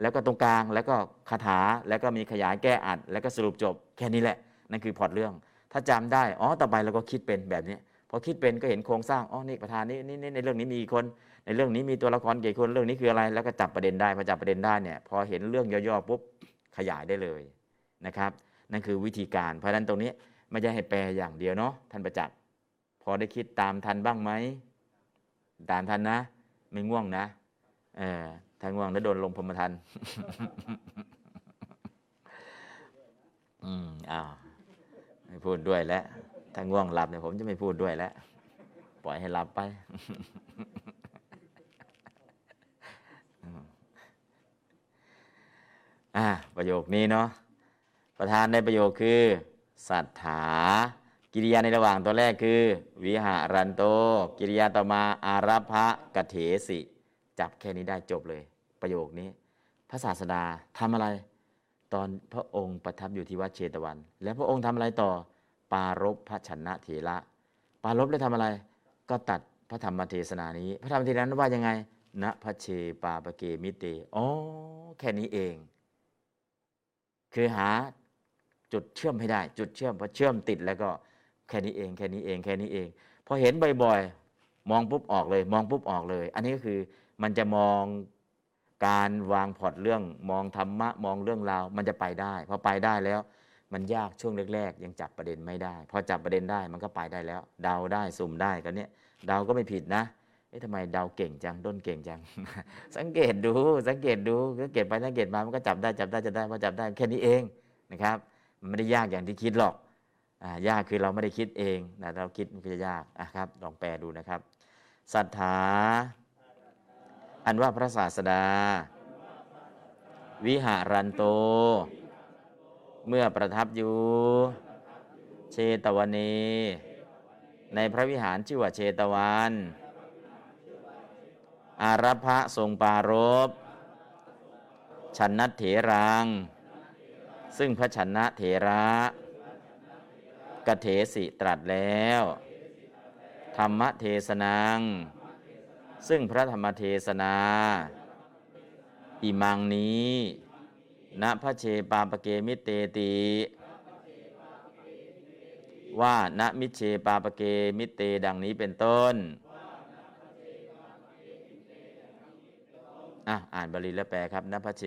แล้วก็ตรงกลางแล้วก็คาถาแล้วก็มีขยายแก้อัด แล้วก็สรุปจบแค่นี้แหละ นั่นคือพล็อตเรื่อง ถ้าจำได้อ๋อต่อไปเราก็คิดเป็นแบบนี้พอคิดเป็นก็เห็นโครงสร้างอ๋อนี่ประธานนี่นี่ในเรื่องนี้มีคน ในเรื่องนี้มีตัวละครกี่คนเรื่องนี้คืออะไร แล้วก็จับประเด็นได้พอจับประเด็นได้เนี่ยพอเห็นเรื่องย่อๆปุ๊บขยายได้เลยนะครับ นั่นคือวิธีการ เพราะฉะนั้นตรงนี้ไม่ใช่ให้แปลอย่างเดียวเนาะท่านประจักษ์พอได้คิดตามทันบ้างไหม ตามทันนะ ไม่ง่วงนะเออถ้าง่วงแล้วโดนลงพรมทันอืมอ้าวไม่พูดด้วยแล้วถ้าง่วงหลับเนี่ยผมจะไม่พูดด้วยแล้วปล่อยให้หลับไปอ่าประโยคนี้เนาะประธานในประโยคคือสัทธา กิริยาในระหว่างตัวแรกคือ วิหารันโต กิริยาต่อมาอารัพะกะเถสิ จับแค่นี้ได้จบเลย ประโยคนี้ พระศาสดาทำอะไร ตอนพระองค์ประทับอยู่ที่วัดเชตวัน แล้วพระองค์ทำอะไรต่อ ปารบพระชนะเถระปารบแล้วทำอะไร ก็ตัดพระธรรมเทศนานี้ พระธรรมเทศนานั้นว่ายังไงณพระเชปาปเกมิเตอ๋อแค่นี้เอง คือหาจุดเชื่อมให้ได้ จุดเชื่อมพอเชื่อมติดแล้วก็ ค่นี้เอง แค่นี้เอง แค่นี้เอง พอเห็นบ่อยๆ มองปุ๊บออกเลย มองปุ๊บออกเลย อันนี้ก็คือมันจะมองการวางพล็อตเรื่องมองธรรมะมองเรื่องราวมันจะไปได้ พอไปได้แล้ว มันยากช่วงแรก ๆ ยังจับประเด็นไม่ได้ พอจับประเด็นได้มันก็ไปได้แล้ว เดาได้สุ่มได้กันเนี้ยเดาก็ไม่ผิดนะเอ๊ะทำไมเดาเก่งจังด้นเก่งจัง สังเกตดู สังเกตดู สังเกตไปสังเกตมา มันก็จับได้ จับได้จับได้พอจับได้แค่นี้เองนะครับ มันไม่ได้ยากอย่างที่คิดหรอก ยากคือเราไม่ได้คิดเองนะเราคิดมันก็จะยากอะครับ ลองแปลดูนะครับศรัทธาอันว่าพระศาสดา วิหารันโต เมื่อประทับอยู่เชตวันนีในพระวิหารชื่อว่าเชตวัน อารัพะทรงปารบชันนัตเถรัง ซึ่งพระชันนะเถระ กเถสิตรัสแล้ว ธรรมเทศนัง ซึ่งพระธรรมเทศนา อิมังนี้ณพระเชปาปเกมิเตติว่าณมิเชปาปเกมิเตดังนี้เป็นต้น อะ อ่านบาลีแล้วแปลครับณพระเช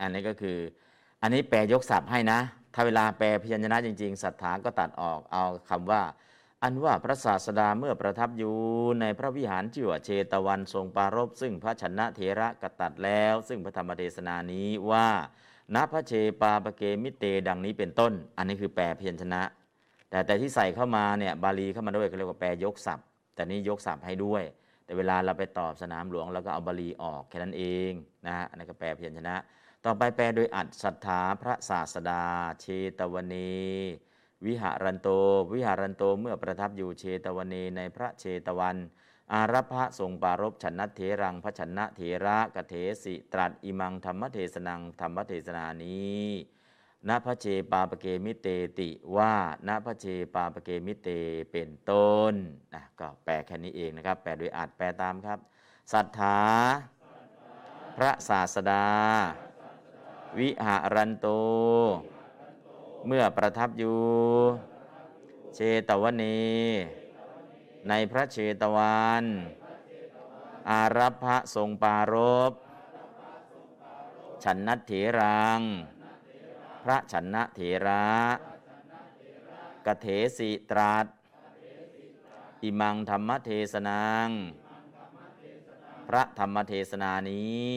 อันนี้ก็คือ อันนี้แปลยกศัพท์ให้นะ ถ้าเวลาแปลพยัญชนะจริงๆศรัทธาก็ตัดออกเอาคำว่า อันว่าพระศาสดาเมื่อประทับอยู่ในพระวิหารชื่ว่าเชตวันทรงปรารบซึ่งพระชนะเถระกตัดแล้ว ซึ่งพระธรรมเทศนานี้ว่าณพระเชปาปเกมิเตดังนี้เป็นต้น อันนี้คือแปลพยัญชนะ แต่แต่ที่ใส่เข้ามาเนี่ยบาลีเข้ามาด้วยก็เรียกว่าแปลยกศัพท์ แต่นี้ยกศัพท์ให้ด้วย แต่เวลาเราไปตอบสนามหลวงเราก็เอาบาลีออกแค่นั้นเองนะฮะอันนั้ก็แปลพยัญชนะ ต่อไปแปลโดยอัดศรัทธาพระศาสดา เชตวนีวิหารันโต วิหารันโตเมื่อประทับอยู่เชตวนีในพระเชตวัน อารัพะทรงปารบฉันนัเถรังพระฉันนะเถระกะเถสิตรัสอิมังธรรมเทศนังธรรมเทศนานี้ณพระเชปาปเกมิเตติว่าณพระเชปาปเกมิเตเป็นต้นนะก็แปลแค่นี้เองนะครับ แปลโดยอัดแปลตามครับศรัทธาพระศาสดา วิหารันโต เมื่อประทับอยู่ เชตวนี ในพระเชตวัน อารัพะทรงปารบฉันนัตเถรัง พระฉันนะเถระกะเถสิตรัสอิมังธรรมเทศนัง พระธรรมเทศนานี้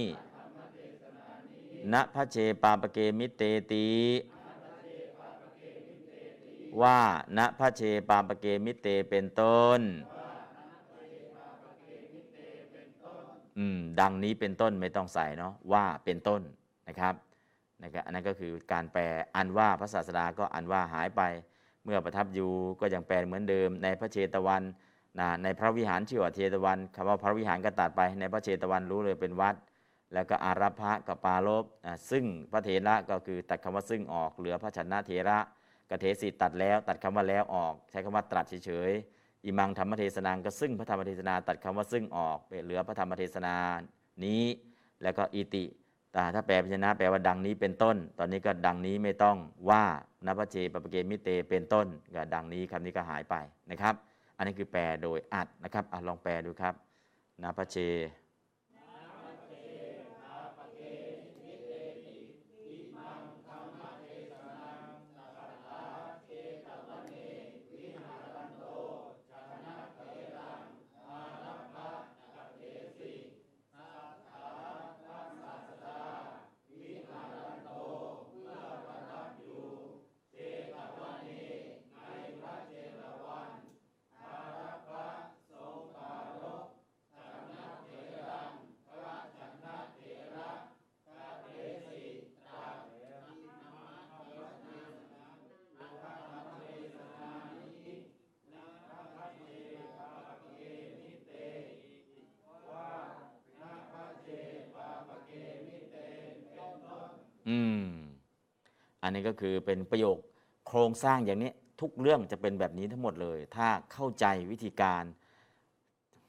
ณพระเชปาปเกมิเตติว่าณพระเชปาปเกมิเตเป็นต้น อืม ดังนี้เป็นต้นไม่ต้องใส่เนาะว่าเป็นต้นนะครับนะครับอันนั้นก็คือการแปลอันว่าพระศาสดาก็อันว่าหายไป เมื่อประทับอยู่ก็ยังแปลเหมือนเดิม ในพระเชตวันนะในพระวิหารชื่อว่าเชตวันคำว่าพระวิหารก็ตัดไปในพระเชตวันรู้เลยเป็นวัด แล้วก็อารัพะกับปาลบซึ่งพระเถระก็คือตัดคำว่าซึ่งออกเหลือพระชนะเถระกะเทสิตัดแล้วตัดคำว่าแล้วออก ใช้คำว่าตรัสเฉยๆอิมังธรรมเทศนางก็ซึ่งพระธรรมเทศนาตัดคำว่าซึ่งออกเหลือพระธรรมเทศนานี้ แล้วก็อิติแต่ถ้าแปลพยัญชนะแปลว่าดังนี้เป็นต้น ตอนนี้ก็ดังนี้ไม่ต้องว่านพเจปปเกมิเตเป็นต้นก็ดังนี้คำนี้ก็หายไปนะครับ อันนี้คือแปลโดยอัดนะครับอลองแปลดูครับนพเจ อันนี้ก็คือเป็นประโยคโครงสร้างอย่างนี้ทุกเรื่องจะเป็นแบบนี้ทั้งหมดเลย ถ้าเข้าใจวิธีการ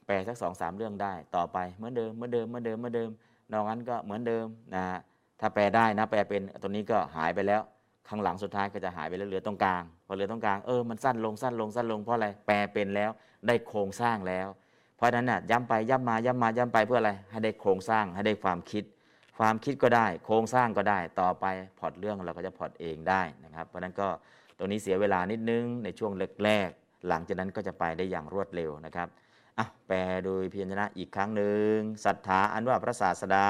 แปลสักสองสามเรื่องได้ ต่อไปเหมือนเดิมเหมือนเดิมเหมือนเดิมเหมือนเดิมนอกนั้นก็เหมือนเดิมนะฮะถ้าแปลได้นะแปลเป็นตัวนี้ก็หายไปแล้ว ข้างหลังสุดท้ายก็จะหายไปแล้วเหลือตรงกลางพอเหลือตรงกลางเออมันสั้นลงสั้นลงสั้นลงเพราะอะไรแปลเป็นแล้วได้โครงสร้างแล้ว เพราะฉะนั้นน่ะย้ำไปย้ำมาย้ำมาย้ำไปเพื่ออะไรให้ได้โครงสร้างให้ได้ความคิด ความคิดก็ได้ โครงสร้างก็ได้ต่อไปพอร์ตเรื่องเราก็จะพอร์ตเองได้นะครับเพราะนั้นก็ตรงนี้เสียเวลานิดนึงในช่วงแรกๆหลังจากนั้นก็จะไปได้อย่างรวดเร็วนะครับอะแปลโดยพยัญชนะอีกครั้งหนึ่งสัตถาอันว่าพระศาสดา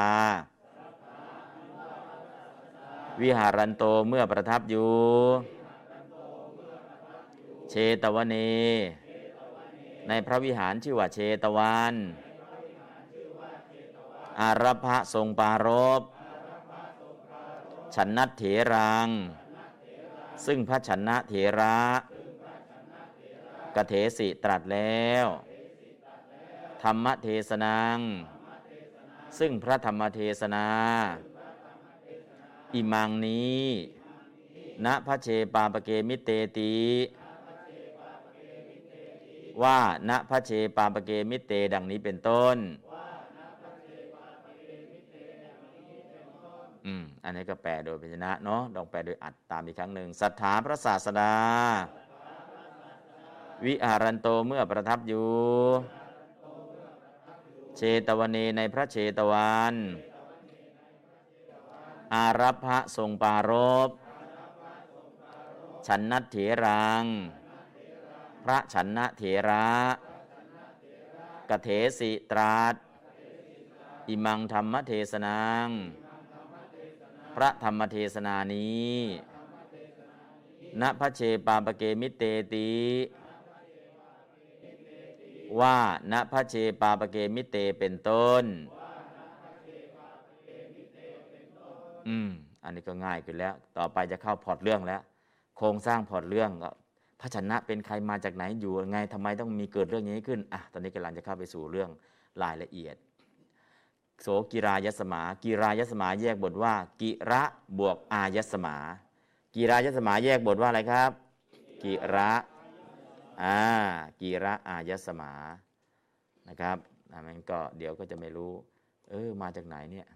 วิหรันโตเมื่อประทับอยู่ เชตวเนในพระวิหารชื่อว่าเชตวัน อารัพะทรงปารบฉันนัตเถรัง ซึ่งพระฉันนะเถระกะเถสิตรัสแล้ว ธรรมเทศนัง ซึ่งพระธรรมเทศนา อิมังนี้ณพระเชปาปเกมิเตติว่าณพระเชปาปเกมิเตดังนี้เป็นต้น อืมอันนี้ก็แปลโดยพยัญชนะเนาะลองแปลโดยอัดตามอีกครั้งหนึ่งศรัทธาพระศาสดา วิหารันโตเมื่อประทับอยู่ เชตวเนในพระเชตวัน อารัพะทรงปารบฉันนัตเถรัง พระฉันนะเถระกะเถสิตรัสอิมังธรรมเทศนัง พระธรรมเทศนานี้ณพระเชปาปเกมิเตติ ว่าณพระเชปาปเกมิเตเป็นต้น อืม อันนี้ก็ง่ายขึ้นแล้ว ต่อไปจะเข้าพอร์ตเรื่องแล้ว โครงสร้างพอร์ตเรื่องก็พระฉันนะเป็นใครมาจากไหนอยู่ไงทำไมต้องมีเกิดเรื่องนี้ขึ้น อะ ตอนนี้กำลังจะเข้าไปสู่เรื่องรายละเอียด โสกิรายัสมา กิรายัสมาแยกบทว่า กิระบวกอายัสมา กิรายัสมาแยกบทว่าอะไรครับ กิระอ่ากิระอายัสมานะครับอ่ามันก็เดี๋ยวก็จะไม่รู้ เออ มาจากไหนเนี่ย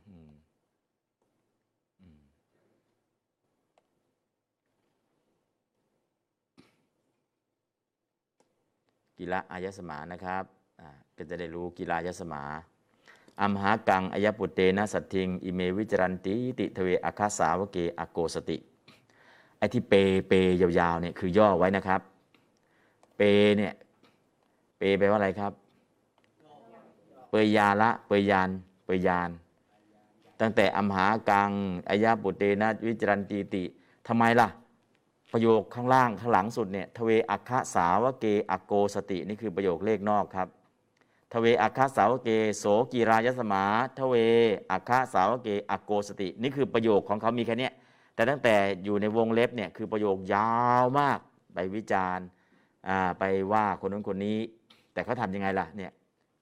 กีระอายสมานะครับอ่าก็จะได้รู้กีฬายสมา อัมหากังอายปุเตนะสัตทิง อิเมวิจรันติติทเวอาคาสาวเกอโกสติ ไอ้ที่เปเปยาวๆเนี่ยคือย่อไว้นะครับ เปเนี่ยเปแปลว่าอะไรครับ เปยยาละ เปยยาล เปยยาล ตั้งแต่อัมหากังอัยยปุตเตนะวิจรันตีติทำไมล่ะ ประโยคข้างล่างข้างหลังสุดเนี่ยทเวอัคคสาวเก อักโกสติ นี่คือประโยคเลขนอกครับ ทเวอัคคสาวเกโสกิรายัสมาทเวอัคคสาวเก อักโกสติ นี่คือประโยคของเขามีแค่นี้แต่ตั้งแต่อยู่ในวงเล็บเนี่ยคือประโยคยาวมากไปวิจารณ์ไปว่าคนนั้นคนนี้ แต่เขาทำยังไงล่ะเนี่ย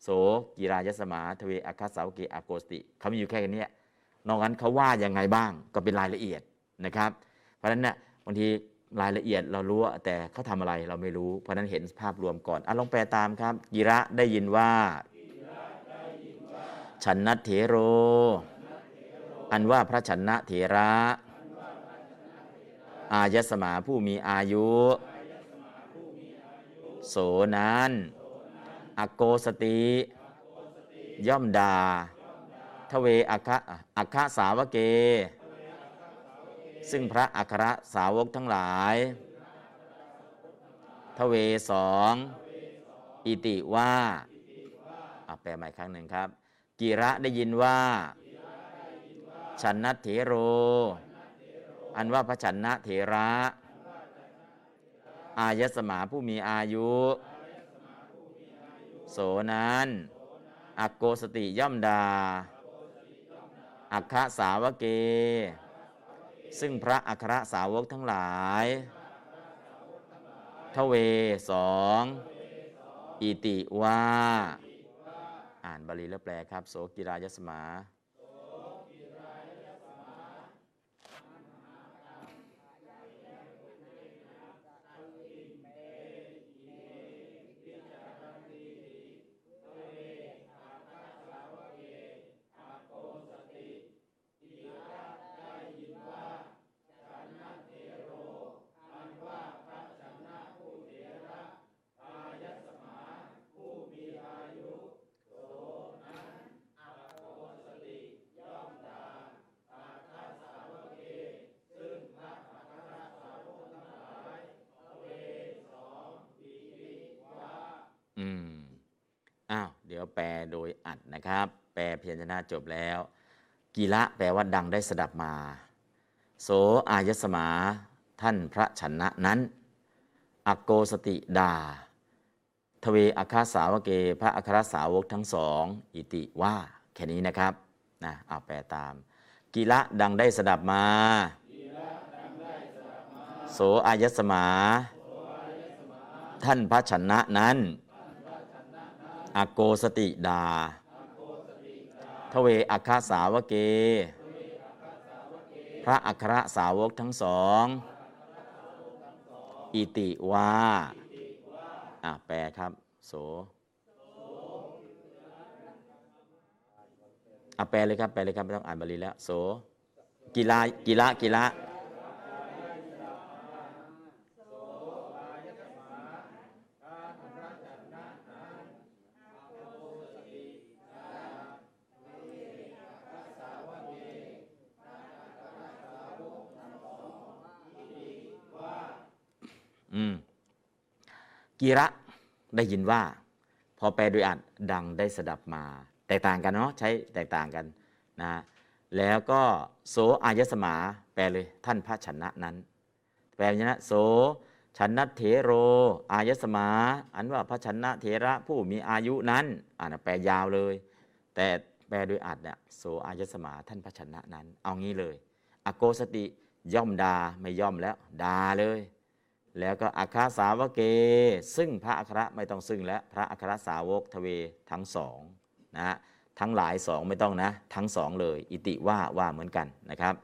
โสกีรายสมาทเวอัคคสาวเกอโกสติเขามีอยู่แค่นี้นอกนั้นเขาว่ายังไงบ้างก็เป็นรายละเอียดนะครับ เพราะฉะนั้นเนี่ยบางที รายละเอียดเรารู้แต่เขาทำอะไรเราไม่รู้ เพราะนั้นเห็นภาพรวมก่อนอะลองแปลตามครับกีระได้ยินว่า ฉันนัทเถโร อันว่าพระฉันนะเถระ อายสมาผู้มีอายุ โสนั้น อโกสติ ย่อมดาทเวอัคะอัคะสาวเก ซึ่งพระอัครสาวกทั้งหลาย ทเวสองอิติว่าอะแปลใหม่ครั้งหนึ่งครับ กิระได้ยินว่า ฉันนัทเถโร อันว่าพระฉันนะเถระ อายสมาผู้มีอายุ โสนั้น อักโกสติย่อมดาอัคคะสาวเก ซึ่งพระอัครสาวกทั้งหลาย ทเวสองอิติว่า อ่านบาลีแล้วแปลครับ โสกิรายสมา อ้าวเดี๋ยวแปลโดยอัดนะครับ แปลเพียรชนะจบแล้ว กีระแปลว่าดังได้สดับมา โสอายสมา ท่านพระชนะนั้น อโกสติดา ทเวอัคาสาวเก พระอัครสาวกทั้งสอง อิติว่า แค่นี้นะครับนะเอาแปลตาม กีระดังได้สดับมาโสอายสมา ท่านพระชนะนั้น อโกสติดา ทเวอัคคสาวเก พระอัครสาวกทั้งสอง อิติวาอะแปลครับ โสอะแปลเลยครับ แปลเลยครับ ไม่ต้องอ่านบาลีแล้ว โสกีฬากีฬากีฬา อืมกีระได้ยินว่า พอแปลโดยอัดดังได้สดับมา แตกต่างกันเนาะใช้แตกต่างกันนะแล้วก็โสอายสมา แปลเลยท่านพระชนะนั้น แปลอย่างนี้นะโสชนนัตเถโร อายสมา อันว่าพระชนนะเถระผู้มีอายุนั้นอ่านแปลยาวเลย แต่แปลโดยอัดเนี่ยโสอายสมาท่านพระชนะนั้น เอางี้เลย อโกสติย่อมดาไม่ย่อมแล้วดาเลย แล้วก็อัครสาวกเก ซึ่งพระอัครไม่ต้องซึ่งและพระอัครสาวกทเวทั้งสองนะฮะทั้งหลายสองไม่ต้องนะ ทั้งสองเลย อิติว่าว่าเหมือนกันนะครับ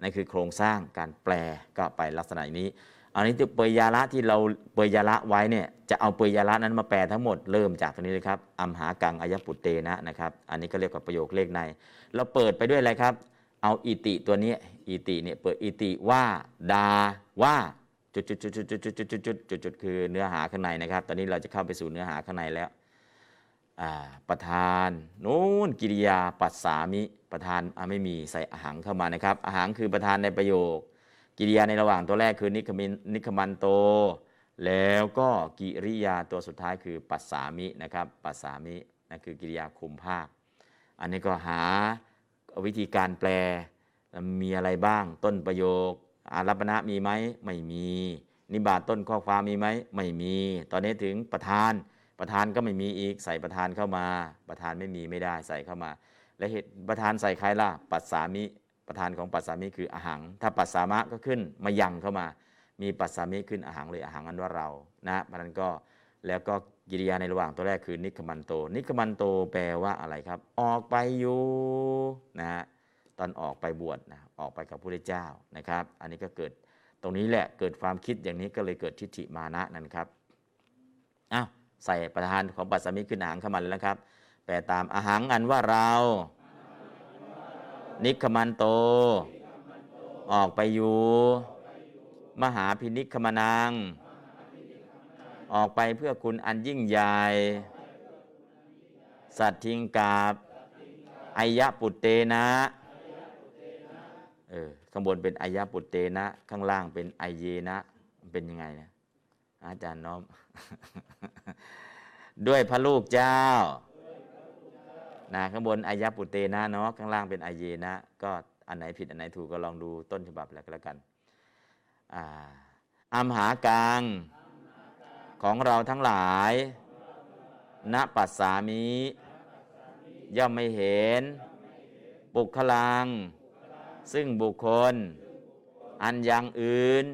นั่นคือโครงสร้างการแปลก็ไปลักษณะนี้ อันนี้เปยยาละที่เราเปยยาละไว้เนี่ยจะเอาเปยยาละนั้นมาแปลทั้งหมดเริ่มจากตรงนี้เลยครับอัมหากังอายปุตเตนะนะครับอันนี้ก็เรียกว่าประโยคเลขใน เราเปิดไปด้วยอะไรครับ เอาอิติตัวนี้อิติเนี่ยเปิดอิติว่าดาว่า จุดจุดจุดจุดจุดจุดจุดจุดจุดจุดจุดคือเนื้อหาข้างในนะครับ ตอนนี้เราจะเข้าไปสู่เนื้อหาข้างในแล้วประธานนู้นกิริยาปัสสามิประธานไม่มีใส่อาหังเข้ามานะครับอาหังคือประธานในประโยค กิริยาในระหว่างตัวแรกคือนิคมินนิคมันโต แล้วก็กิริยาตัวสุดท้ายคือปัสสามินะครับปัสสามินั่นคือกิริยาคุมภาค อันนี้ก็หาวิธีการแปลมีอะไรบ้างต้นประโยค อารัปณะมีไหมไม่มี นิบาตต้นข้อความมีไหมไม่มี ตอนนี้ถึงประธานประธานก็ไม่มีอีกใส่ประธานเข้ามา ประธานไม่มีไม่ได้ใส่เข้ามา และเหตุประธานใส่ใครล่ะปัสสามิประธานของปัสสามิคืออาหัง ถ้าปัสสามะก็ขึ้นมายังเข้ามา มีปัสสามิขึ้นอาหังเลยอาหังอันว่าเรานะเพราะนั้นก็แล้วก็กิริยาในระหว่างตัวแรกคือนิคมันโต นิคมันโตแปลว่าอะไรครับ ออกไปอยู่นะฮะ ตอนออกไปบวชนะออกไปกับพระเจ้านะครับ อันนี้ก็เกิดตรงนี้แหละเกิดความคิดอย่างนี้ก็เลยเกิดทิฏฐิมานะนั่นครับอ้าวใส่ประธานของปัสสามิขึ้นอาหังเข้ามาแล้วนะครับแปลตามอาหังอันว่าเรา นิคมันโต ออกไปอยู่ มหาพินิคมนัง ออกไปเพื่อคุณอันยิ่งใหญ่ สัตทิงกาบอายะปุตเตนะ เออข้างบนเป็นอายะปุตเตนะ ข้างล่างเป็นไอเยนะ เป็นยังไงนะอาจารย์น้อม ด้วยพระลูกเจ้านะข้างบนอายะปุตเตนะเนาะข้างล่างเป็นไอเยนะ ก็อันไหนผิดอันไหนถูกก็ลองดูต้นฉบับแล้วก็แล้วกันอ่าอัมหากังของเราทั้งหลายณปัสสามิ ย่อมไม่เห็น ปุคลัง ซึ่งบุคคล อันยังอื่น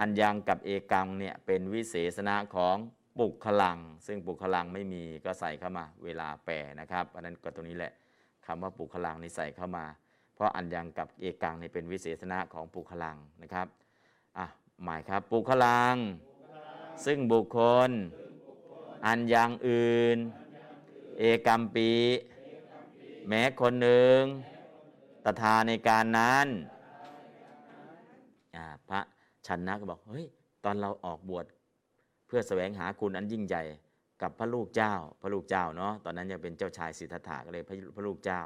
อันยังกับเอกังเนี่ยเป็นวิเศษณะของปุคลัง ซึ่งปุคลังไม่มีก็ใส่เข้ามาเวลาแปลนะครับอันนั้นก็ตรงนี้แหละคำว่าปุคลังนี่ใส่เข้ามา เพราะอันยังกับเอกังนี่เป็นวิเศษณะของปุคลังนะครับอะหมายครับปุคลัง ซึ่งบุคคล อันยังอื่น เอกัมปี แม้คนหนึ่ง ตถาในการนั้นพระชันนะก็บอกเฮ้ยตอนเราออกบวชเพื่อแสวงหาคุณอันยิ่งใหญ่กับพระลูกเจ้า พระลูกเจ้าเนาะตอนนั้นยังเป็นเจ้าชายสิทธัตถะก็เลยพระพระลูกเจ้า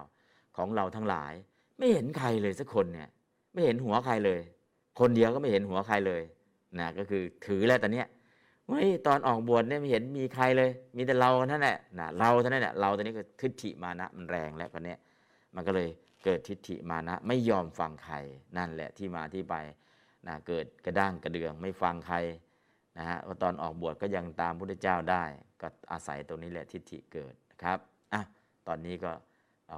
ของเราทั้งหลาย ไม่เห็นใครเลยสักคนเนี่ยไม่เห็นหัวใครเลย คนเดียวก็ไม่เห็นหัวใครเลยนะก็คือถือแล้วตอนเนี้ยเฮ้ยตอนออกบวชเนี่ยไม่เห็นมีใครเลย มีแต่เราเท่านั้นแหละนะเราเท่านั้นแหละเราตอนนี้ก็ทิฏฐิมานะมันแรงแล้วคนเนี้ยมันก็เลย เกิดทิฏฐิมานะไม่ยอมฟังใครนั่นแหละที่มาที่ไปนะเกิดกระด้างกระเดืองไม่ฟังใครนะฮะตอนออกบวชก็ยังตามพุทธเจ้าได้ ก็อาศัยตรงนี้แหละทิฏฐิเกิดนะครับอะตอนนี้ก็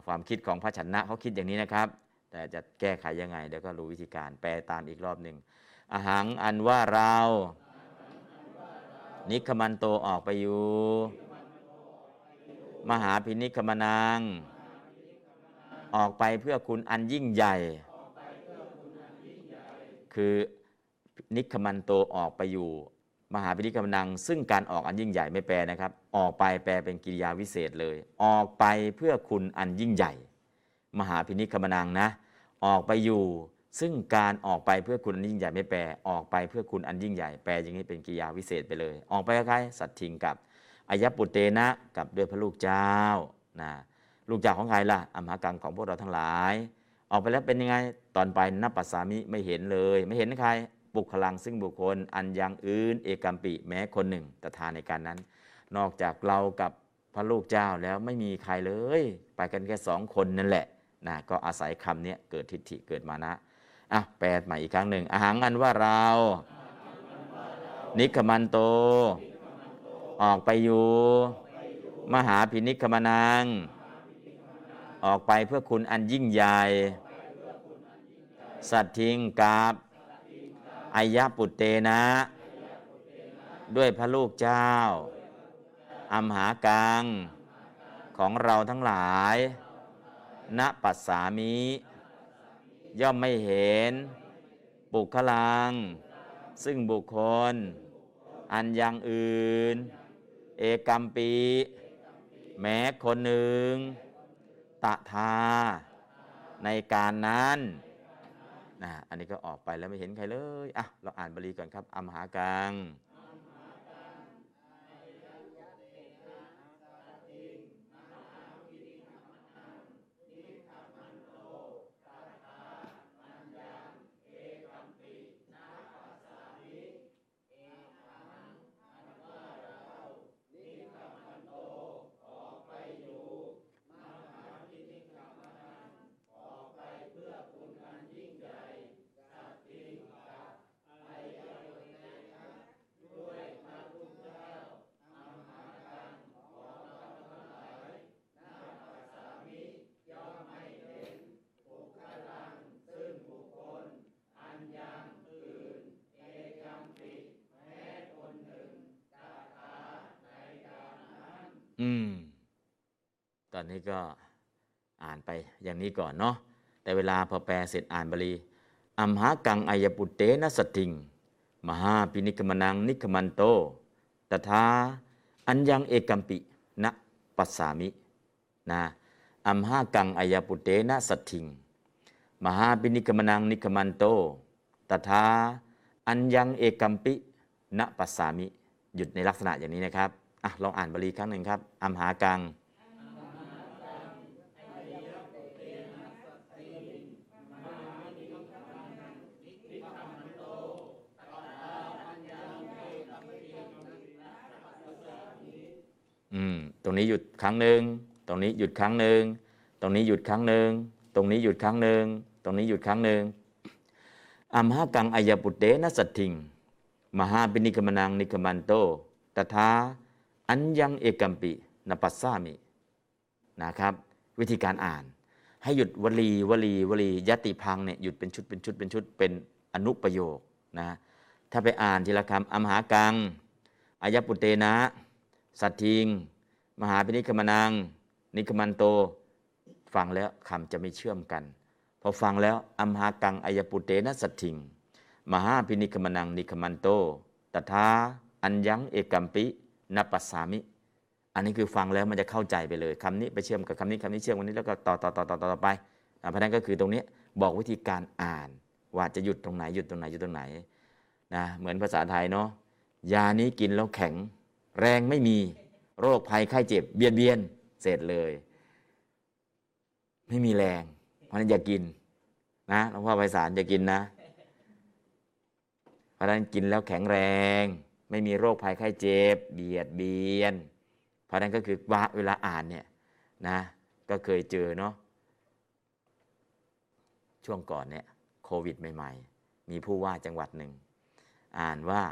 ความคิดของพระชนะเขาคิดอย่างนี้นะครับ แต่จะแก้ไขยังไงเดี๋ยวก็รู้วิธีการแปลตามอีกรอบหนึ่งอาหังอันว่าเรา นิคมันโตออกไปอยู่ มหาพินิคมนัง ออกไปเพื่อคุณอันยิ่งใหญ่ คือนิคมันโตออกไปอยู่ มหาพินิคมนัง ซึ่งการออกอันยิ่งใหญ่ไม่แปลนะครับ ออกไปแปลเป็นกิริยาวิเศษเลย ออกไปเพื่อคุณอันยิ่งใหญ่ มหาพินิคมนังนะ ออกไปอยู่ ซึ่งการออกไปเพื่อคุณอันยิ่งใหญ่ไม่แปล ออกไปเพื่อคุณอันยิ่งใหญ่แปลอย่างนี้เป็นกิริยาวิเศษไปเลย ออกไปกับใครสัตทิงกับอายปุตเตนะกับด้วยพระลูกเจ้านะ ลูกเจ้าของใครล่ะอมหากังของพวกเราทั้งหลาย ออกไปแล้วเป็นยังไงตอนไปนับปัสสามิไม่เห็นเลย ไม่เห็นใครบุคลังซึ่งบุคคล อันยังอื่น เอกัมปิแม้คนหนึ่งตถาในการนั้น นอกจากเรากับพระลูกเจ้าแล้วไม่มีใครเลย ไปกันแค่สองคนนั่นแหละนะก็อาศัยคำนี้เกิดทิฏฐิเกิดมานะอะแปลใหม่อีกครั้งหนึ่งอาหังอันว่าเรา นิคมันโต ออกไปอยู่ มหาพินิคมนัง ออกไปเพื่อคุณอันยิ่งใหญ่ สัตทิงกับอายะปุตเตนะ ด้วยพระลูกเจ้าอัมหากัง ของเราทั้งหลาย ณ ปัสสามิ ย่อมไม่เห็น ปุคลัง ซึ่งบุคคล อันยังอื่น เอกัมปี แม้คนหนึ่ง ตะทาในการนั้นนะอันนี้ก็ออกไปแล้วไม่เห็นใครเลยอะเราอ่านบาลีก่อนครับอัมหากัง อืม ตอนนี้ก็อ่านไปอย่างนี้ก่อนเนาะแต่เวลาพอแปลเสร็จอ่านบาลีอัมหากังอายปุตเตนะสติง มหาปินิกมนังนิกมันโตตถาอัญญังเอกัมปินะปัสสามินะอัมหากังอายปุตเตนะสติง มหาปินิกมนังนิกมันโตตถาอัญญังเอกัมปินะปัสสามิ หยุดในลักษณะอย่างนี้นะครับอะลองอ่านบาลีครั้งหนึ่งครับอัมหากัง อืมตรงนี้หยุดครั้งหนึ่งตรงนี้หยุดครั้งหนึ่งตรงนี้หยุดครั้งหนึ่งตรงนี้หยุดครั้งหนึ่งตรงนี้หยุดครั้งหนึ่งอัมหากังอายปุตเตนะสัตถิง มหาปินิกมนังนิกมันโตตถาอัญญังเอกัมปินปัสสามินะครับ วิธีการอ่าน ให้หยุดวลีวลีวลียติพังเนี่ยหยุดเป็นชุดเป็นชุดเป็นชุดเป็นอนุประโยคนะถ้าไปอ่านทีละคำอัมหากังอายปุตเตนะ สัตทิง มหาพินิคมนัง นิคมันโต ฟังแล้วคำจะไม่เชื่อมกัน พอฟังแล้วอัมหากังอายปุเตนะสัตทิง มหาพินิคมนัง นิคมันโตตถาอัญญังเอกัมปินปัสสามิ อันนี้คือฟังแล้วมันจะเข้าใจไปเลยคำนี้ไปเชื่อมกับคำนี้คำนี้เชื่อมกันนี้แล้วก็ต่อต่อต่อต่อต่อไปเพราะนั้นก็คือตรงนี้บอกวิธีการอ่านว่าจะหยุดตรงไหนหยุดตรงไหนหยุดตรงไหนนะเหมือนภาษาไทยเนาะยานี้กินแล้วแข็ง แรงไม่มีโรคภัยไข้เจ็บ เบียดเบียนเสร็จเลย ไม่มีแรง เพราะนั้นอย่ากินนะหลวงพ่อไพศาลอย่ากินนะ เพราะนั้นกินแล้วแข็งแรง ไม่มีโรคภัยไข้เจ็บ เบียดเบียน เพราะนั้นก็คือว่าเวลาอ่านเนี่ยนะก็เคยเจอเนาะช่วงก่อนเนี่ยโควิดใหม่ ๆ มีผู้ว่าจังหวัดหนึ่ง อ่านว่า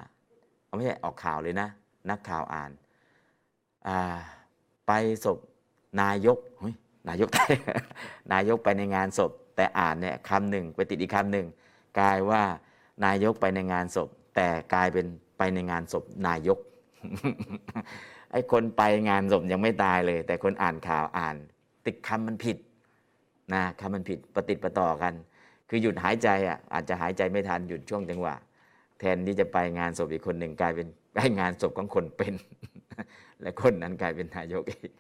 เอาไม่ใช่ออกข่าวเลยนะ นักข่าวอ่านอาไปศพนายกเฮ้ยนายกนายกไปในงานศพ แต่อ่านเนี่ยคำหนึ่งไปติดอีกคำหนึ่งกลายว่านายกไปในงานศพ แต่กลายเป็นไปในงานศพนายกไอ้คนไปงานศพยังไม่ตายเลย แต่คนอ่านข่าวอ่าน ติดคำมันผิดนะคำมันผิดประติดประต่อกัน คือหยุดหายใจอะอาจจะหายใจไม่ทันหยุดช่วงจังหวะ แทนที่จะไปงานศพอีกคนหนึ่งกลายเป็นไปงานศพของคนเป็น และคนนั้นกลายเป็นนายกอีก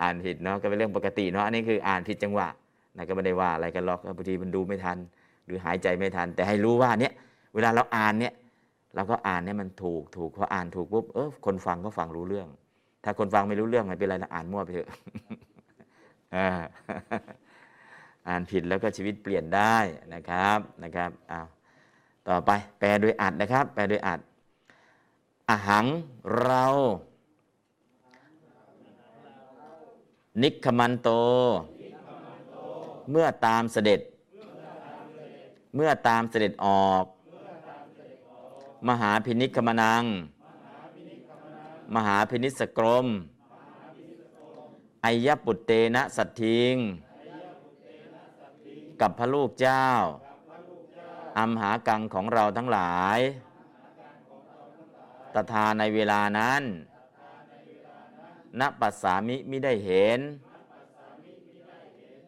อ่านผิดเนาะก็เป็นเรื่องปกติเนาะอันนี้คืออ่านผิดจังหวะนะก็ไม่ได้ว่าอะไรกันหรอกบางทีมันดูไม่ทัน หรือหายใจไม่ทัน แต่ให้รู้ว่าเนี่ยเวลาเราอ่านเนี่ยเราก็อ่านเนี่ยมันถูกถูกพออ่านถูกปุ๊บเออคนฟังก็ฟังรู้เรื่อง ถ้าคนฟังไม่รู้เรื่องไม่เป็นไรนะอ่านมั่วไปเถอะอ่าอ่านผิดแล้วก็ชีวิตเปลี่ยนได้นะครับนะครับอ้าว ต่อไปแปลโดยอัดนะครับ แปลโดยอัดอหังเรา นิคมันโต เมื่อตามเสด็จ เมื่อตามเสด็จออก มหาพินิคมนัง มหาพินิสกรมไอยปุตเตนะสัตทิง กับพระลูกเจ้า อัมหากังของเราทั้งหลาย ตถาในเวลานั้นณปัสสามิไมิได้เห็น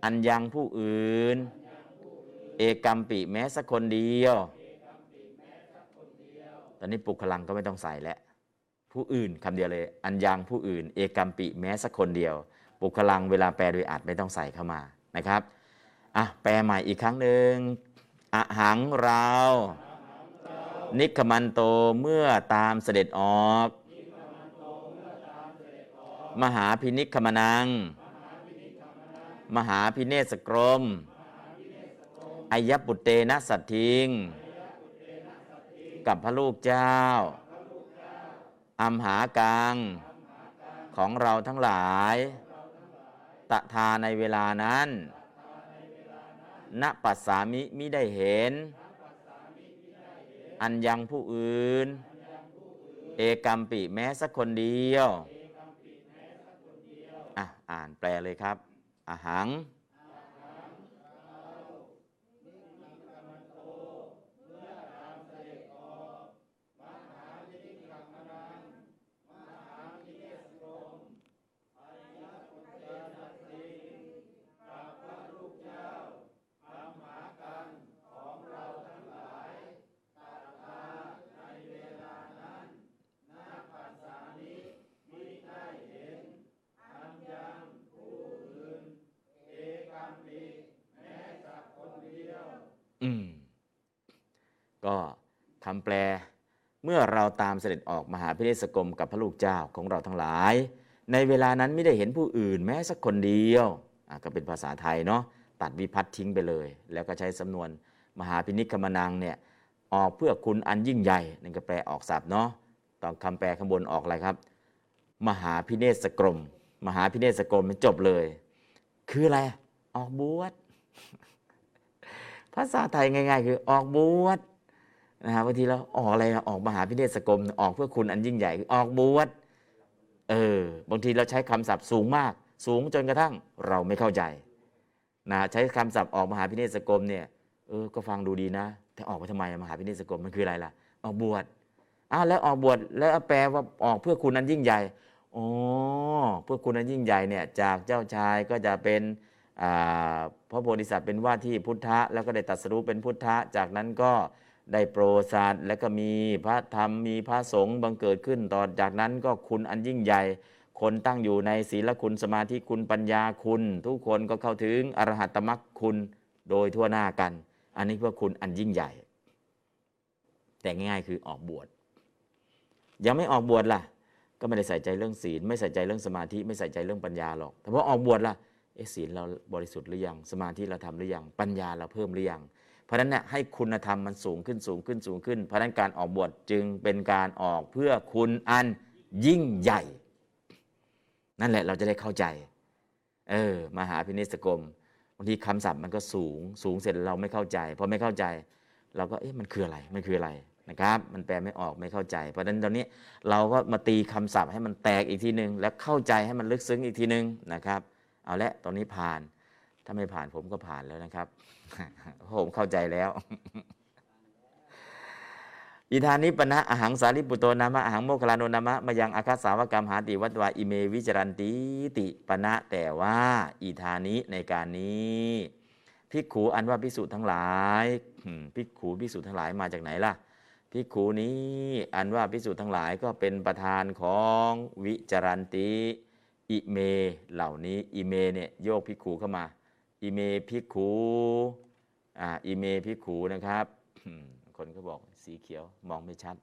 อันยังผู้อื่น เอกัมปิแม้สักคนเดียว ตอนนี้ปุคลังก็ไม่ต้องใส่แล้ว ผู้อื่นคำเดียวเลย อันยังผู้อื่น เอกัมปิแม้สักคนเดียว ปุคลังเวลาแปลโดยอัดไม่ต้องใส่เข้ามานะครับ อะ แปลใหม่อีกครั้งหนึ่ง อหังเรา นิคมันโตเมื่อตามเสด็จออก มหาพินิคมนัง มหาพิเนศกรมอายปุตเตนะสัตทิง กับพระลูกเจ้าอัมหากัง ของเราทั้งหลาย ตะทาในเวลานั้น ณปัสสามิมิได้เห็น อันยังผู้อื่น เอกัมปิแม้สักคนเดียวอะอ่านแปลเลยครับอาหัง อืม ก็ คำแปล เมื่อเราตามเสด็จออกมหาพิเรศกรมกับพระลูกเจ้าของเราทั้งหลาย ในเวลานั้นไม่ได้เห็นผู้อื่นแม้สักคนเดียวอะก็เป็นภาษาไทยเนาะตัดวิพัฒน์ทิ้งไปเลย แล้วก็ใช้สำนวนมหาพินิคมนังเนี่ยออกเพื่อคุณอันยิ่งใหญ่นั่นก็แปลออกศัพท์เนาะตอนคำแปลข้างบนออกอะไรครับ มหาพิเนศกรม มหาพิเนศกรมมันจบเลย คืออะไร ออกบวชภาษาไทยง่าย ๆ คือออกบวช นะฮะบางทีเราออกอะไรออกมหาพิเนศกรมออกเพื่อคุณอันยิ่งใหญ่ออกบวชเออบางทีเราใช้คำศัพท์สูงมาก สูงจนกระทั่งเราไม่เข้าใจนะใช้คำศัพท์ออกมหาพิเนศกรมเนี่ยเออก็ฟังดูดีนะ แต่ออกไปทำไมมหาพิเนศกรมมันคืออะไรล่ะ ออกบวชอ้าวแล้วออกบวชแล้วแปลว่าออกเพื่อคุณอันยิ่งใหญ่อ๋อเพื่อคุณอันยิ่งใหญ่เนี่ยจากเจ้าชายก็จะเป็นพระโพธิสัตว์เป็นว่าที่พุทธะแล้วก็ได้ตรัสรู้เป็นพุทธะจากนั้นก็ ได้โปรดสัตว์แล้วก็มีพระธรรมมีพระสงฆ์บังเกิดขึ้น ต่อจากนั้นก็คุณอันยิ่งใหญ่ คนตั้งอยู่ในศีลคุณสมาธิคุณปัญญาคุณ ทุกคนก็เข้าถึงอรหัตมรรคคุณโดยทั่วหน้ากัน อันนี้เพื่อคุณอันยิ่งใหญ่ แต่ง่ายๆคือออกบวชยังไม่ออกบวชล่ะ ก็ไม่ได้ใส่ใจเรื่องศีล ไม่ใส่ใจเรื่องสมาธิ ไม่ใส่ใจเรื่องปัญญาหรอกแต่พอออกบวชล่ะเอศีลเราบริสุทธิ์หรือยังสมาธิเราทำหรือยังปัญญาเราเพิ่มหรือยัง เพราะฉะนั้นเนี่ยให้คุณธรรมมันสูงขึ้นสูงขึ้นสูงขึ้น เพราะฉะนั้นการออกบวชจึงเป็นการออกเพื่อคุณอันยิ่งใหญ่ นั่นแหละเราจะได้เข้าใจ เออมหาพินิสกรมบางทีคำศัพท์มันก็สูงสูงเสร็จเราไม่เข้าใจพอไม่เข้าใจ เราก็เอ๊ะมันคืออะไรมันคืออะไรนะครับ มันแปลไม่ออกไม่เข้าใจ เพราะฉะนั้นตอนนี้เราก็มาตีคำศัพท์ให้มันแตกอีกทีหนึ่งแล้วเข้าใจให้มันลึกซึ้งอีกทีหนึ่งนะครับ เอาละตอนนี้ผ่าน ถ้าไม่ผ่านผมก็ผ่านแล้วนะครับผมเข้าใจแล้วอิธานิปนะอหังสาริปุโตนามะอหังโมคลานนนามะมายังอาคาสาวกรรมหาติวัตวาอิเมวิจรันติติปณะแต่ว่าอิธานิในการนี้ภิกขูอันว่าภิกษุทั้งหลาย ภิกขู ภิกษุทั้งหลายมาจากไหนล่ะ ภิกขูนี้อันว่าภิกษุทั้งหลายก็เป็นประธานของวิจรันติอิเมเหล่านี้อิเมเนี่ยโยก ภิกขูเข้ามา อิเม ภิกขูอ่าอิเม ภิกขูนะครับ คนก็บอกสีเขียวมองไม่ชัด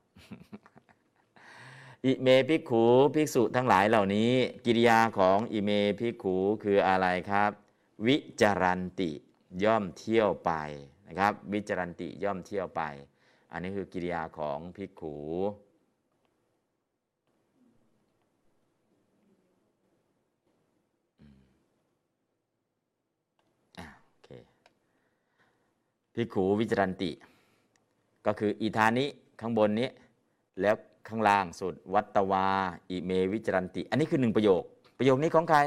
อิเม ภิกขูภิกษุทั้งหลายเหล่านี้ กิริยาของอิเมพิกขูคืออะไรครับ วิจารันติย่อมเที่ยวไปนะครับ วิจารันติย่อมเที่ยวไป อันนี้คือกิริยาของพิกขู พิขูวิจรันติ ก็คืออีธานิข้างบนนี้ แล้วข้างล่างสุด วัตวา อิเมวิจรันติ อันนี้คือหนึ่งประโยค ประโยคนี้ของใคร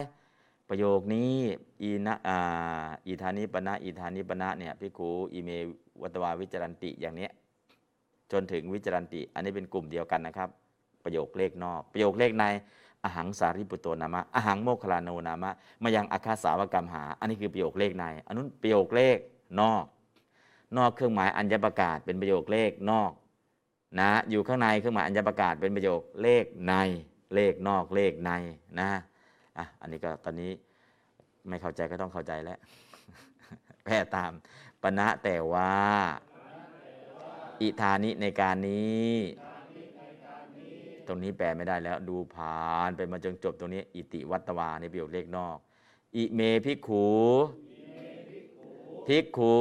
ประโยคนี้อีนะอ่าอีธานิปนะอีธานิปนะเนี่ยพิคูอิเมวัตวาวิจรันติอย่างนี้จนถึงวิจรันติ อันนี้เป็นกลุ่มเดียวกันนะครับ ประโยคเลขนอก ประโยคเลขในอหังสาริปุตโตนามะอหังโมคคลาโนนามะมายังอาคาสาวกรรมหา อันนี้คือประโยคเลขใน อันนู้นประโยคเลขนอก นอกเครื่องหมายอัญญประกาศเป็นประโยคเลขนอกนะอยู่ข้างในเครื่องหมายอัญญประกาศเป็นประโยคเลขในเลขนอกเลขในนะอะอันนี้ก็ตอนนี้ไม่เข้าใจก็ต้องเข้าใจแล้วแพ้ตามปณะแต่ว่า อิธานิในการนี้ ตรงนี้แปลไม่ได้แล้วดูผ่านไปมาจนจบตรงนี้ อิติวัตวาในประโยคเลขนอก อิเมพิกขูพิกขู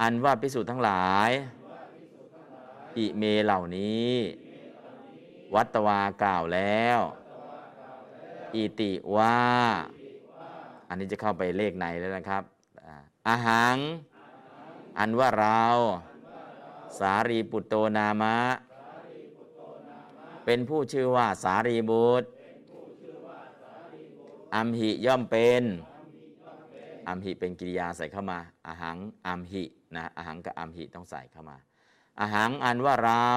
อันว่าพิสูจน์ทั้งหลาย อิเมเหล่านี้ วัตวากล่าวแล้ว อิติว่า อันนี้จะเข้าไปเลขในแล้วนะครับอ่าอาหัง อันว่าเรา สารีปุตโตนามะ เป็นผู้ชื่อว่าสารีบุตรอัมหิย่อมเป็นอัมหิเป็นกิริยาใส่เข้ามาอาหังอัมหิ นะอาหังกับอัมหิต้องใส่เข้ามาอาหังอันว่าเรา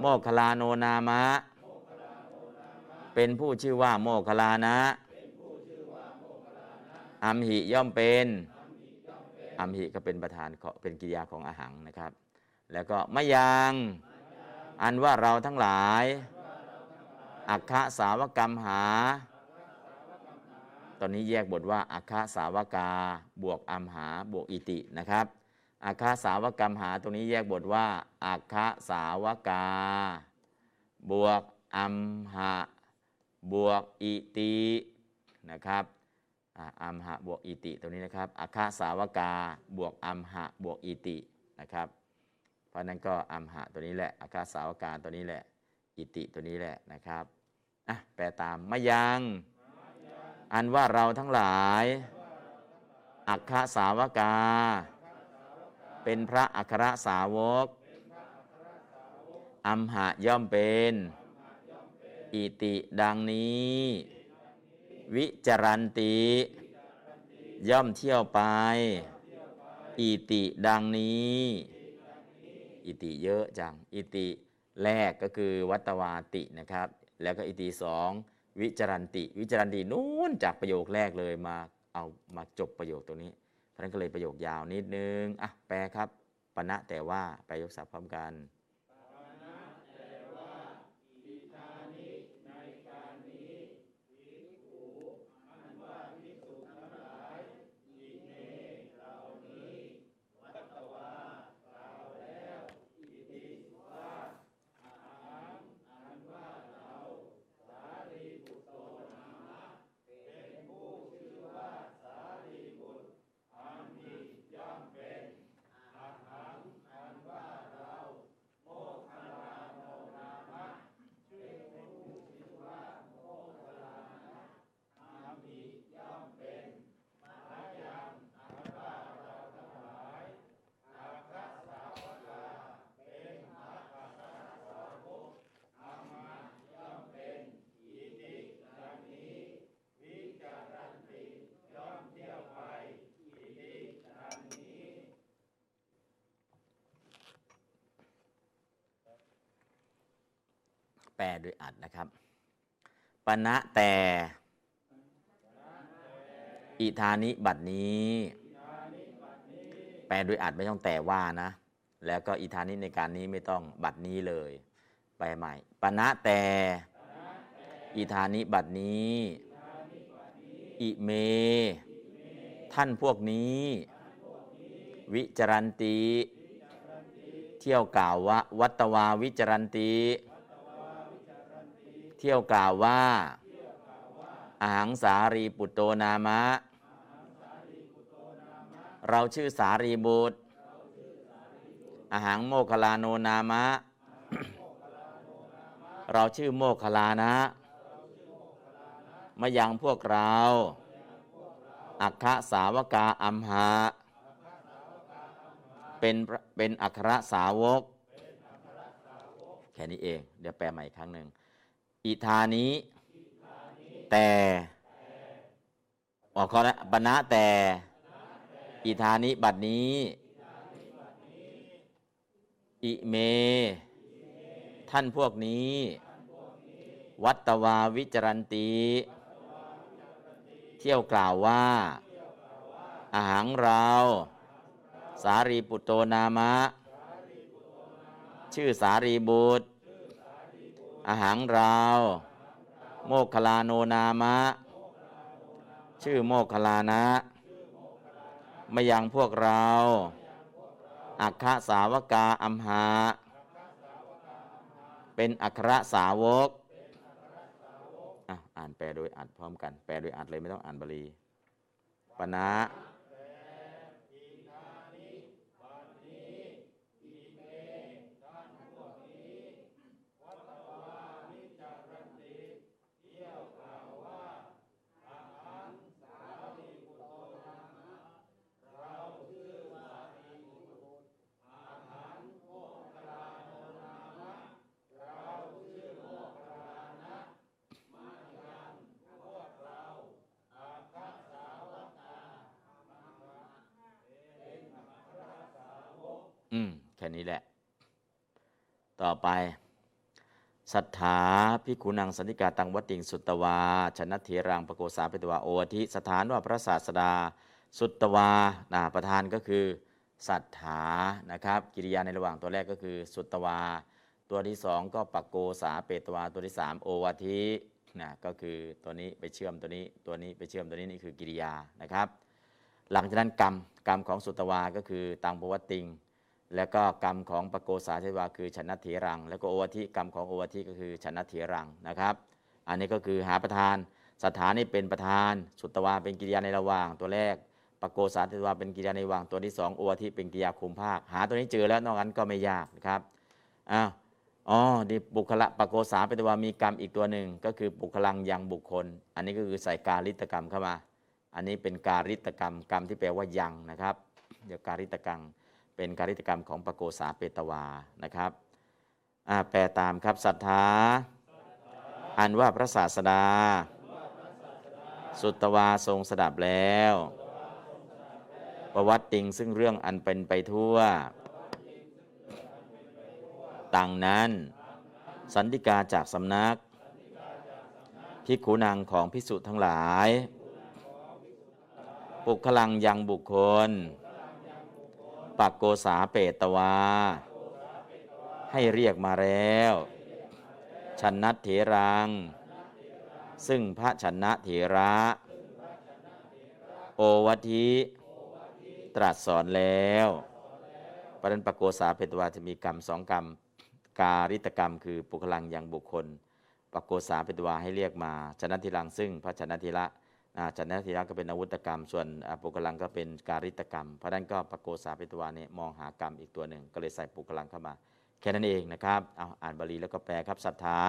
โมคลาโนนามะ เป็นผู้ชื่อว่าโมคลานะอัมหิย่อมเป็นอัมหิก็เป็นประธานเป็นกิริยาของอาหังนะครับ แล้วก็มะยังอันว่าเราทั้งหลาย อัคคะสาวกรรมหา ตอนนี้แยกบทว่าอัคคะสาวกา บวกอัมหาบวกอิตินะครับอัคคะสาวกรรมหาตรงนี้แยกบทว่าอัคคะสาวกา บวกอัมหะบวกอิตินะครับอัมหะบวกอิติตรงนี้นะครับอัคคะสาวกา บวกอัมหะบวกอิตินะครับ เพราะนั้นก็อัมหะตัวนี้แหละอาคาสาวกาตัวนี้แหละ อิติตัวนี้แหละนะครับอะแปลตามมะยัง อันว่าเราทั้งหลาย อัคคสาวกา เป็นพระอัครสาวก อัมหะย่อมเป็น อิติดังนี้ วิจารันติ ย่อมเที่ยวไป อิติดังนี้ อิติเยอะจัง อิติแรกก็คือวัตวาตินะครับ แล้วก็อิติสอง วิจารันติ วิจารันตินู้นจากประโยคแรกเลยมาเอามาจบประโยคตรงนี้เพราะฉะนั้นก็เลยประโยคยาวนิดนึงอะแปลครับปณะแต่ว่าแปลยกศัพท์พร้อมกัน อัดนะครับปณะแต่ อิธานิบัดนี้ แปลโดยอัดไม่ต้องแต่ว่านะ แล้วก็อิธานิในการนี้ไม่ต้องบัดนี้เลยแปลใหม่ปณะแต่ อิธานิบัดนี้ อิเม ท่านพวกนี้ วิจารันติเที่ยวกล่าวว่าวัตวาวิจารันติ ที่ยวกล่าวว่า อาหังสารีปุตโตนามะ เราชื่อสารีบุตร อาหังโมคลาโนนามะ เราชื่อโมคลานะ มายังพวกเรา อัคคะสาวกาอัมหะเป็นเป็นอัครสาวกแค่นี้เอง เดี๋ยวแปลใหม่อีกครั้งหนึ่ง อิธานี้ แต่ออกข้อนะบรรณะแต่ อิธานิบัดนี้ อิเม ท่านพวกนี้ วัตวาวิจรันติเที่ยวกล่าวว่า อาหังเรา สารีปุตโตนามะ ชื่อสารีบุตร อาหังเราโมคคลาโนนามะ ชื่อโมคคลานะ มายังพวกเรา อัคคสาวกาอัมหา เป็นอัครสาวก อ่านแปลโดยอัดพร้อมกัน แปลโดยอัดเลยไม่ต้องอ่านบาลีปณะอื นี้แหละ ต่อไปสัทธาพิกุนังสันติกาตังวัติงสุตตวาชนะเถรังปโกสาเปตวาโอทิสถานว่าพระศาสดา สุตตวานะประธานก็คือสัทธานะครับ กิริยาในระหว่างตัวแรกก็คือ สุตตวา ตัวที่สองก็ปโกสาเปตวา ตัวที่สามโอวาทินะก็คือตัวนี้ไปเชื่อมตัวนี้ตัวนี้ไปเชื่อมตัวนี้นี่คือกิริยานะครับ หลังจากนั้นกรรมกรรมของสุตตวาก็คือตังปวัตติง แล้วก็กรรมของปโกสาเทวาคือชนะเถรัง แล้วก็โอวทิกรรมของโอวทิก็คือชนะเถรังนะครับ อันนี้ก็คือหาประธาน สถานนี่เป็นประธาน สุตตวาเป็นกิริยาในระหว่างตัวแรกปโกสาเทวาเป็นกิริยาในระหว่างตัวที่สองโอวทิเป็นกิริยาคุมภาค หาตัวนี้เจอแล้วนอกนั้นก็ไม่ยากนะครับอ้าวอ๋อดิบุคละปโกสาเปตวามีกรรมอีกตัวหนึ่งก็คือบุคลังยังบุคคล อันนี้ก็คือใส่การิตกรรมเข้ามา อันนี้เป็นการิตกรรมกรรมที่แปลว่ายังนะครับ เดี๋ยวการิตกรรม เป็นการิตกรรมของปโกสาเปตวานะครับแปลตามครับศรัทธาอันว่าพระศาสดา สุตวาทรงสดับแล้ว ประวัติติงซึ่งเรื่องอันเป็นไปทั่ว ต่างนั้น สันติกาจากสำนักพิขุนังของพิสุทั้งหลาย ปุคลังยังบุคคล ปักโกษาเปตวา ให้เรียกมาแล้วชันนัตเถรัง ซึ่งพระชนะเถระ โอวัทิตรัสสอนแล้วประเด็นปกโกษาเปตวาจะมีกรรมสองกรรม การิตกรรมคือปุคลังยังบุคคลปกโกษาเปตวาให้เรียกมา ชนะทิรังซึ่งพระชนะทิระ จันททีระก็เป็นอาวุธกรรม ส่วนปุกลังก็เป็นการิตกรรม เพราะนั้นก็ปโกสาปิตวาเนี่ยมองหากรรมอีกตัวหนึ่ง ก็เลยใส่ปุกลังเข้ามา แค่นั้นเองนะครับ เอาอ่านบาลีแล้วก็แปลครับศรัทธา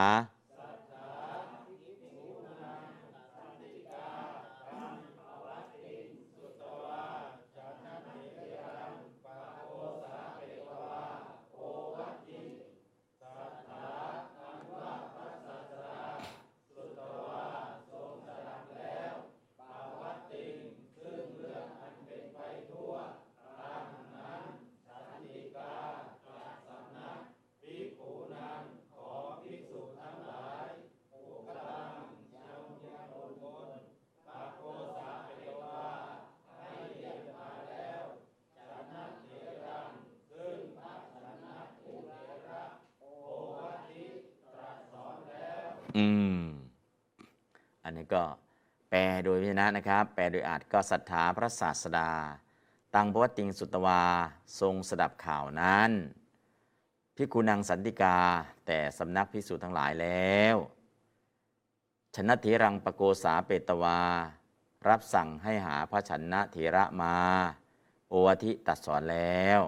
อืม อันนี้ก็แปลโดยพิจ นะนะครับ แปลโดยอาจก็ศรัทธาพระศาสดา ตังพวติงสุตวาทรงสดับข่าวนั้นพิกุนังสันติกา แต่สำนักพิสูจน์ทั้งหลายแล้วชนะเถรังปโกษาเปตวา รับสั่งให้หาพระชนะเถระมา โอวทิตัดสอนแล้ว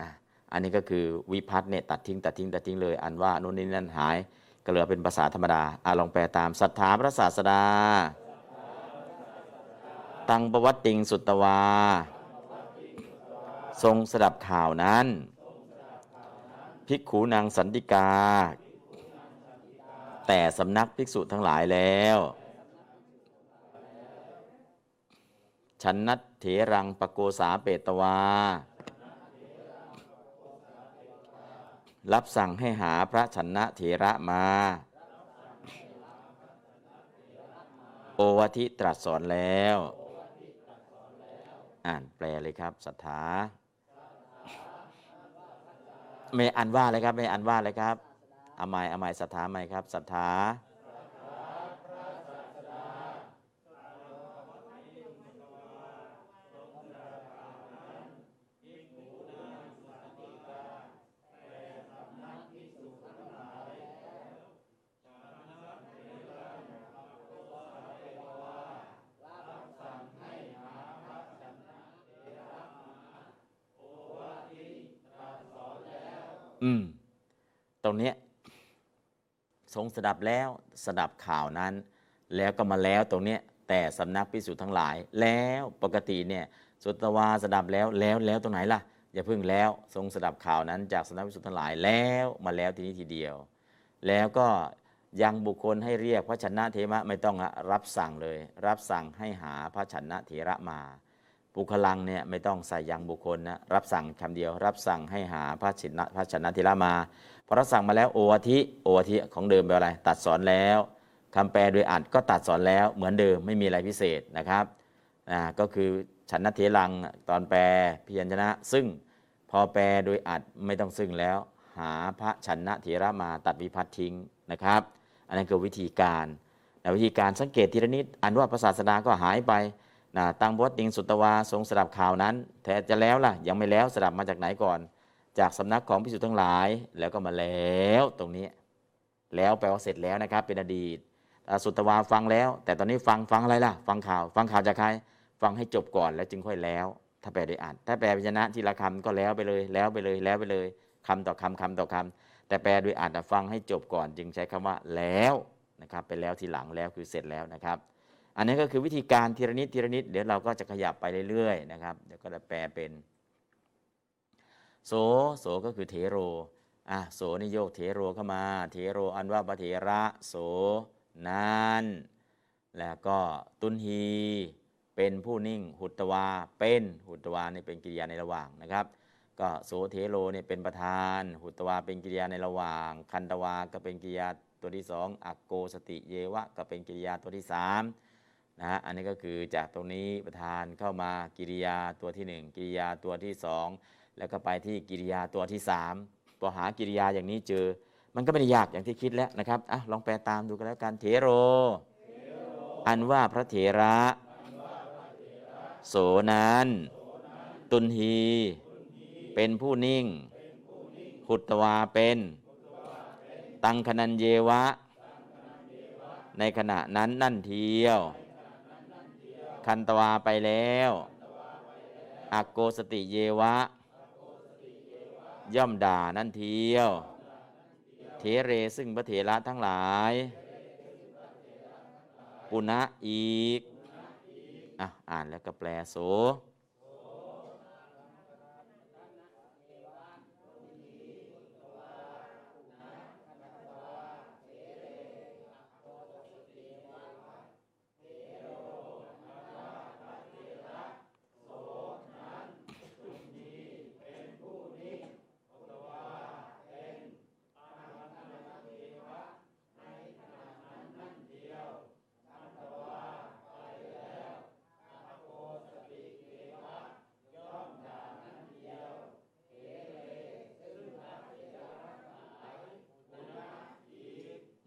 นะอันนี้ก็คือวิพัฒน์เนี่ยตัดทิ้งตัดทิ้งตัดทิ้งเลย อันว่านู่นนี่นั่นหาย ก็เหลือเป็นภาษาธรรมดาอาลองแปลตามศรัทธาพระศาสดา ตังประวัติติงสุตตวา ทรงสดับข่าวนั้น ภิกขุนางสันติกา แต่สำนักภิกษุทั้งหลายแล้วชันนัตเถรังปโกสาเปตวา รับสั่งให้หาพระชนะเถระมา โอวทิตรัสสอนแล้ว อ่านแปลเลยครับศรัทธาไม่อันว่าเลยครับไม่อันว่าเลยครับอามายอามายศรัทธาไหมครับศรัทธา ตรงนี้ทรงสดับแล้วสดับข่าวนั้น แล้วก็มาแล้วตรงนี้แต่สำนักพิสุทธ์ทั้งหลาย แล้วปกติเนี่ยสุตวาสดับแล้วแล้วแล้วตรงไหนล่ะอย่าเพิ่งแล้วทรงสดับข่าวนั้น จากสำนักพิสุทธ์ทั้งหลายแล้วมาแล้วทีนี้ทีเดียว แล้วก็ยังบุคคลให้เรียกพระชนะเทมะไม่ต้องรับสั่งเลย รับสั่งให้หาพระชนะเถระมา บุคลังเนี่ยไม่ต้องใส่ยังบุคคลนะรับสั่งคำเดียว รับสั่งให้หาพระชินพระชนะเทระมาพอรับสั่งมาแล้วโอวทิโอวทิของเดิมเป็นอะไร ตัดสอนแล้วคำแปลโดยอัดก็ตัดสอนแล้วเหมือนเดิมไม่มีอะไรพิเศษนะครับอ่าก็คือฉันนเทลังตอนแปลพยัญชนะ ซึ่งพอแปลโดยอัดไม่ต้องซึ่งแล้ว หาพระชนะเถระมาตัดวิพัฒน์ทิ้งนะครับ อันนั้นคือวิธีการแต่วิธีการสังเกตทีละนิดอันว่าพระศาสดาก็หายไป นะตังบดติงสุตวาทรงสดับข่าวนั้นแต่จะแล้วล่ะ ยังไม่แล้วสดับมาจากไหนก่อน จากสำนักของพิสุทธ์ทั้งหลายแล้วก็มาแล้วตรงนี้ แล้วแปลว่าเสร็จแล้วนะครับ เป็นอดีตสุตวาฟังแล้ว แต่ตอนนี้ฟังฟังอะไรล่ะ ฟังข่าว ฟังข่าวจากใคร ฟังให้จบก่อนแล้วจึงค่อยแล้ว ถ้าแปลโดยอ่านถ้าแปลพยัญชนะทีละคำก็แล้วไปเลยแล้วไปเลยแล้วไปเลยคำต่อคำคำต่อคำแต่แปลโดยอ่านน่ฟังให้จบก่อน จึงใช้คำว่าแล้วนะครับไปแล้วทีหลังแล้วคือเสร็จแล้วนะครับ อันนี้ก็คือวิธีการทีละนิดทีละนิดเดี๋ยวเราก็จะขยับไปเรื่อยๆนะครับเดี๋ยวก็จะแปลเป็น โสโสก็คือเทโรอะโสนิโยกเทโรเข้ามา เทโรอันว่าปะเถระ โสนั้นแล้วก็ตุนฮีเป็นผู้นิ่ง หุตวา เป็นหุตวานี่เป็นกิริยาในระหว่างนะครับ ก็โสเทโรเนี่ยเป็นประธาน หุตวาเป็นกิริยาในระหว่าง คันตวาก็เป็นกิริยาตัวที่สองอักโกสติเยวะ ก็เป็นกิริยาตัวที่สาม นะฮะอันนี้ก็คือจากตรงนี้ประธานเข้ามากิริยาตัวที่หนึ่งกิริยาตัวที่สองแล้วก็ไปที่กิริยาตัวที่สามพอหากิริยาอย่างนี้เจอ มันก็ไม่ได้ยากอย่างที่คิดแล้วนะครับอะลองแปลตามดูกันแล้วกันเถโร อันว่าพระเถระ โสนั้นตุนฮีเป็นผู้นิ่งหุตวาเป็น ตังคนันเยวะ ในขณะนั้นนั่นเทียว คันตวาไปแล้วอักโกสติเยวะ ย่อมด่านั่นเทียว เทเรซึ่งพระเถระทั้งหลาย ปุณะอีกอะอ่านแล้วก็แปลโส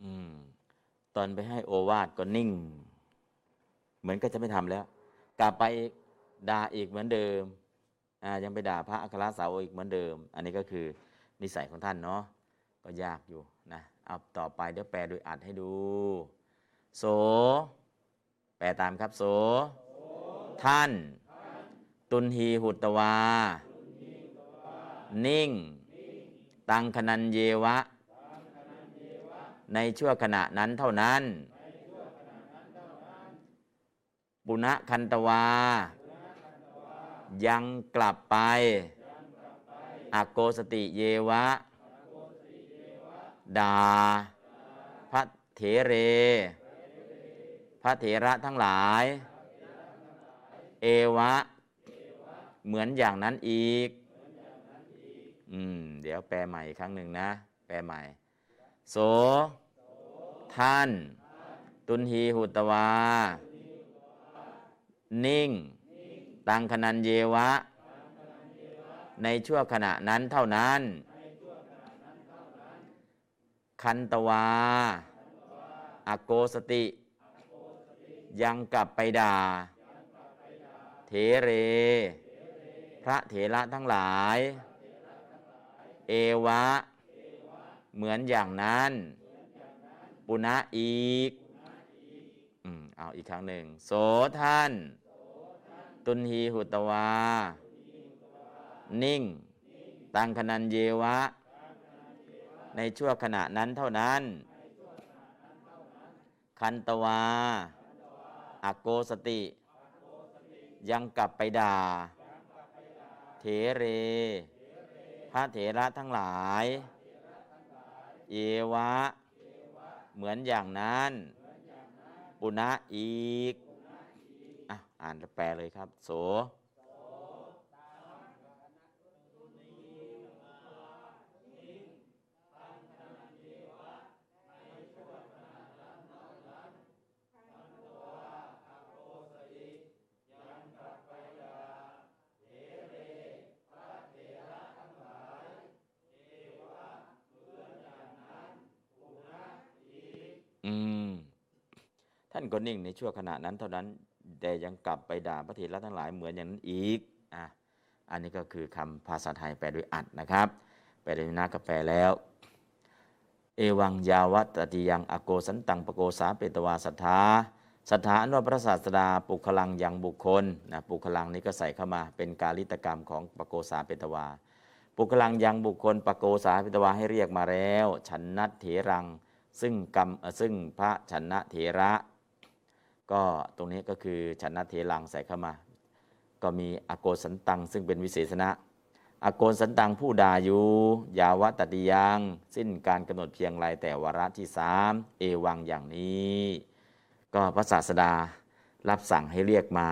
อืมต อนไปให้โอวาทก็นิ่ง เหมือนก็จะไม่ทำแล้ว กลับไปด่าอีกเหมือนเดิมอ่ายังไปด่าพระอัครสาวอีกเหมือนเดิม อันนี้ก็คือนิสัยของท่านเนาะก็ยากอยู่นะเอาต่อไปเดี๋ยวแปลโดยอัดให้ดู โส แปลตามครับโส ท่าน ตุนฮีหุตวา นิ่ง ตังคนันเยวะ ในชั่วขณะนั้นเท่านั้นปุณะคันตวา ยังกลับไป อโกสติเยวะ ดา พระเถเร พระเถระทั้งหลาย เอวะ เหมือนอย่างนั้นอีก อืม เดี๋ยวแปลใหม่อีกครั้งหนึ่งนะ แปลใหม่ โส ท่าน ตุนหีหุตวา นิ่ง ตังคนันเยวะ ในชั่วขณะนั้นเท่านั้น คันตวา อโกสติ ยังกลับไปด่าเถเร พระเถระทั้งหลาย เอวะ เหมือนอย่างนั้นปุณะอีกอืมเอาอีกครั้งหนึ่งโสท่าน ตุนหีหุตวา นิ่ง ตังคนันเยวะ ในชั่วขณะนั้นเท่านั้น คันตวาอโกสติ ยังกลับไปด่า เถเร พระเถระทั้งหลาย เอวะ เหมือนอย่างนั้น ปุณะอีกอะอ่านแปลเลยครับ โส อืม ท่านก็นิ่งในชั่วขณะนั้นเท่านั้น แต่ยังกลับไปด่าพระเถระทั้งหลายเหมือนอย่างนั้นอีกอะอันนี้ก็คือคำภาษาไทยแปลโดยอัดนะครับ แปลโดยนาก็แปลแล้ว เอวังยาวัตติยังอโกสันตังปโกสาเปตวาสัทธาสัทธานวพระศาสดาปุคลังยังบุคคลนะปุคลังนี้ก็ใส่เข้ามาเป็นกาลิตกรรมของปโกสาเปตวา ปุคลังยังบุคคลปโกสาเปตวาให้เรียกมาแล้ว ฉันนัตเถรังซึ่งกรรมซึ่งพระชนะเถระ ก็ตรงนี้ก็คือชนะเถรังใส่เข้ามา ก็มีอโกสันตัง ซึ่งเป็นวิเศษณะ อโกสันตังผู้ดาอยู่ยาวตติยังสิ้นการกำหนดเพียงไรแต่วาระที่สามเอวังอย่างนี้ ก็พระศาสดารับสั่งให้เรียกมา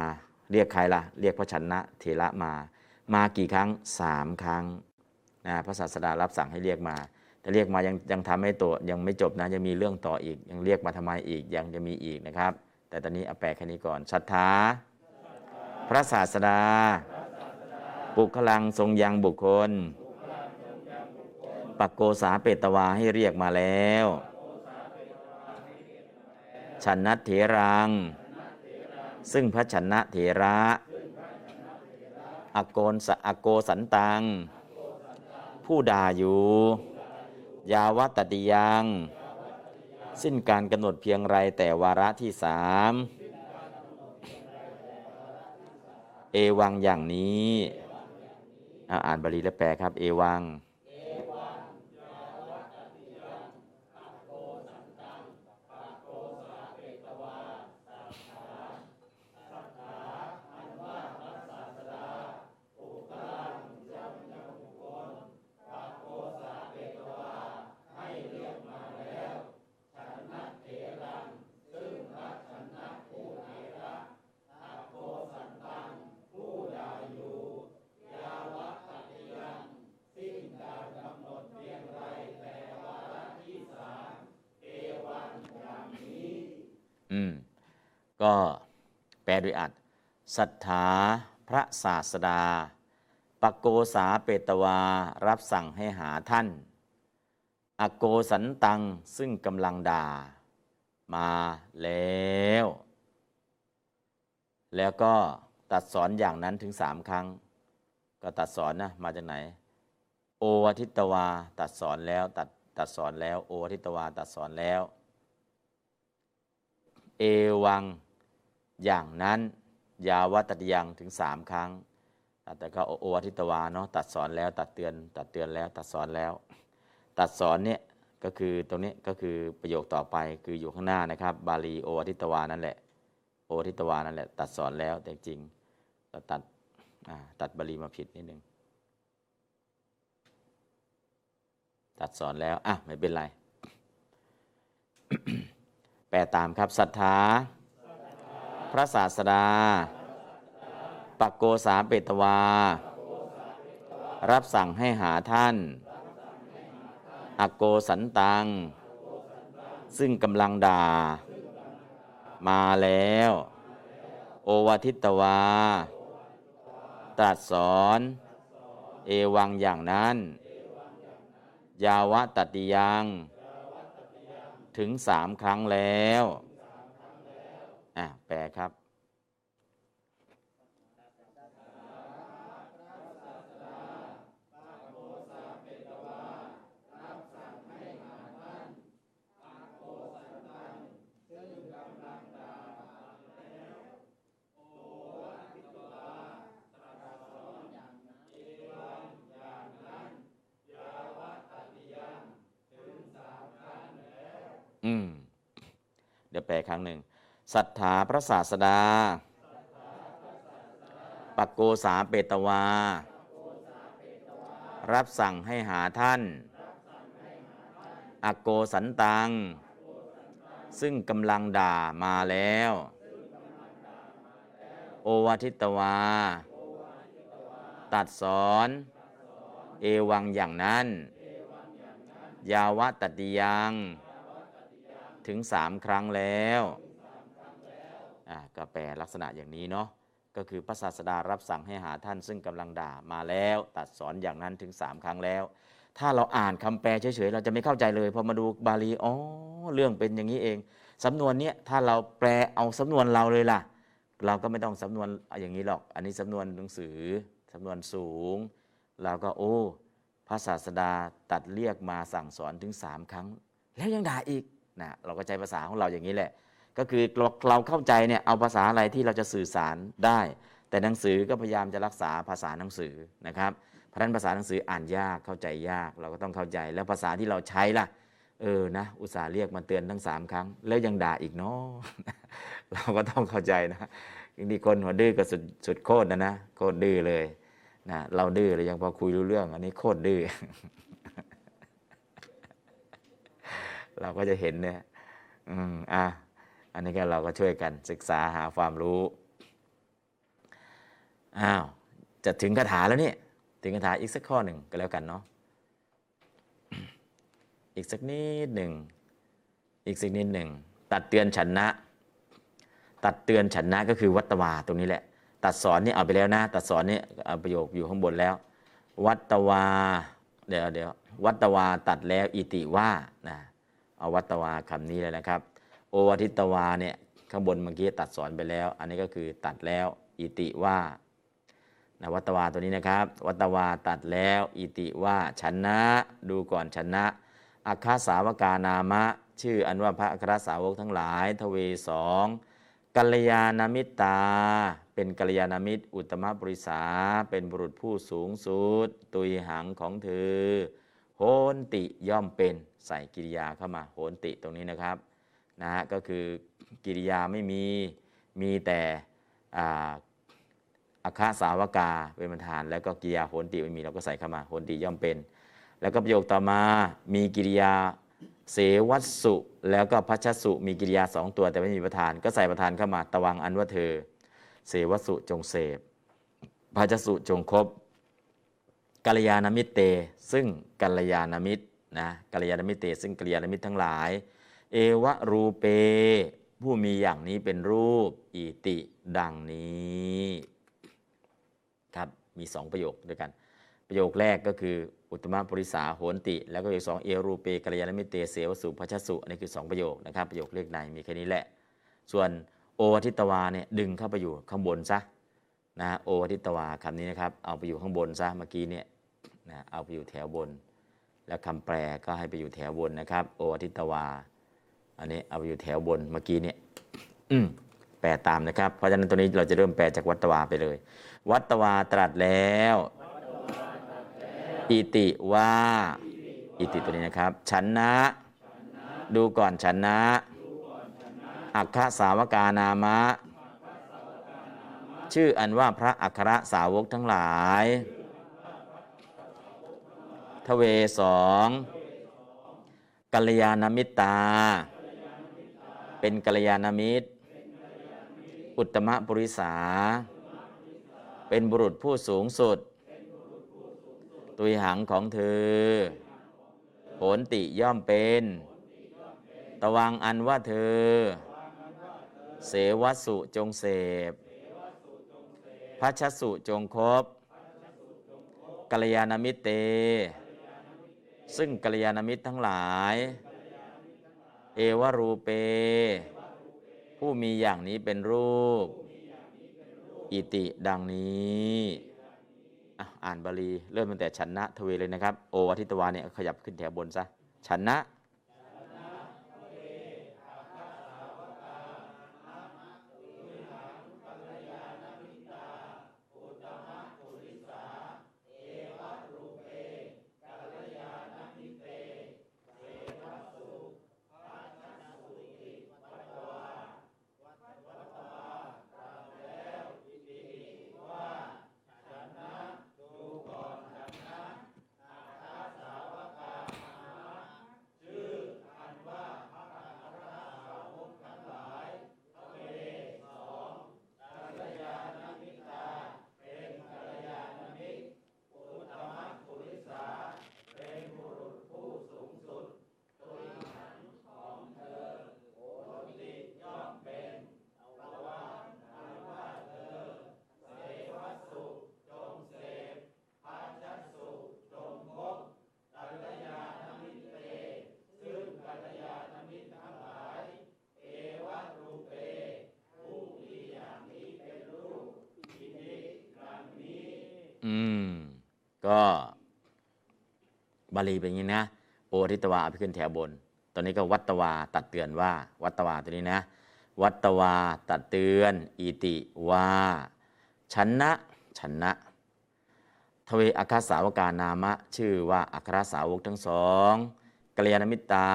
เรียกใครล่ะ เรียกพระชนะเถระมา มากี่ครั้งสามครั้งนะพระศาสดารับสั่งให้เรียกมาแต่เรียกมายังยังทำให้ตัวยังไม่จบนะยังมีเรื่องต่ออีกยังเรียกมาทำไมอีกยังจะมีอีกนะครับ แต่ตอนนี้เอาแปลแค่นี้ก่อนศรัทธาพระศาสดาปุคลังทรงยังบุคคล ปักโกสาเปตวาให้เรียกมาแล้วชันนัตเถรัง ซึ่งพระชนะเถระอโกนสะอโกสันตัง ผู้ด่าอยู่ ยาวัตติยัง สิ้นการกำหนดเพียงไรแต่วาระที่สามเอวังอย่างนี้ อ่านบาลีและแปลครับ เอวัง ก็แปลโดยอัดศรัทธาพระศาสดาปโกสาเปตวารับสั่งให้หาท่าน อโกสันตังซึ่งกำลังด่า มาแล้ว แล้วก็ตัดสอนอย่างนั้นถึงสามครั้ง ก็ตัดสอนนะมาจากไหน โอวทิตวาตัดสอนแล้วตัดตัดสอนแล้ว โอวทิตวาตัดสอนแล้ว เอวัง อย่างนั้นยาวัตติยังถึงสามครั้ง แต่ก็โอวทิตวาเนาะตัดสอนแล้วตัดเตือน ตัดเตือนแล้วตัดสอนแล้ว ตัดสอนเนี่ยก็คือตรงนี้ก็คือประโยคต่อไปคืออยู่ข้างหน้านะครับ บาลีโอวทิตวานั่นแหละโอวทิตวานั่นแหละตัดสอนแล้วแต่จริงเราตัดตัดบาลีมาผิดนิดนึงตัดสอนแล้วอะไม่เป็นไร แปลตามครับศรัทธา ระศาสดา ปักโกสาเปตวา รับสั่งให้หาท่าน อโกสันตัง ซึ่งกำลังด่า มาแล้ว โอวาทิตวา ตรัสสอน เอวังอย่างนั้น ยาวะตติยัง ถึงสามครั้งแล้ว อะแปลครับอืม เดี๋ยวแปลครั้งหนึ่ง ศรัทธาพระศาสดา ปักโกสาเปตวา รับสั่งให้หาท่าน อโกสันตัง ซึ่งกำลังด่ามาแล้ว โอวาทิตวา ตัดสอน เอวังอย่างนั้น ยาวะตติยัง ถึงสามครั้งแล้ว อ่าก็แปลลักษณะอย่างนี้เนาะก็คือพระศาสดารับสั่งให้หาท่านซึ่งกำลังด่ามาแล้ว ตัดสอนอย่างนั้นถึงสามครั้งแล้ว ถ้าเราอ่านคำแปลเฉยๆเราจะไม่เข้าใจเลยพอมาดูบาลีอ๋อเรื่องเป็นอย่างนี้เองสำนวนเนี้ยถ้าเราแปลเอาสำนวนเราเลยล่ะ เราก็ไม่ต้องสำนวนอย่างนี้หรอก อันนี้สำนวนหนังสือสำนวนสูง เราก็โอ้พระศาสดาตัดเรียกมาสั่งสอนถึงสามครั้ง แล้วยังด่าอีกนะเราก็ใช้ภาษาของเราอย่างนี้แหละ ก็คือเราเราเข้าใจเนี่ยเอาภาษาอะไรที่เราจะสื่อสารได้ แต่หนังสือก็พยายามจะรักษาภาษาหนังสือนะครับเพราะนั้นภาษาหนังสืออ่านยากเข้าใจยากเราก็ต้องเข้าใจ แล้วภาษาที่เราใช้ล่ะเออนะอุตส่าห์เรียกมาเตือนทั้งสามครั้ง แล้วยังด่าอีกเนาะเราก็ต้องเข้าใจนะบางทีคนหัวดื้อก็สุดสุดโคตรนะนะโคตรดื้อเลยนะเราดื้อเลยยังพอคุยรู้เรื่อง อันนี้โคตรดื้อเราก็จะเห็นเนี่ย อืมอะ อันนี้ก็เราก็ช่วยกันศึกษาหาความรู้อ้าวจะถึงคาถาแล้วเนี่ยถึงคาถาอีกสักข้อหนึ่งก็แล้วกันเนาะอีกสักนิดหนึ่งอีกสักนิดหนึ่งตัดเตือนฉันนะ ตัดเตือนฉันนะก็คือวัตวาตรงนี้แหละ ตัดสอนนี่เอาไปแล้วนะ ตัดสอนนี่เอาประโยคอยู่ข้างบนแล้ว วัตวาเดี๋ยวเดี๋ยววัตวาตัดแล้วอิติว่านะเอาวัตวาคำนี้เลยนะครับ วทิตวาเนี่ยข้างบนเมื่อกี้ตัดสอนไปแล้ว อันนี้ก็คือตัดแล้วอิติว่านะวัตวาตัวนี้นะครับ วัตวาตัดแล้วอิติว่าชนะ ดูก่อนชนะอัคคสาวกานามะ ชื่ออันว่าพระอัครสาวกทั้งหลาย ทเวสองกัลยาณมิตตาเป็นกัลยาณมิตร อุตตมบริษา เป็นบุรุษผู้สูงสุด ตุยหังของเธอ โหนติย่อมเป็นใส่กิริยาเข้ามา โหนติตรงนี้นะครับ นะฮะก็คือกิริยาไม่มีมีแต่อาคาสาวกาเป็นประธาน แล้วก็กิริยาโหนติไม่มีเราก็ใส่เข้ามาโหนติย่อมเป็น แล้วก็ประโยคต่อมามีกิริยาเสวัสุ แล้วก็พัชสุมีกิริยาสองตัวแต่ไม่มีประธาน ก็ใส่ประธานเข้ามาตะวังอันว่าเธอ เสวัสสุจงเสพพัชสุจงคบกัลยาณมิตรเต ซึ่งกัลยาณมิตรนะกัลยาณมิตรเต ซึ่งกัลยาณมิตรทั้งหลาย เอวะรูเป ผู้มีอย่างนี้เป็นรูปอิติดังนี้ครับมีสองประโยคด้วยกัน ประโยคแรกก็คืออุตตมปริสาโหนติ แล้วก็ประโยคสองเอรูเปกัลยาณมิเตเสวสุพัชสุอันนี้คือสองประโยคนะครับประโยคเลขในมีแค่นี้แหละ ส่วนโอวทิตวาเนี่ยดึงเข้าไปอยู่ข้างบนซะนะโอวทิตวาคำนี้นะครับเอาไปอยู่ข้างบนซะเมื่อกี้เนี่ยนะเอาไปอยู่แถวบน แล้วคำแปลก็ให้ไปอยู่แถวบนนะครับ โอวทิตวา อันนี้เอาไปอยู่แถวบนเมื่อกี้เนี่ยอืมแปลตามนะครับ เพราะฉะนั้นตัวนี้เราจะเริ่มแปลจากวัตวาไปเลย วัตวาตรัสแล้ว อิติว่าอิติตัวนี้นะครับฉันนะ ดูก่อนฉันนะอัคคสาวกานามะ ชื่ออันว่าพระอัครสาวกทั้งหลาย ทเวสองกัลยาณมิตรา เป็นกัลยาณมิตร อุตตมปุริสา เป็นบุรุษผู้สูงสุด ตุยหังของเธอโหนติย่อมเป็น ตวังอันว่าเธอ เสวัสสุจงเสพพัชสุจงคบกัลยาณมิตรเต ซึ่งกัลยาณมิตรทั้งหลาย เอวรูเป ผู้มีอย่างนี้เป็นรูป อิติดังนี้อ่านบาลีเริ่มตั้งแต่ชนะทเวเลยนะครับ โอวัทิตวาเนี่ยขยับขึ้นแถวบนซะชนะ ก็บาลีเป็นอย่างนี้นะ โอริตวาเอาไปขึ้นแถวบน ตอนนี้ก็วัตตวาตัดเตือนว่า วัตตวาตัวนี้นะ วัตตวาตัดเตือนอิติว่าชนะชนะทเวอัคคสาวกานามะ ชื่อว่าอัครสาวกทั้งสองกัลยาณมิตตา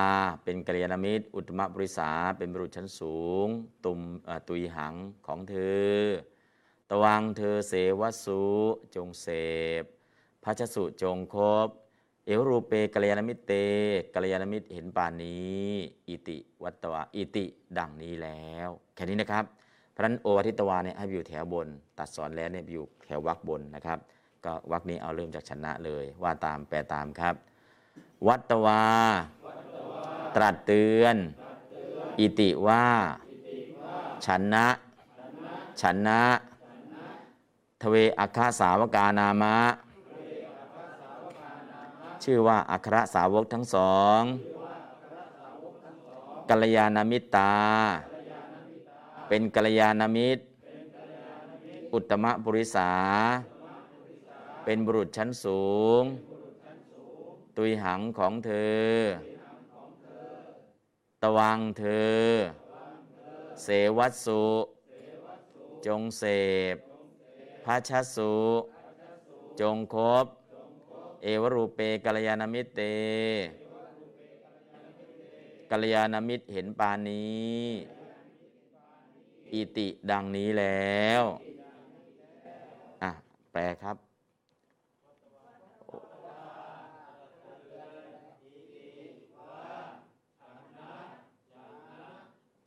เป็นกัลยาณมิตร อุตมบริษาเป็นบุรุษชั้นสูง ตุมตุยหังของเธอ ตวังเธอเสวสุจงเสพ พัชสุจงคบ เอวรูเปกัลยาณมิตรเตกัลยาณมิตรเห็นป่านนี้ อิติวัตวาอิติดังนี้แล้ว แค่นี้นะครับ เพราะนั้นโอวัทิตวาเนี่ยให้อยู่แถวบน ตัดสอนแล้วเนี่ยอยู่แถววรรคบนนะครับ ก็วรรคนี้เอาเริ่มจากชนะเลย ว่าตามแปลตามครับ วัตวา ตรัสเตือน อิติว่าชนะชนะทเวอัคคสาวกานามะ ชื่อว่าอัครสาวกทั้งสองกัลยาณมิตรตาเป็นกัลยาณมิตร อุตมปุริสาเป็นบุรุษชั้นสูง ตุยหังของเธอ ตวังเธอ เสวัสสุจงเสพพัชสุ จงคบ เอวรูเปกัลยาณมิตเตกัลยาณมิตรเห็นปานนี้ อิติดังนี้แล้วอะแปลครับ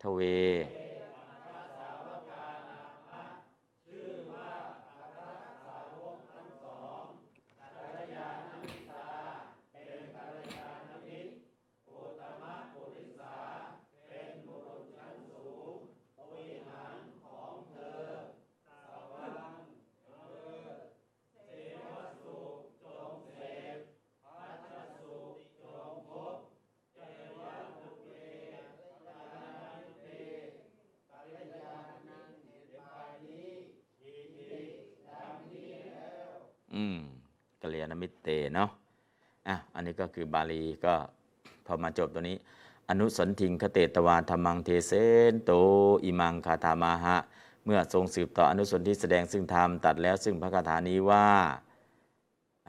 ทเว อืมกัลยาณมิตร เตเนาะอะอันนี้ก็คือบาลีก็พอมาจบตัวนี้ อนุสนทิงคเตตวาธรรมังเทเสนโตอิมังคาธามาหะ เมื่อทรงสืบต่ออนุสนที่แสดงซึ่งธรรมตัดแล้วซึ่งพระคาถานี้ว่า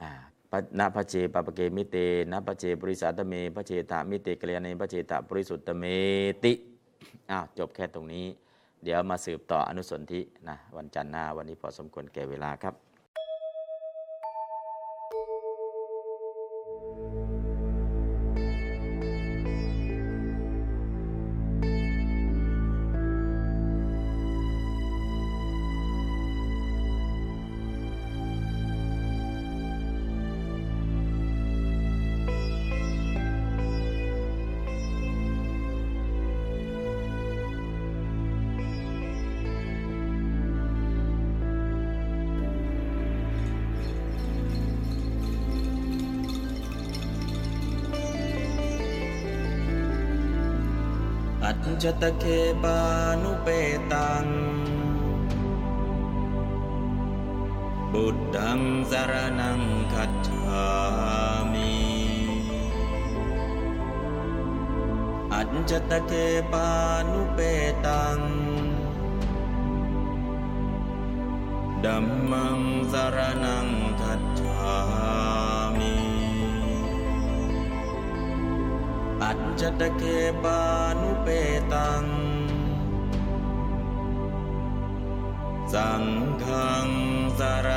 อ่าปะนะพระเจปปะเกมิเตนะพระเจบริสัตเมพระเจตามิเตกัลยาณพระเจตบริสุทธเมติอ้าวจบแค่ตรงนี้ เดี๋ยวมาสืบต่ออนุสนธินะวันจันทร์หน้าวันนี้พอสมควรแก่เวลาครับ จตเคปานุเปตัง บุตตังสารนังคัจฉามิอัจจตเคปานุเปตังดัมมังสารนัง จจตเคปานุเปตัง สังฆังสาร